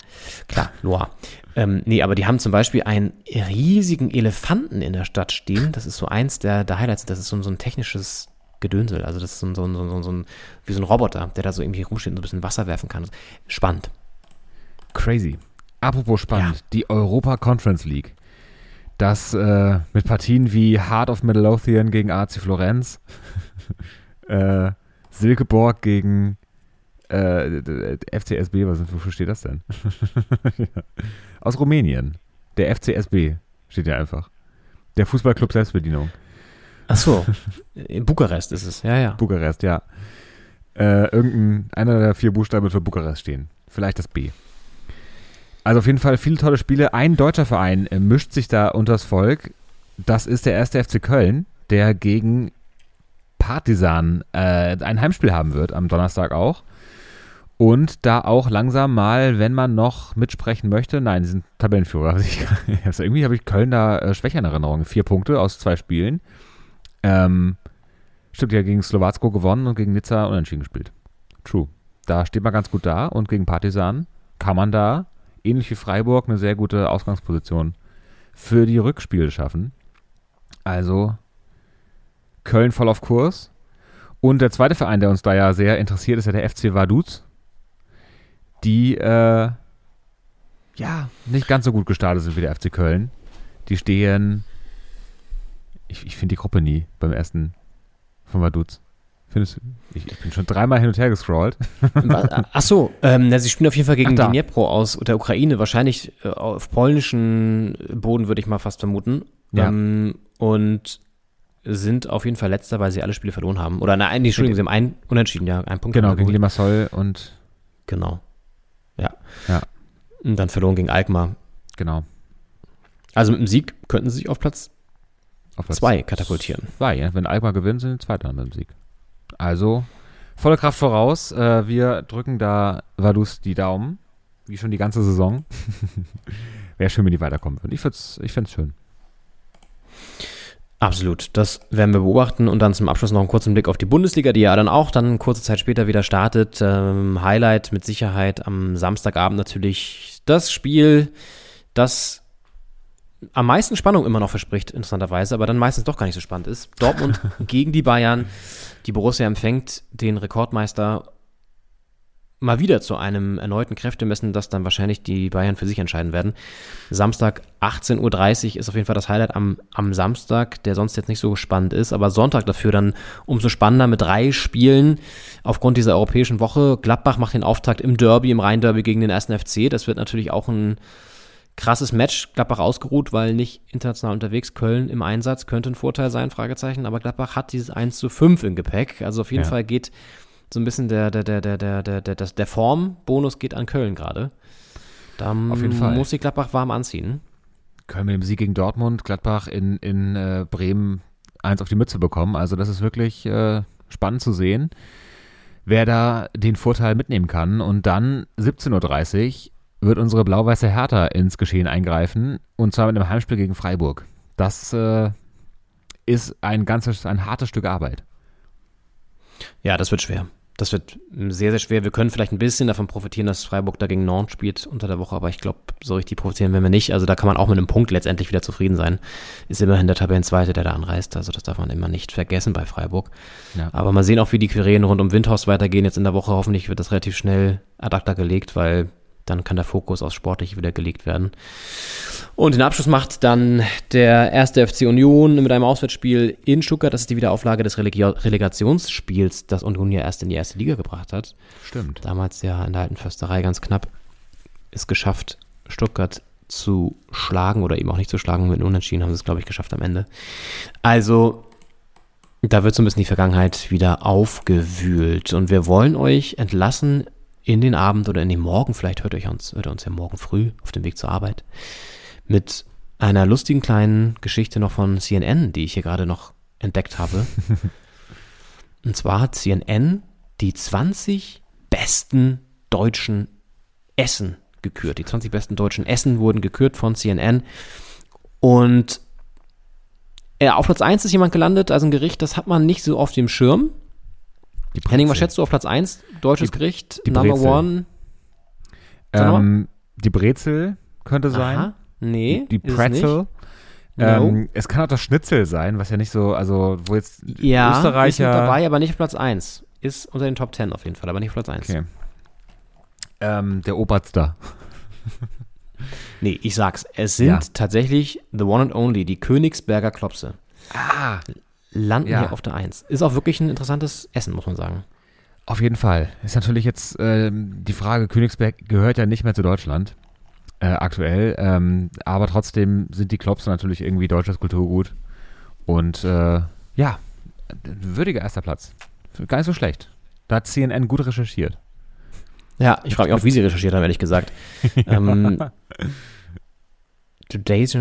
klar, Loire. Ähm, nee, aber die haben zum Beispiel einen riesigen Elefanten in der Stadt stehen. Das ist so eins der, der Highlights. Das ist so, ein- so ein technisches Gedönsel. Also das ist so ein, so, ein, so, ein, so ein, wie so ein Roboter, der da so irgendwie rumsteht und so ein bisschen Wasser werfen kann. Spannend.
Crazy. Apropos spannend, die Europa Conference League. Das äh, mit Partien wie Heart of Midlothian gegen AC Florenz, äh, Silkeborg gegen äh, d- FCSB, was, wofür steht das denn? Aus Rumänien. Der FCSB steht ja einfach. Der Fußballclub Selbstbedienung.
Ach so, in Bukarest ist es, ja, ja.
Bukarest, ja. Äh, irgendein, einer der vier Buchstaben für Bukarest stehen. Vielleicht das B. Also auf jeden Fall viele tolle Spiele. Ein deutscher Verein äh, mischt sich da unters Volk. Das ist der erste FC Köln, der gegen Partisan äh, ein Heimspiel haben wird, am Donnerstag auch. Und da auch langsam mal, wenn man noch mitsprechen möchte, nein, die sind Tabellenführer. Also ich, also irgendwie habe ich Köln da äh, schwächer in Erinnerung. Vier Punkte aus zwei Spielen. Ähm, stimmt, ja gegen Slowacko gewonnen und gegen Nizza unentschieden gespielt. True. Da steht man ganz gut da und gegen Partisan kann man da, ähnlich wie Freiburg, eine sehr gute Ausgangsposition für die Rückspiele schaffen. Also Köln voll auf Kurs. Und der zweite Verein, der uns da ja sehr interessiert, ist ja der FC Vaduz. Die, äh, ja, nicht ganz so gut gestartet sind wie der FC Köln. Die stehen, ich, ich finde die Gruppe nie beim ersten von Vaduz. Findest? Ich, ich bin schon dreimal hin und her gescrollt.
Ach so, ähm, na, sie spielen auf jeden Fall gegen
Ach,
Dnipro aus der Ukraine, wahrscheinlich äh, auf polnischen Boden, würde ich mal fast vermuten.
Ja.
Ähm, und sind auf jeden Fall letzter, weil sie alle Spiele verloren haben. Oder nein, nee, Entschuldigung, sie haben einen Unentschieden, ja, einen Punkt.
Genau,
sie
gegen. Limassol und
Genau. Ja.
Ja.
Und dann verloren gegen Alkmaar.
genau.
Also mit dem Sieg könnten sie sich auf Platz zwei katapultieren.
Zwei, ja. Wenn Alkmaar gewinnt, sind die Zweiter mit dem Sieg. Also, volle Kraft voraus. Äh, wir drücken da Vaduz die Daumen. Wie schon die ganze Saison. Wäre schön, wenn die weiterkommen würden. Ich finde es ich find's schön.
Absolut, das werden wir beobachten und dann zum Abschluss noch einen kurzen Blick auf die Bundesliga, die ja dann auch dann kurze Zeit später wieder startet. Ähm, Highlight mit Sicherheit am Samstagabend natürlich das Spiel, das am meisten Spannung immer noch verspricht, interessanterweise, aber dann meistens doch gar nicht so spannend ist. Dortmund gegen die Bayern. Die Borussia empfängt den Rekordmeister mal wieder zu einem erneuten Kräftemessen, das dann wahrscheinlich die Bayern für sich entscheiden werden. Samstag 18.30 Uhr ist auf jeden Fall das Highlight am, am Samstag, der sonst jetzt nicht so spannend ist, aber Sonntag dafür dann umso spannender mit drei Spielen aufgrund dieser europäischen Woche. Gladbach macht den Auftakt im Derby, im Rhein-Derby gegen den 1. FC. Das wird natürlich auch ein krasses Match. Gladbach ausgeruht, weil nicht international unterwegs. Köln im Einsatz könnte ein Vorteil sein, Fragezeichen. Aber Gladbach hat dieses 1 zu 5 im Gepäck. Also auf jeden
ja.
Fall geht so ein bisschen der, der, der, der, der, der, der, der Form-Bonus geht an Köln gerade. Da
auf jeden Fall.
muss die Gladbach warm anziehen.
Köln mit dem Sieg gegen Dortmund, Gladbach in, in äh, Bremen eins auf die Mütze bekommen. Also das ist wirklich äh, spannend zu sehen, wer da den Vorteil mitnehmen kann. Und dann 17.30 Uhr wird unsere blau-weiße Hertha ins Geschehen eingreifen. Und zwar mit einem Heimspiel gegen Freiburg. Das äh, ist ein ganzes, ein hartes Stück Arbeit.
Ja, das wird schwer. das wird sehr, sehr schwer. Wir können vielleicht ein bisschen davon profitieren, dass Freiburg da gegen Nantes spielt unter der Woche, aber ich glaube, so richtig profitieren werden wir nicht. Also da kann man auch mit einem Punkt letztendlich wieder zufrieden sein. Ist immerhin der Tabellenzweite, der da anreist. Also das darf man immer nicht vergessen bei Freiburg.
Ja.
Aber mal sehen auch, wie die Querelen rund um Windhaus weitergehen. Jetzt in der Woche hoffentlich wird das relativ schnell ad acta gelegt, weil dann kann der Fokus aufs Sportliche wieder gelegt werden. Und den Abschluss macht dann der erste FC Union mit einem Auswärtsspiel in Stuttgart. Das ist die Wiederauflage des Relegi Relegationsspiels, das Union ja erst in die erste Liga gebracht hat.
Stimmt.
Damals ja in der alten Försterei ganz knapp ist geschafft, Stuttgart zu schlagen oder eben auch nicht zu schlagen. Mit einem Unentschieden haben sie es, glaube ich, geschafft am Ende. Also, da wird so ein bisschen die Vergangenheit wieder aufgewühlt. Und wir wollen euch entlassen in den Abend oder in den Morgen, vielleicht hört ihr uns, hört uns ja morgen früh auf dem Weg zur Arbeit, mit einer lustigen kleinen Geschichte noch von CNN, die ich hier gerade noch entdeckt habe. Und zwar hat CNN die 20 besten deutschen Essen gekürt. Die 20 besten deutschen Essen wurden gekürt von CNN. Und äh, auf Platz 1 ist jemand gelandet, also ein Gericht, das hat man nicht so auf dem Schirm.
Die
Henning, was schätzt du auf Platz 1? Deutsches
Die-
Gericht,
die
Number
Brezel.
One.
Ähm, die Brezel könnte sein.
Aha. Nee,
Die
ist es
Pretzel.
nicht.
Ähm, es kann auch das Schnitzel sein, was ja nicht so, also wo jetzt
Ja, ist
Österreicher.
mit dabei, aber nicht auf Platz 1. Ist unter den Top 10 auf jeden Fall, aber nicht auf Platz 1.
Okay. Ähm, der Oberster.
Nee, ich sag's. Es sind
Ja.
tatsächlich the one and only, die Königsberger Klopse.
Ah.
Landen
Ja.
hier auf der 1. Ist auch wirklich ein interessantes Essen, muss man sagen.
Auf jeden Fall. Ist natürlich jetzt ähm, die Frage, Königsberg gehört ja nicht mehr zu Deutschland. Äh, aktuell. Ähm, aber trotzdem sind die Klopse natürlich irgendwie deutsches Kulturgut. Und äh, ja, ein würdiger erster Platz. Gar nicht so schlecht. Da hat CNN gut recherchiert.
Ja, ich frage mich auch, wie sie recherchiert haben, ehrlich gesagt. ähm, Today's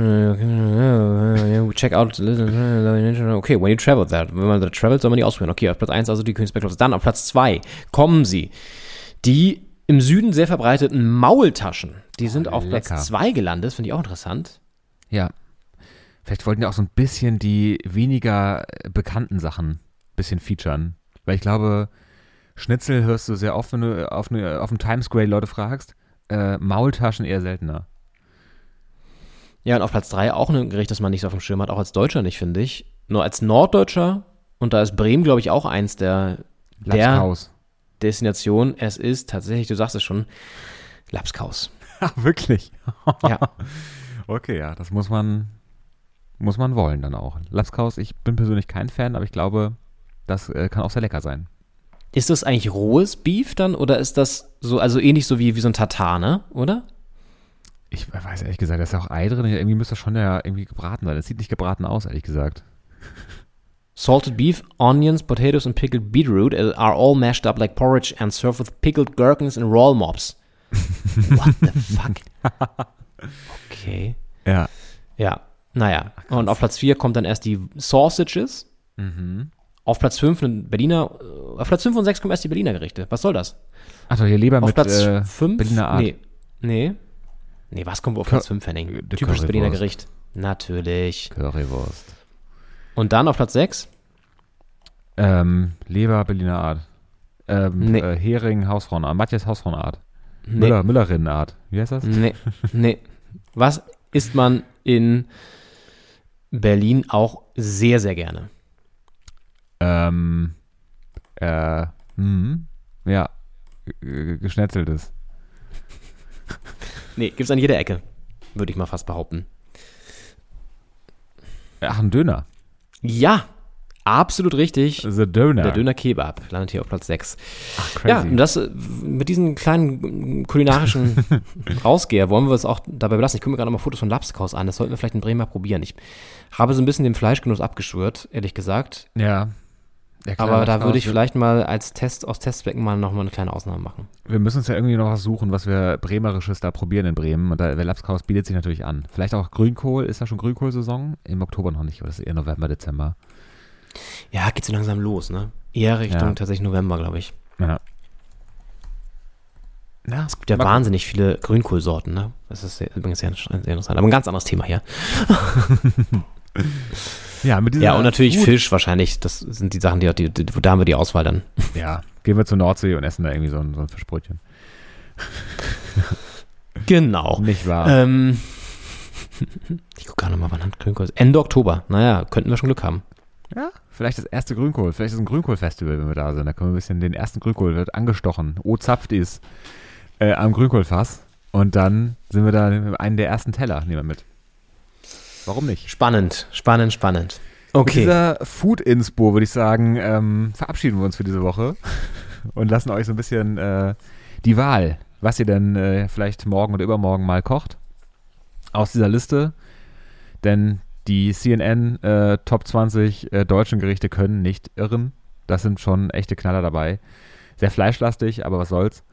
check out okay, when you travel there. Wenn man da travelt, soll man die ausprobieren. Okay, auf Platz 1 also die Königsberg Dann auf Platz 2 kommen sie. Die im Süden sehr verbreiteten Maultaschen. Die sind auf
lecker.
Platz 2 gelandet, finde ich auch interessant.
Ja. Vielleicht wollten die auch so ein bisschen die weniger äh, bekannten Sachen ein bisschen featuren. Weil ich glaube, Schnitzel hörst du sehr oft, wenn du auf, auf dem Times Square Leute fragst. Äh, Maultaschen eher seltener.
Ja, und auf Platz 3 auch ein Gericht, das man nicht so auf dem Schirm hat, auch als Deutscher nicht, finde ich. Nur als Norddeutscher, und da ist Bremen, glaube ich, auch eins der, der
Lapskaus.
Destination. Es ist tatsächlich, du sagst es schon, Lapskaus.
Ah, wirklich?
Ja.
Okay, ja, das muss man, muss man wollen dann auch. Lapskaus, ich bin persönlich kein Fan, aber ich glaube, das äh, kann auch sehr lecker sein.
Ist das eigentlich rohes Beef dann oder ist das so, also ähnlich so wie, wie so ein Tatar, ne? Oder?
Ich weiß ehrlich gesagt, da ist ja auch Ei drin. Irgendwie müsste das schon ja irgendwie gebraten sein. Es sieht nicht gebraten aus, ehrlich gesagt.
Salted beef, onions, potatoes and pickled beetroot are all mashed up like porridge and served with pickled gherkins and roll mops. What the fuck? Okay.
Ja.
Ja, naja. Und auf Platz 4 kommt dann erst die Sausages.
Mhm.
Auf Platz 5 ein Berliner, äh, auf Platz 5 und 6 kommen erst die Berliner Gerichte. Was soll das?
Achso, hier Leber
Auf
mit
Platz
äh,
5?
Berliner Art.
Nee. Nee. Nee, was kommt auf Platz 5, Henning? Typisches Berliner. Gericht. Natürlich.
Currywurst.
Und dann auf Platz 6?
Ähm, Leber Berliner Art. Ähm,
Nee.
äh, Hering Hausfrauenart. Matthias Hausfrauenart.
Nee.
Müller, Müllerinnenart. Wie heißt das?
Nee. Nee. Was isst man in Berlin auch sehr, sehr gerne?
Ähm, äh, hm, ja, geschnetzeltes.
Nee, gibt's an jeder Ecke. Würde ich mal fast behaupten.
Ach, ein Döner.
Ja, absolut richtig.
The Döner.
Der Döner Kebab landet hier auf Platz 6.
Ach, crazy.
Ja, und das äh, mit diesen kleinen kulinarischen Rausgeher wollen wir es auch dabei belassen. Ich gucke mir gerade mal Fotos von Lapskaus an. Das sollten wir vielleicht in Bremen mal probieren. Ich habe so ein bisschen den Fleischgenuss abgeschwört, ehrlich gesagt.
ja. Ja klar,
Aber da würde ich vielleicht mal als Test, aus Testzwecken mal nochmal eine kleine Ausnahme machen.
Wir müssen uns ja irgendwie noch was suchen, was wir Bremerisches da probieren in Bremen. Und der Lapskaus bietet sich natürlich an. Vielleicht auch Grünkohl. Ist da schon Grünkohlsaison? Im Oktober noch nicht, aber das ist eher November, Dezember.
Ja, geht so langsam los, ne? Eher Richtung
Ja.
tatsächlich November, glaube ich.
Ja. Na,
Es gibt ja wahnsinnig viele Grünkohlsorten, ne? Das ist übrigens sehr, sehr interessant. Aber ein ganz anderes Thema hier.
Ja, mit
Ja, und natürlich
Food-
Fisch wahrscheinlich. Das sind die Sachen, die, die, die da haben wir die Auswahl dann.
Ja, gehen wir zur Nordsee und essen da irgendwie so ein, so ein Fischbrötchen.
Genau.
Nicht wahr?
Ähm, ich gucke gerade mal, wann hat Grünkohl Ende Oktober. Naja, könnten wir schon Glück haben.
Ja, vielleicht das erste Grünkohl. Vielleicht ist ein Grünkohlfestival, wenn wir da sind. Da können wir ein bisschen den ersten Grünkohl, wird angestochen. O zapft ist äh, am Grünkohlfass. Und dann sind wir da einen der ersten Teller, nehmen wir mit. Warum nicht?
Spannend, spannend, spannend.
Mit
Okay.
dieser Food-Inspo würde ich sagen, ähm, verabschieden wir uns für diese Woche und lassen euch so ein bisschen äh, die Wahl, was ihr denn äh, vielleicht morgen oder übermorgen mal kocht, aus dieser Liste. Denn die CNN äh, Top 20 äh, deutschen Gerichte können nicht irren. Das sind schon echte Knaller dabei. Sehr fleischlastig, aber was soll's.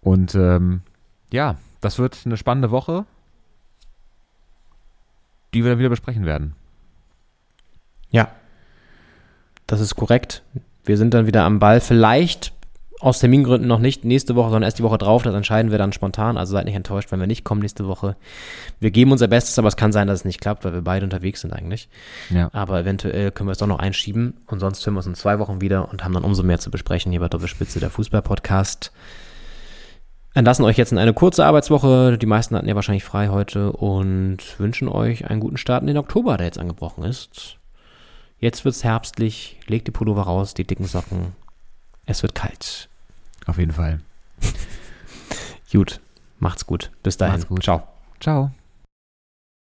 Und ähm, ja, das wird eine spannende Woche, die wir dann wieder besprechen werden.
Ja. Das ist korrekt. Wir sind dann wieder am Ball. Vielleicht aus Termingründen noch nicht nächste Woche, sondern erst die Woche drauf. Das entscheiden wir dann spontan. Also seid nicht enttäuscht, wenn wir nicht kommen nächste Woche. Wir geben unser Bestes, aber es kann sein, dass es nicht klappt, weil wir beide unterwegs sind eigentlich.
Ja.
Aber eventuell können wir es doch noch einschieben. Und sonst hören wir uns in zwei Wochen wieder und haben dann umso mehr zu besprechen hier bei Doppelspitze, der Fußball-Podcast. Entlassen euch jetzt in eine kurze Arbeitswoche. Die meisten hatten ja wahrscheinlich frei heute und wünschen euch einen guten Start in den Oktober, der jetzt angebrochen ist. Jetzt wird's herbstlich. Legt die Pullover raus, die dicken Socken. Es wird kalt.
Auf jeden Fall.
Gut. Macht's gut. Bis dahin.
Macht's gut.
Ciao.
Ciao.